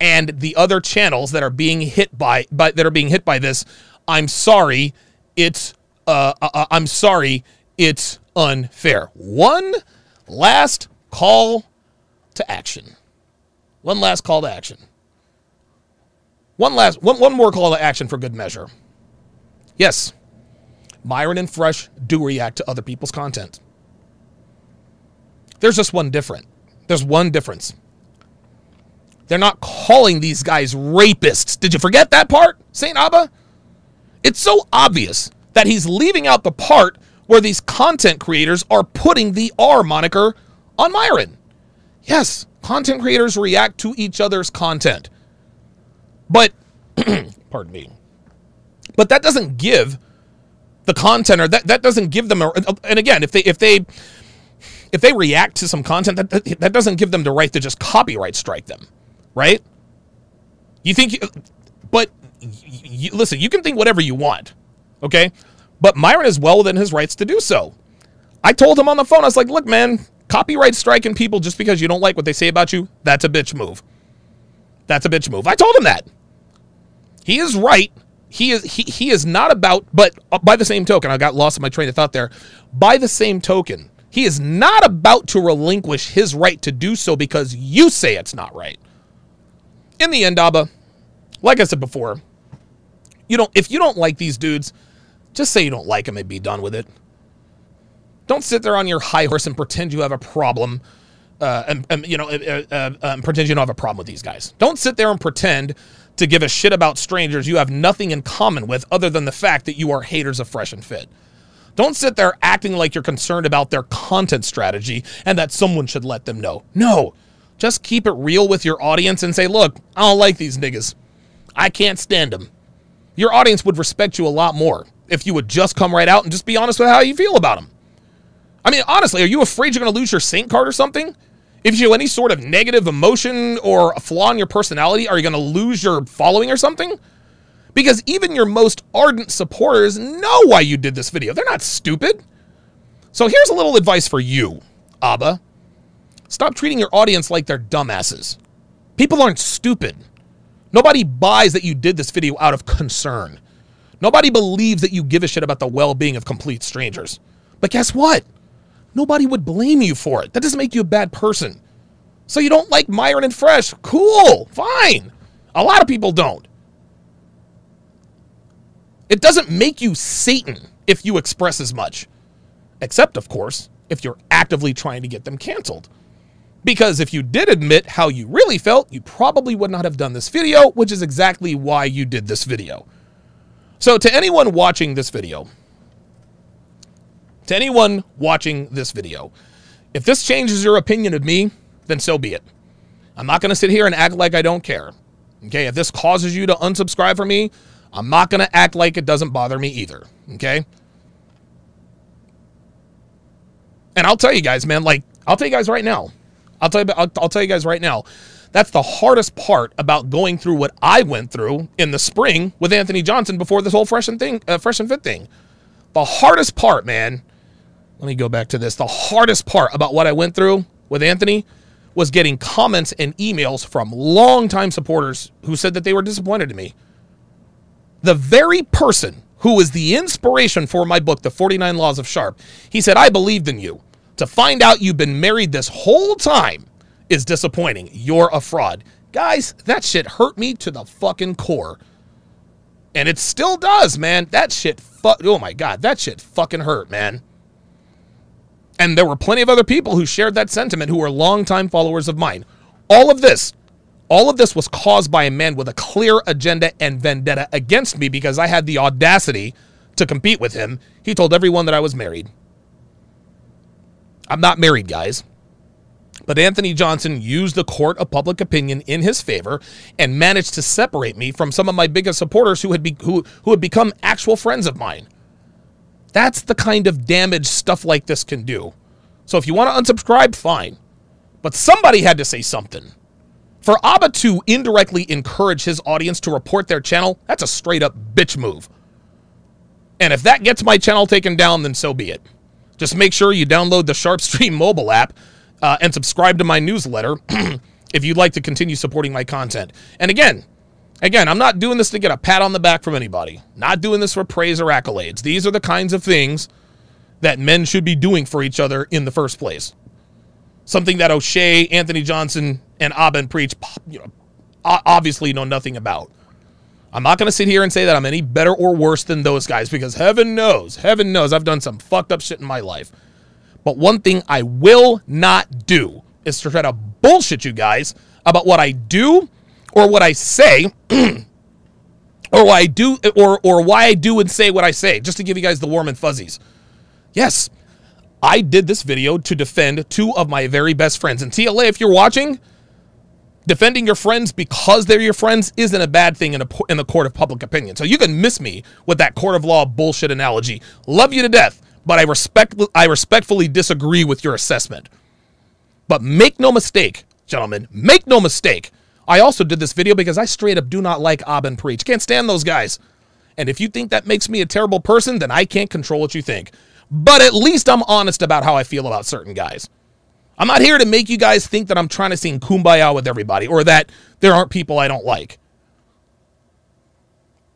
and the other channels that are being hit by, by that are being hit by this. I'm sorry, it's uh, uh, uh I'm sorry it's unfair. One last call to action. One last call to action. One last one, one more call to action for good measure. Yes, Myron and Fresh do react to other people's content. There's just one different. There's one difference. They're not calling these guys rapists. Did you forget that part, St. Aba? It's so obvious that he's leaving out the part where these content creators are putting the R moniker on Myron. Yes, content creators react to each other's content. But, pardon me, but that doesn't give the content or that, that doesn't give them a, and again if they if they if they react to some content that that doesn't give them the right to just copyright strike them right? You think you, but you, listen you can think whatever you want okay? But myron is well within his rights to do so. I told him on the phone i was like look man copyright striking people just because you don't like what they say about you that's a bitch move. That's a bitch move. I told him that. He is right. He is he, he is not about but uh, by the same token i got lost in my train of thought there. By the same token he is not about to relinquish his right to do so because you say it's not right. In the end Aba like i said before you don't if you don't like these dudes just say you don't like them and be done with it don't sit there on your high horse and pretend you have a problem uh, and, and, you know uh, uh, uh pretend you don't have a problem with these guys don't sit there and pretend to give a shit about strangers you have nothing in common with other than the fact that you are haters of Fresh and Fit. Don't sit there acting like you're concerned about their content strategy and that someone should let them know. No, just keep it real with your audience and say, look, I don't like these niggas. I can't stand them. Your audience would respect you a lot more if you would just come right out and just be honest with how you feel about them. I mean, honestly, are you afraid you're going to lose your Saint card or something? If you have any sort of negative emotion or a flaw in your personality, are you going to lose your following or something? Because even your most ardent supporters know why you did this video. They're not stupid. So here's a little advice for you, Aba. Stop treating your audience like they're dumbasses. People aren't stupid. Nobody buys that you did this video out of concern. Nobody believes that you give a shit about the well being of complete strangers. But guess what? Nobody would blame you for it. That doesn't make you a bad person. So you don't like Myron and Fresh. Cool. Fine. A lot of people don't. It doesn't make you Satan if you express as much. Except, of course, if you're actively trying to get them canceled. Because if you did admit how you really felt, you probably would not have done this video, which is exactly why you did this video. So, to anyone watching this video, to anyone watching this video, if this changes your opinion of me, then so be it. I'm not going to sit here and act like I don't care. Okay, if this causes you to unsubscribe from me, I'm not going to act like it doesn't bother me either. Okay? And I'll tell you guys, man, like, I'll tell you guys right now. I'll tell you, I'll, I'll tell you guys right now. That's the hardest part about going through what I went through in the spring with Anthony Johnson before this whole fresh and thing, uh, fresh and fit thing. The hardest part, man, let me go back to this. The hardest part about what I went through with Anthony was getting comments and emails from longtime supporters who said that they were disappointed in me. The very person who was the inspiration for my book, The 49 Laws of Sharpe, he said, I believed in you. To find out you've been married this whole time is disappointing. You're a fraud. Guys, that shit hurt me to the fucking core. And it still does, man. That shit, fu- oh my God, that shit fucking hurt, man. And there were plenty of other people who shared that sentiment who were longtime followers of mine. All of this, all of this was caused by a man with a clear agenda and vendetta against me because I had the audacity to compete with him. He told everyone that I was married. I'm not married, guys. But Anthony Johnson used the court of public opinion in his favor and managed to separate me from some of my biggest supporters who had, be, who, who had become actual friends of mine. That's the kind of damage stuff like this can do. So if you want to unsubscribe, fine. But somebody had to say something. For Aba to indirectly encourage his audience to report their channel, that's a straight up bitch move. And if that gets my channel taken down, then so be it. Just make sure you download the SharpeStream mobile app uh, and subscribe to my newsletter if you'd like to continue supporting my content. And again, Again, I'm not doing this to get a pat on the back from anybody. Not doing this for praise or accolades. These are the kinds of things that men should be doing for each other in the first place. Something that O'Shea, Anthony Johnson, and Aben preach, you know, obviously know nothing about. I'm not going to sit here and say that I'm any better or worse than those guys because heaven knows, heaven knows I've done some fucked up shit in my life. But one thing I will not do is to try to bullshit you guys about what I do or what I say or why I do or or why I do and say what I say just to give you guys the warm and fuzzies. Yes, I did this video to defend two of my very best friends. And TLA, if you're watching, defending your friends because they're your friends isn't a bad thing in, a, in the court of public opinion. So you can miss me with that court of law bullshit analogy. Love you to death, but I respect I respectfully disagree with your assessment. But make no mistake, gentlemen, make no mistake. I also did this video because I straight up do not like Aben Preach. Can't stand those guys. And if you think that makes me a terrible person, then I can't control what you think but at least I'm honest about how I feel about certain guys. I'm not here to make you guys think that I'm trying to sing kumbaya with everybody or that there aren't people I don't like.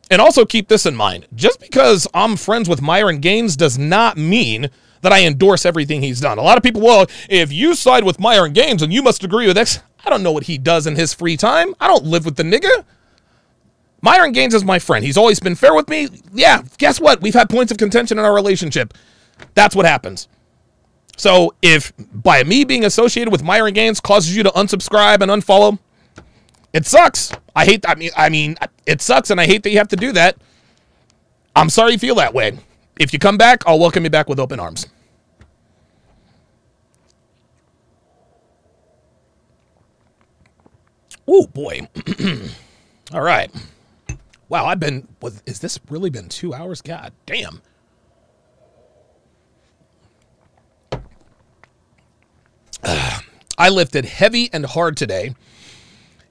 And also keep this in mind just because I'm friends with Myron Gaines does not mean that I endorse everything he's done. A lot of people, well, if you side with Myron Gaines and you must agree with X, I don't know what he does in his free time. I don't live with the nigga. Myron Gaines is my friend. He's always been fair with me. Yeah, guess what? We've had points of contention in our relationship. That's what happens. So if by me being associated with Myron Gaines causes you to unsubscribe and unfollow, it sucks. I hate I mean I mean it sucks and I hate that you have to do that. I'm sorry you feel that way. If you come back, I'll welcome you back with open arms. Oh boy. All right. Wow, I've been was is this really been 2 hours? God damn. I lifted heavy and hard today,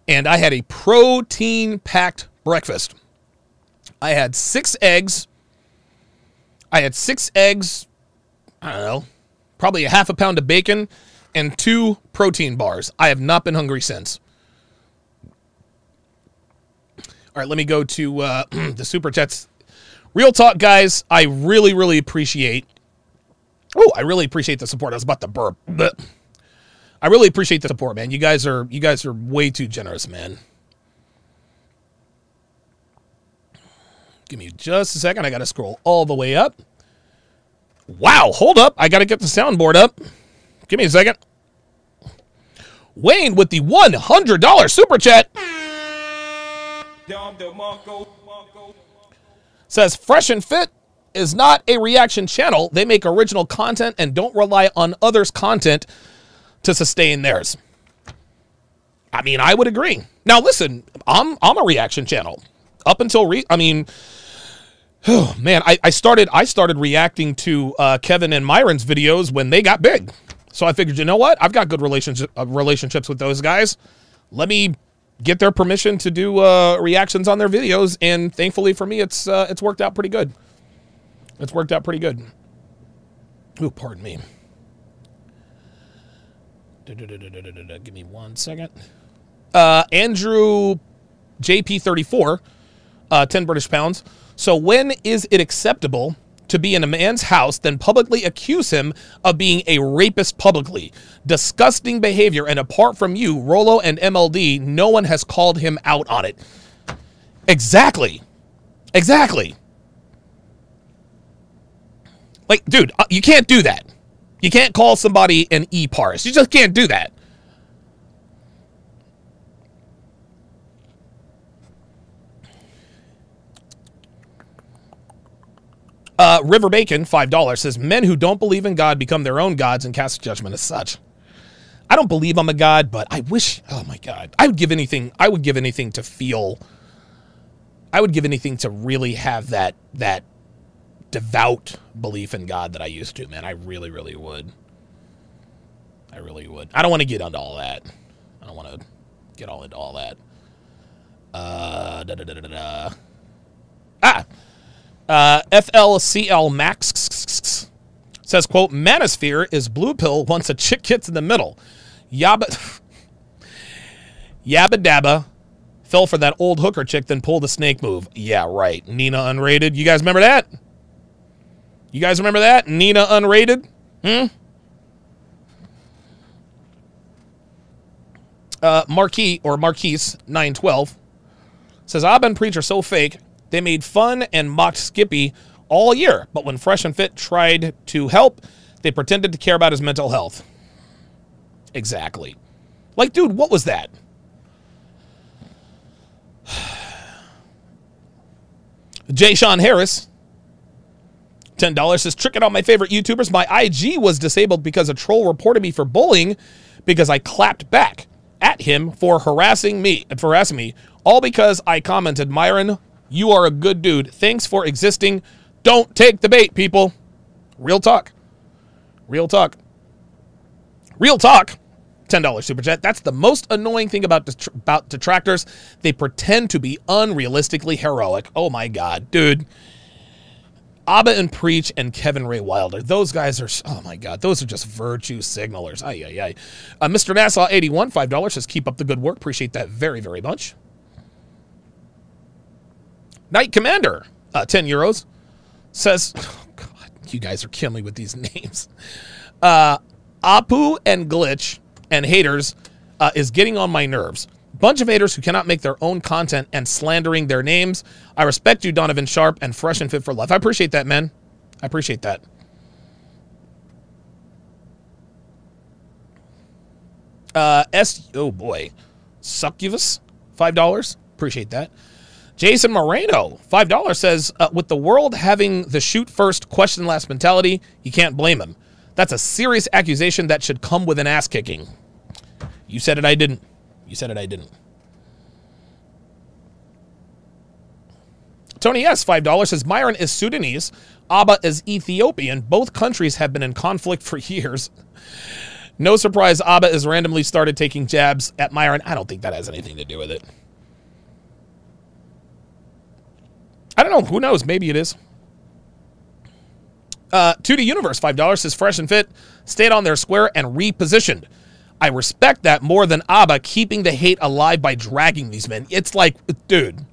and I had a protein packed breakfast. I had six eggs. I had six eggs, I don't know, probably a half a pound of bacon, and two protein bars. I have not been hungry since. All right, let me go to uh, the super chats. Real talk, guys. I really, really appreciate. Oh, I really appreciate the support. I was about to burp. But I really appreciate the support, man. You guys are you guys are way too generous, man. Give me just a second. I got to scroll all the way up. Wow, hold up. I got to get the soundboard up. Give me a second. Wayne with the $100 super chat. Says Fresh and Fit is not a reaction channel. They make original content and don't rely on others' content to sustain theirs. I mean, I would agree. Now, listen, I'm I'm a reaction channel. Up until re, I mean, oh man, I, I started I started reacting to uh, Kevin and Myron's videos when they got big. So I figured, you know what? I've got good relationship uh, relationships with those guys. Let me get their permission to do uh, reactions on their videos, and thankfully for me, it's uh, it's worked out pretty good. It's worked out pretty good. Oh, pardon me. Give me one second. Uh, Andrew JP34, uh, 10 British pounds. So, when is it acceptable to be in a man's house, then publicly accuse him of being a rapist publicly? Disgusting behavior. And apart from you, Rolo and MLD, no one has called him out on it. Exactly. Exactly. Like, dude, uh, you can't do that. You can't call somebody an e-pars. You just can't do that. Uh, River Bacon, $5, says Men who don't believe in God become their own gods and cast judgment as such. I don't believe I'm a god, but I wish, oh my God, I would give anything, I would give anything to feel, I would give anything to really have that, that devout belief in God that I used to, man. I really, really would. I really would. I don't want to get into all that. I don't want to get all into all that. Uh, da, da, da. Ah, uh, FLCL Max says, quote, Manosphere is blue pill once a chick gets in the middle. Yabba, yabba dabba fell for that old hooker chick, then pulled the snake move. Yeah, right. Nina unrated. You guys remember that? You guys remember that? Nina unrated? Hmm? Uh, Marquis, or Marquise, 912, says, Aba and Preach are so fake, they made fun and mocked Skippy all year, but when Fresh and Fit tried to help, they pretended to care about his mental health. Exactly. Like, dude, what was that? Jay Sean Harris, $10 says, tricking out my favorite YouTubers. My IG was disabled because a troll reported me for bullying because I clapped back at him for harassing me, for harassing me, all because I commented, Myron, you are a good dude. Thanks for existing. Don't take the bait, people. Real talk. Real talk. Real talk. $10 super chat. That's the most annoying thing about detr- about detractors. They pretend to be unrealistically heroic. Oh my god, dude. Aba and Preach and Kevin Ray Wilder. Those guys are, oh my God, those are just virtue signalers. Ay, ay, ay. Uh, Mr. Nassau, 81, $5 says, keep up the good work. Appreciate that very, very much. Knight Commander, uh, 10 euros, says, oh God, you guys are killing me with these names. Uh, Apu and Glitch and haters uh, is getting on my nerves. Bunch of haters who cannot make their own content and slandering their names. I respect you, Donovan Sharpe, and Fresh and Fit for Life. I appreciate that, man. I appreciate that. Uh, S. Oh boy, Succubus, five dollars. Appreciate that. Jason Moreno, five dollars says, uh, with the world having the shoot first, question last mentality, you can't blame him. That's a serious accusation that should come with an ass kicking. You said it, I didn't. You said it, I didn't. Tony S, $5 says Myron is Sudanese, Aba is Ethiopian. Both countries have been in conflict for years. No surprise, Aba has randomly started taking jabs at Myron. I don't think that has anything to do with it. I don't know. Who knows? Maybe it is. Uh, 2D Universe, $5 says fresh and fit, stayed on their square and repositioned. I respect that more than Aba keeping the hate alive by dragging these men. It's like, dude,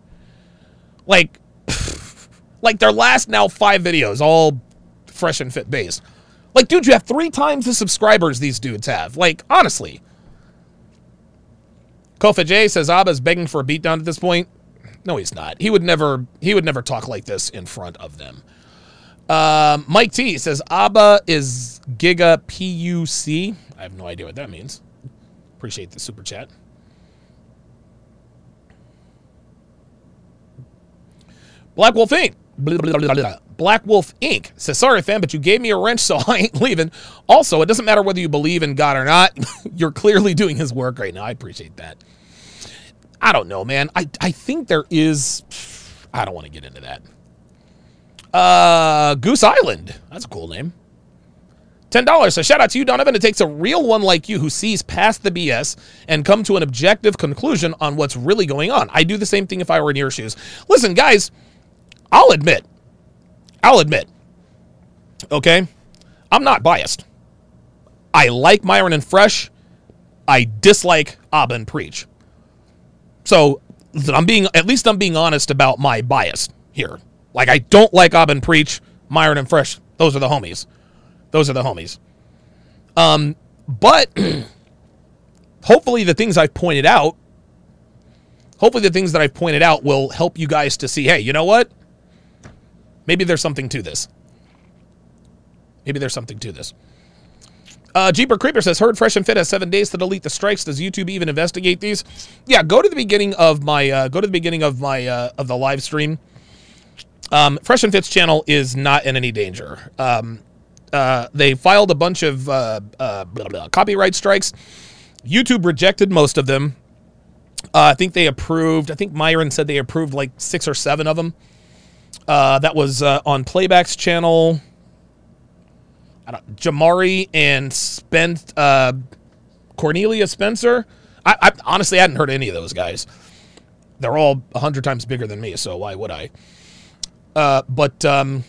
like, like their last now five videos, all fresh and fit based. Like, dude, you have three times the subscribers these dudes have. Like, honestly. Kofa J says Aba's begging for a beatdown at this point. No, he's not. He would never. He would never talk like this in front of them. Um, Mike T says Aba is Giga PUC. I have no idea what that means. Appreciate the super chat. Black Wolf Inc. Blah, blah, blah, Black Wolf Inc. says, sorry, fam, but you gave me a wrench, so I ain't leaving. Also, it doesn't matter whether you believe in God or not. You're clearly doing his work right now. I appreciate that. I don't know, man. I, I think there is. I don't want to get into that. Uh, Goose Island. That's a cool name. $10. So shout out to you, Donovan. It takes a real one like you who sees past the BS and come to an objective conclusion on what's really going on. I do the same thing if I were in your shoes. Listen, guys, I'll admit, I'll admit, okay, I'm not biased. I like Myron and Fresh. I dislike Aba and Preach. So I'm being, at least I'm being honest about my bias here. Like, I don't like and Preach, Myron and Fresh. Those are the homies. Those are the homies. Um, but hopefully the things I've pointed out, hopefully the things that I've pointed out will help you guys to see, hey, you know what? Maybe there's something to this. Maybe there's something to this. Uh, Jeeper Creeper says, heard Fresh and Fit has seven days to delete the strikes. Does YouTube even investigate these? Yeah, go to the beginning of my, uh, go to the beginning of my, uh, of the live stream. Um, Fresh and Fit's channel is not in any danger. Um, uh, they filed a bunch of uh, uh, blah, blah, copyright strikes. YouTube rejected most of them. Uh, I think they approved. I think Myron said they approved like six or seven of them. Uh, that was uh, on Playback's channel. I don't, Jamari and Spence, Cornelia Spencer. I, I honestly hadn't heard any of those guys. They're all hundred times bigger than me, so why would I? but um,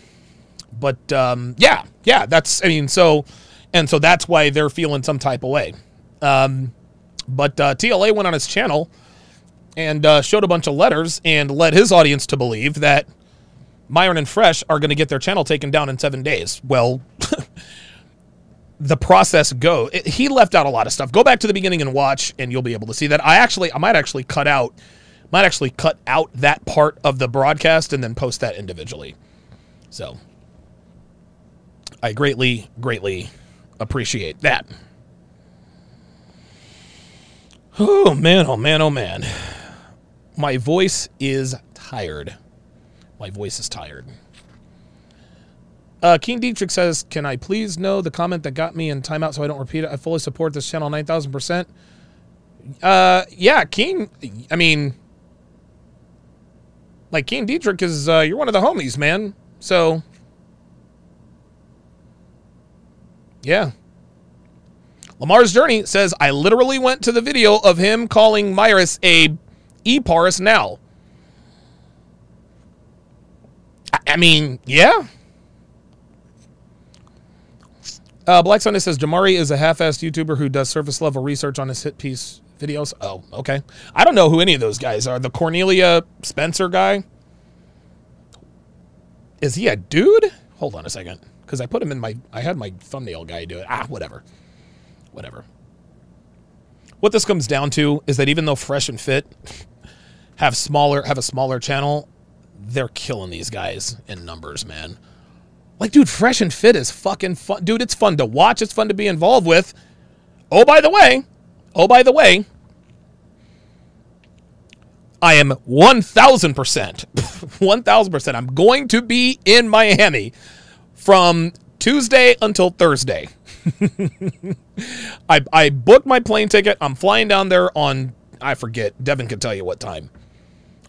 but um, yeah, yeah, that's I mean, so and so that's why they're feeling some type of way. Um, but uh, TLA went on his channel and uh, showed a bunch of letters and led his audience to believe that Myron and Fresh are going to get their channel taken down in seven days. Well, the process go. It, he left out a lot of stuff. Go back to the beginning and watch, and you'll be able to see that. I actually, I might actually cut out, might actually cut out that part of the broadcast and then post that individually. So, I greatly, greatly appreciate that. Oh man, oh man, oh man. My voice is tired. My voice is tired. Uh, King Dietrich says, "Can I please know the comment that got me in timeout so I don't repeat it? I fully support this channel, nine thousand percent." Uh, yeah, King. I mean, like King Dietrich is uh, you're one of the homies, man. So, yeah. Lamar's Journey says, I literally went to the video of him calling Myris a E-Paris now. I, mean, yeah. Uh, Black Sunday says, Jamari is a half-assed YouTuber who does surface-level research on his hit piece videos. Oh, okay. I don't know who any of those guys are. The Cornelia Spencer guy? Is he a dude? Hold on a second. Because I put him in my... I had my thumbnail guy do it. Ah, whatever whatever. What this comes down to is that even though Fresh and Fit have smaller have a smaller channel, they're killing these guys in numbers, man. Like, dude, Fresh and Fit is fucking fun. Dude, it's fun to watch. It's fun to be involved with. Oh, by the way, oh, by the way, I am 1,000%, 1,000%. I'm going to be in Miami from Tuesday until Thursday. I, I booked my plane ticket. I'm flying down there on, I forget, Devin can tell you what time.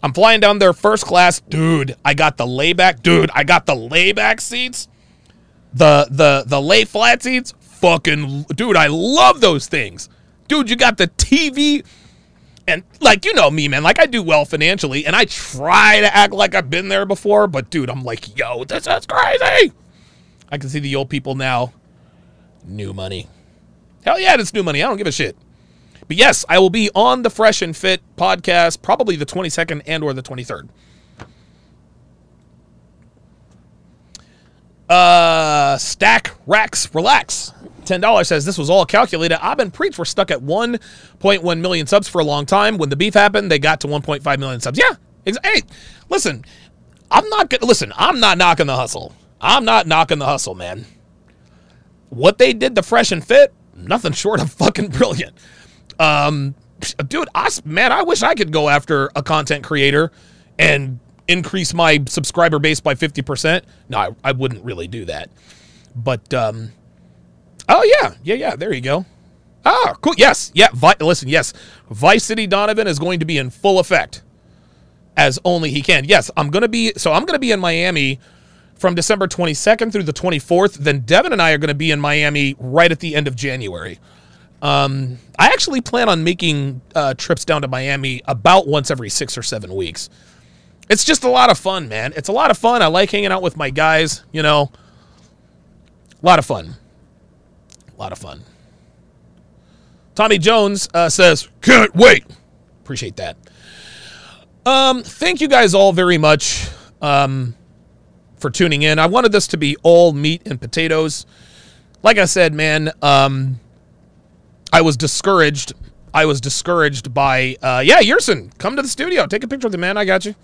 I'm flying down there first class. Dude, I got the layback. Dude, I got the layback seats. The, the, the lay flat seats. Fucking, dude, I love those things. Dude, you got the TV. And like, you know me, man. Like, I do well financially. And I try to act like I've been there before. But, dude, I'm like, yo, this is crazy. I can see the old people now new money. Hell yeah, it's new money. I don't give a shit. But yes, I will be on the Fresh and Fit podcast probably the 22nd and or the 23rd. Uh, Stack Racks Relax. $10 says this was all calculated. I've been preached. We're stuck at 1.1 million subs for a long time. When the beef happened, they got to 1.5 million subs. Yeah. Hey, listen, I'm not going to listen. I'm not knocking the hustle. I'm not knocking the hustle, man what they did to Fresh and Fit, nothing short of fucking brilliant. Um, dude, I, man, I wish I could go after a content creator and increase my subscriber base by 50%. No, I, I wouldn't really do that. But, um, oh, yeah, yeah, yeah, there you go. Ah, cool. Yes, yeah, Vi- listen, yes, Vice City Donovan is going to be in full effect as only he can. Yes, I'm to be, so I'm to be in Miami from December 22nd through the 24th. Then Devin and I are to be in Miami right at the end of January. Um, I actually plan on making uh, trips down to Miami about once every six or seven weeks. It's just a lot of fun, man. It's a lot of fun. I like hanging out with my guys, you know. A lot of fun. A lot of fun. Tommy Jones uh, says, can't wait. Appreciate that. Um, thank you guys all very much. Um, for tuning in. I wanted this to be all meat and potatoes. Like I said, man, um, I was discouraged. I was discouraged by, uh, yeah, Yerson, come to the studio, take a picture with the man. I got you.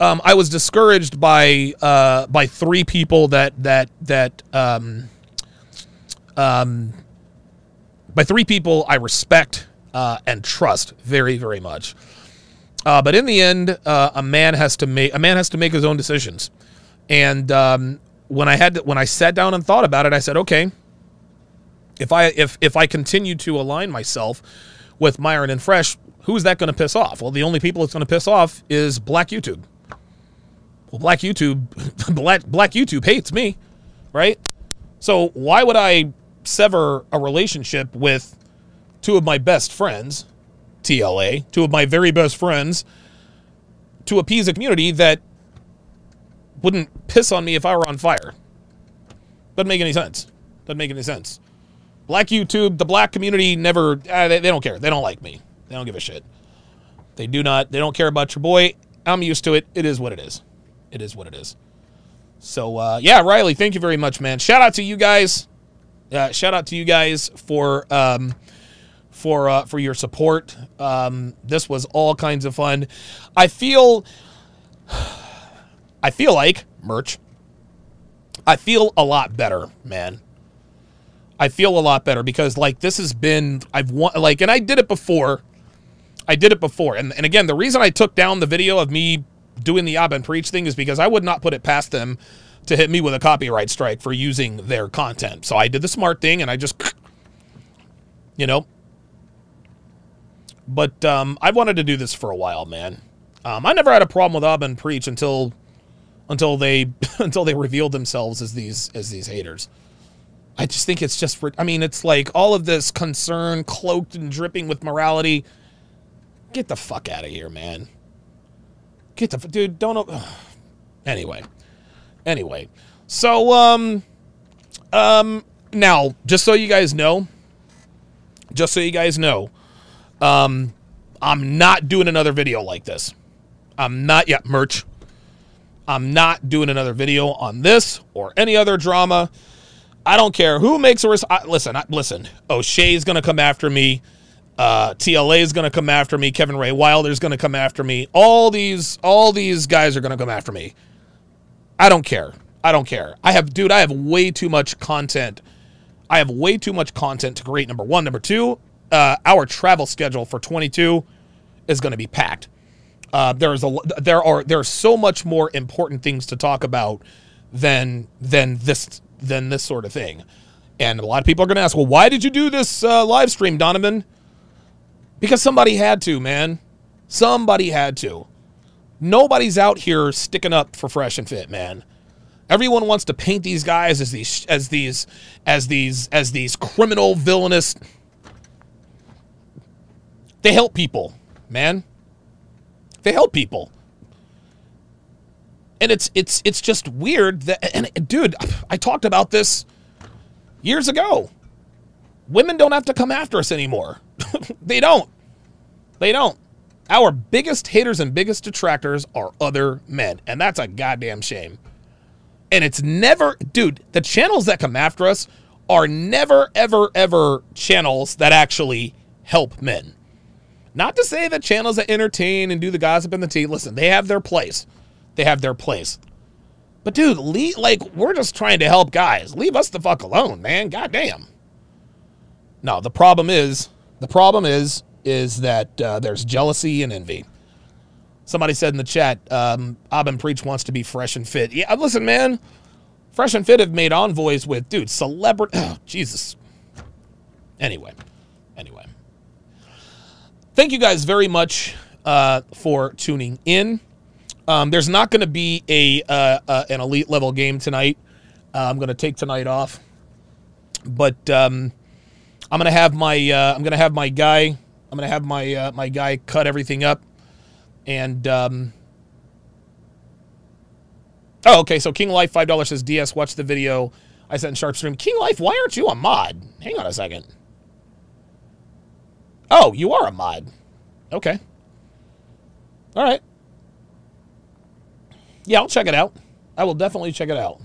Um, I was discouraged by uh, by three people that that that um, um, by three people I respect uh, and trust very very much. Uh, but in the end, uh, a man has to make a man has to make his own decisions. And um, when I had when I sat down and thought about it, I said, okay, if I if if I continue to align myself with Myron and Fresh, who's that going to piss off? Well, the only people it's going to piss off is Black YouTube. Well, Black YouTube, Black Black YouTube hates me, right? So why would I sever a relationship with two of my best friends, TLA, two of my very best friends, to appease a community that wouldn't piss on me if I were on fire. Doesn't make any sense. Doesn't make any sense. Black YouTube, the black community never, uh, they, they don't care. They don't like me. They don't give a shit. They do not, they don't care about your boy. I'm used to it. It is what it is. It is what it is. So uh, yeah, Riley, thank you very much, man. Shout out to you guys. Uh, shout out to you guys for um, for uh, for your support. Um, this was all kinds of fun. I feel I feel like merch. I feel a lot better, man. I feel a lot better because like this has been I've won like and I did it before. I did it before. And and again, the reason I took down the video of me doing the Ab and Preach thing is because I would not put it past them to hit me with a copyright strike for using their content. So I did the smart thing and I just you know. But um I've wanted to do this for a while, man. Um, I never had a problem with Ab and Preach until until they until they revealed themselves as these as these haters. I just think it's just, I mean, it's like all of this concern cloaked and dripping with morality. Get the fuck out of here, man. Get the, dude, don't, ugh. anyway. Anyway. So, um, um, now, just so you guys know, just so you guys know, um, I'm not doing another video like this. I'm not yet merch. I'm not doing another video on this or any other drama. I don't care who makes a risk. I, listen, I, listen. O'Shea's going to come after me. Uh, TLA is going to come after me. Kevin Ray Wilder is going to come after me. All these, all these guys are going to come after me. I don't care. I don't care. I have, dude. I have way too much content. I have way too much content to create. Number one. Number two. Uh, our travel schedule for 22 is going to be packed. Uh, there's a there are there are so much more important things to talk about than than this than this sort of thing. And a lot of people are going to ask, well, why did you do this uh, live stream, Donovan? Because somebody had to, man. Somebody had to. Nobody's out here sticking up for fresh and fit, man. Everyone wants to paint these guys as these as these as these as these criminal villainous. They help people, man. They help people and it's it's it's just weird that and dude i talked about this years ago. Women don't have to come after us anymore. They don't. They don't. Our biggest haters and biggest detractors are other men and that's a goddamn shame. And it's never dude the channels that come after us are never ever ever channels that actually help men. Not to say that channels that entertain and do the gossip and the tea listen they have their place they have their place. But dude, leave, like we're just trying to help guys. Leave us the fuck alone, man. Goddamn. No, the problem is the problem is is that uh, there's jealousy and envy. Somebody said in the chat, um, Abin Preach wants to be fresh and fit. Yeah, listen, man. Fresh and Fit have made envoys with, dude, celebrity. Oh, Jesus. Anyway, anyway. Thank you guys very much uh, for tuning in. Um, there's not going to be a uh, uh, an elite level game tonight. Uh, I'm going to take tonight off, but um, I'm going to have my uh, I'm going to have my guy I'm going to have my uh, my guy cut everything up, and um, oh okay. So King Life five dollars says DS watch the video I sent in SharpeStream. King Life, why aren't you a mod? Hang on a second. Oh, you are a mod. Okay. All right. Yeah, I'll check it out. I will definitely check it out.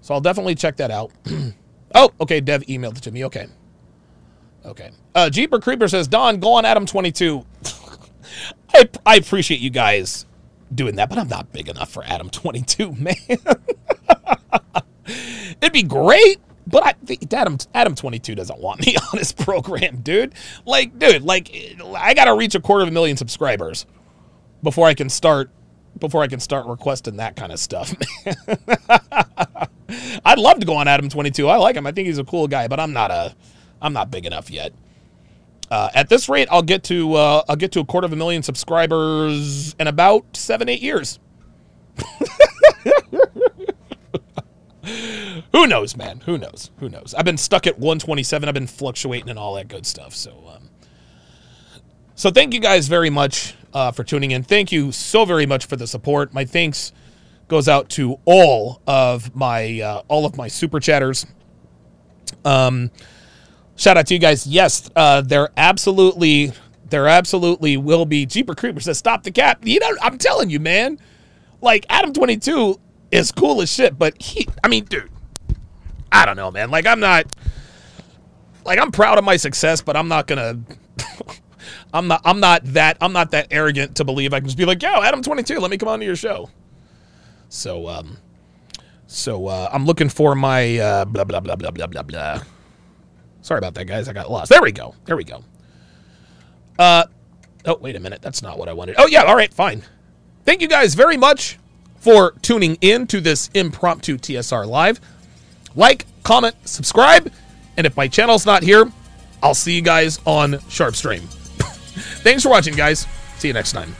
So I'll definitely check that out. oh, okay. Dev emailed it to me. Okay. Okay. Uh, Jeeper Creeper says, Don, go on Adam22. I, I appreciate you guys doing that, but I'm not big enough for Adam22, man. It'd be great, but I, Adam Adam 22 doesn't want me on his program, dude. Like, dude, like I got to reach a quarter of a million subscribers before I can start before I can start requesting that kind of stuff. I'd love to go on Adam 22. I like him. I think he's a cool guy, but I'm not a I'm not big enough yet. Uh, at this rate, I'll get to uh, I'll get to a quarter of a million subscribers in about seven eight years. Who knows, man? Who knows? Who knows? I've been stuck at 127. I've been fluctuating and all that good stuff. So, um, so thank you guys very much uh, for tuning in. Thank you so very much for the support. My thanks goes out to all of my uh, all of my super chatters. Um, shout out to you guys. Yes, uh, they're absolutely There absolutely will be. Jeeper Creeper says, "Stop the cap." You know, I'm telling you, man. Like Adam 22 is cool as shit, but he, I mean, dude, I don't know, man. Like I'm not, like I'm proud of my success, but I'm not gonna. I'm not. I'm not that. I'm not that arrogant to believe I can just be like, "Yo, Adam 22, let me come on to your show." So, um, so uh, I'm looking for my uh, blah blah blah blah blah blah blah. Sorry about that, guys. I got lost. There we go. There we go. Uh, oh, wait a minute. That's not what I wanted. Oh, yeah. All right. Fine. Thank you guys very much for tuning in to this impromptu TSR live. Like, comment, subscribe, and if my channel's not here, I'll see you guys on Sharpestream. Thanks for watching, guys. See you next time.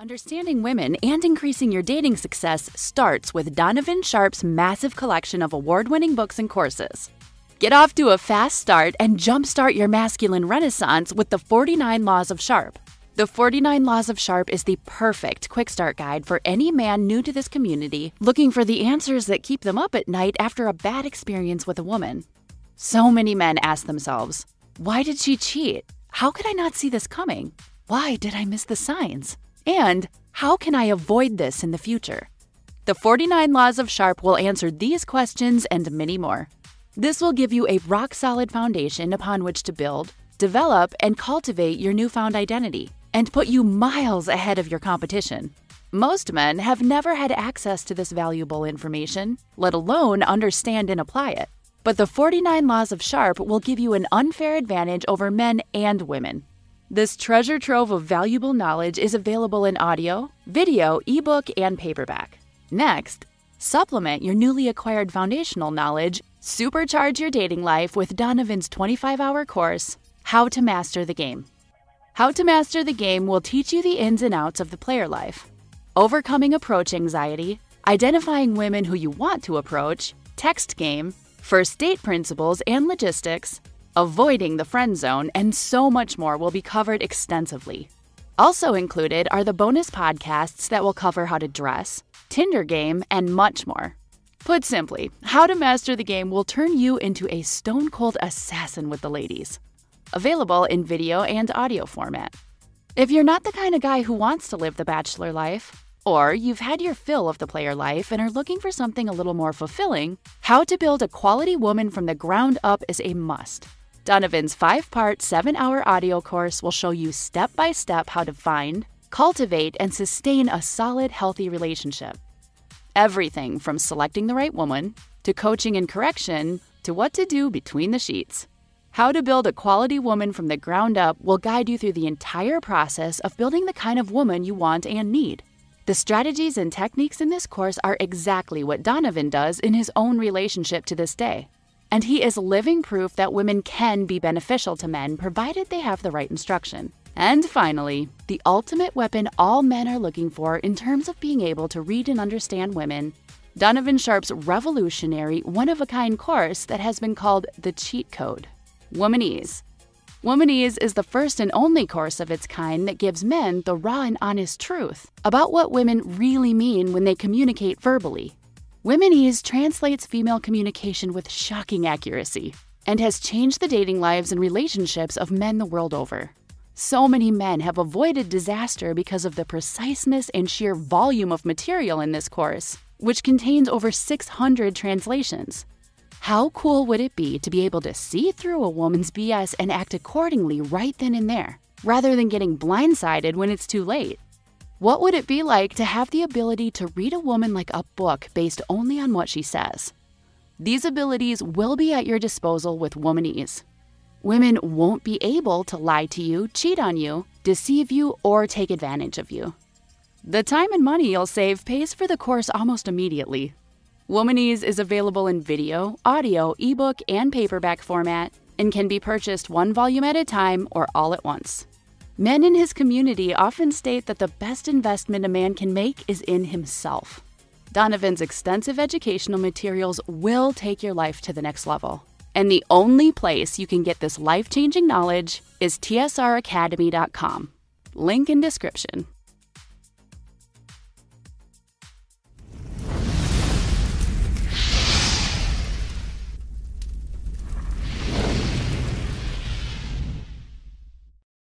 Understanding women and increasing your dating success starts with Donovan Sharpe's massive collection of award winning books and courses. Get off to a fast start and jumpstart your masculine renaissance with the 49 Laws of Sharpe. The 49 Laws of Sharpe is the perfect quick start guide for any man new to this community looking for the answers that keep them up at night after a bad experience with a woman. So many men ask themselves, why did she cheat? How could I not see this coming? Why did I miss the signs? And how can I avoid this in the future? The 49 Laws of Sharpe will answer these questions and many more. This will give you a rock solid foundation upon which to build, develop, and cultivate your newfound identity, and put you miles ahead of your competition. Most men have never had access to this valuable information, let alone understand and apply it. But the 49 Laws of Sharpe will give you an unfair advantage over men and women. This treasure trove of valuable knowledge is available in audio, video, ebook, and paperback. Next, supplement your newly acquired foundational knowledge, supercharge your dating life with Donovan's 25 hour course, How to Master the Game. How to Master the Game will teach you the ins and outs of the player life, overcoming approach anxiety, identifying women who you want to approach, text game, first date principles and logistics, avoiding the friend zone, and so much more will be covered extensively. Also included are the bonus podcasts that will cover how to dress, Tinder game, and much more. Put simply, How to Master the Game will turn you into a stone cold assassin with the ladies. Available in video and audio format. If you're not the kind of guy who wants to live the bachelor life, or you've had your fill of the player life and are looking for something a little more fulfilling, How to Build a Quality Woman from the Ground Up is a must. Donovan's five part, seven hour audio course will show you step by step how to find, cultivate, and sustain a solid, healthy relationship. Everything from selecting the right woman, to coaching and correction, to what to do between the sheets. How to build a quality woman from the ground up will guide you through the entire process of building the kind of woman you want and need. The strategies and techniques in this course are exactly what Donovan does in his own relationship to this day and he is living proof that women can be beneficial to men provided they have the right instruction. And finally, the ultimate weapon all men are looking for in terms of being able to read and understand women Donovan Sharpe's revolutionary, one of a kind course that has been called the Cheat Code Womanese. Womanese is the first and only course of its kind that gives men the raw and honest truth about what women really mean when they communicate verbally Womanese translates female communication with shocking accuracy and has changed the dating lives and relationships of men the world over. So many men have avoided disaster because of the preciseness and sheer volume of material in this course, which contains over 600 translations. How cool would it be to be able to see through a woman's BS and act accordingly right then and there? rather than getting blindsided when it's too late. What would it be like to have the ability to read a woman like a book based only on what she says? These abilities will be at your disposal with Womanese. Women won't be able to lie to you, cheat on you, deceive you, or take advantage of you. The time and money you'll save pays for the course almost immediately. Womanese is available in video, audio, ebook, and paperback format and can be purchased one volume at a time or all at once. Men in his community often state that the best investment a man can make is in himself. Donovan's extensive educational materials will take your life to the next level. And the only place you can get this life changing knowledge is tsracademy.com. Link in description.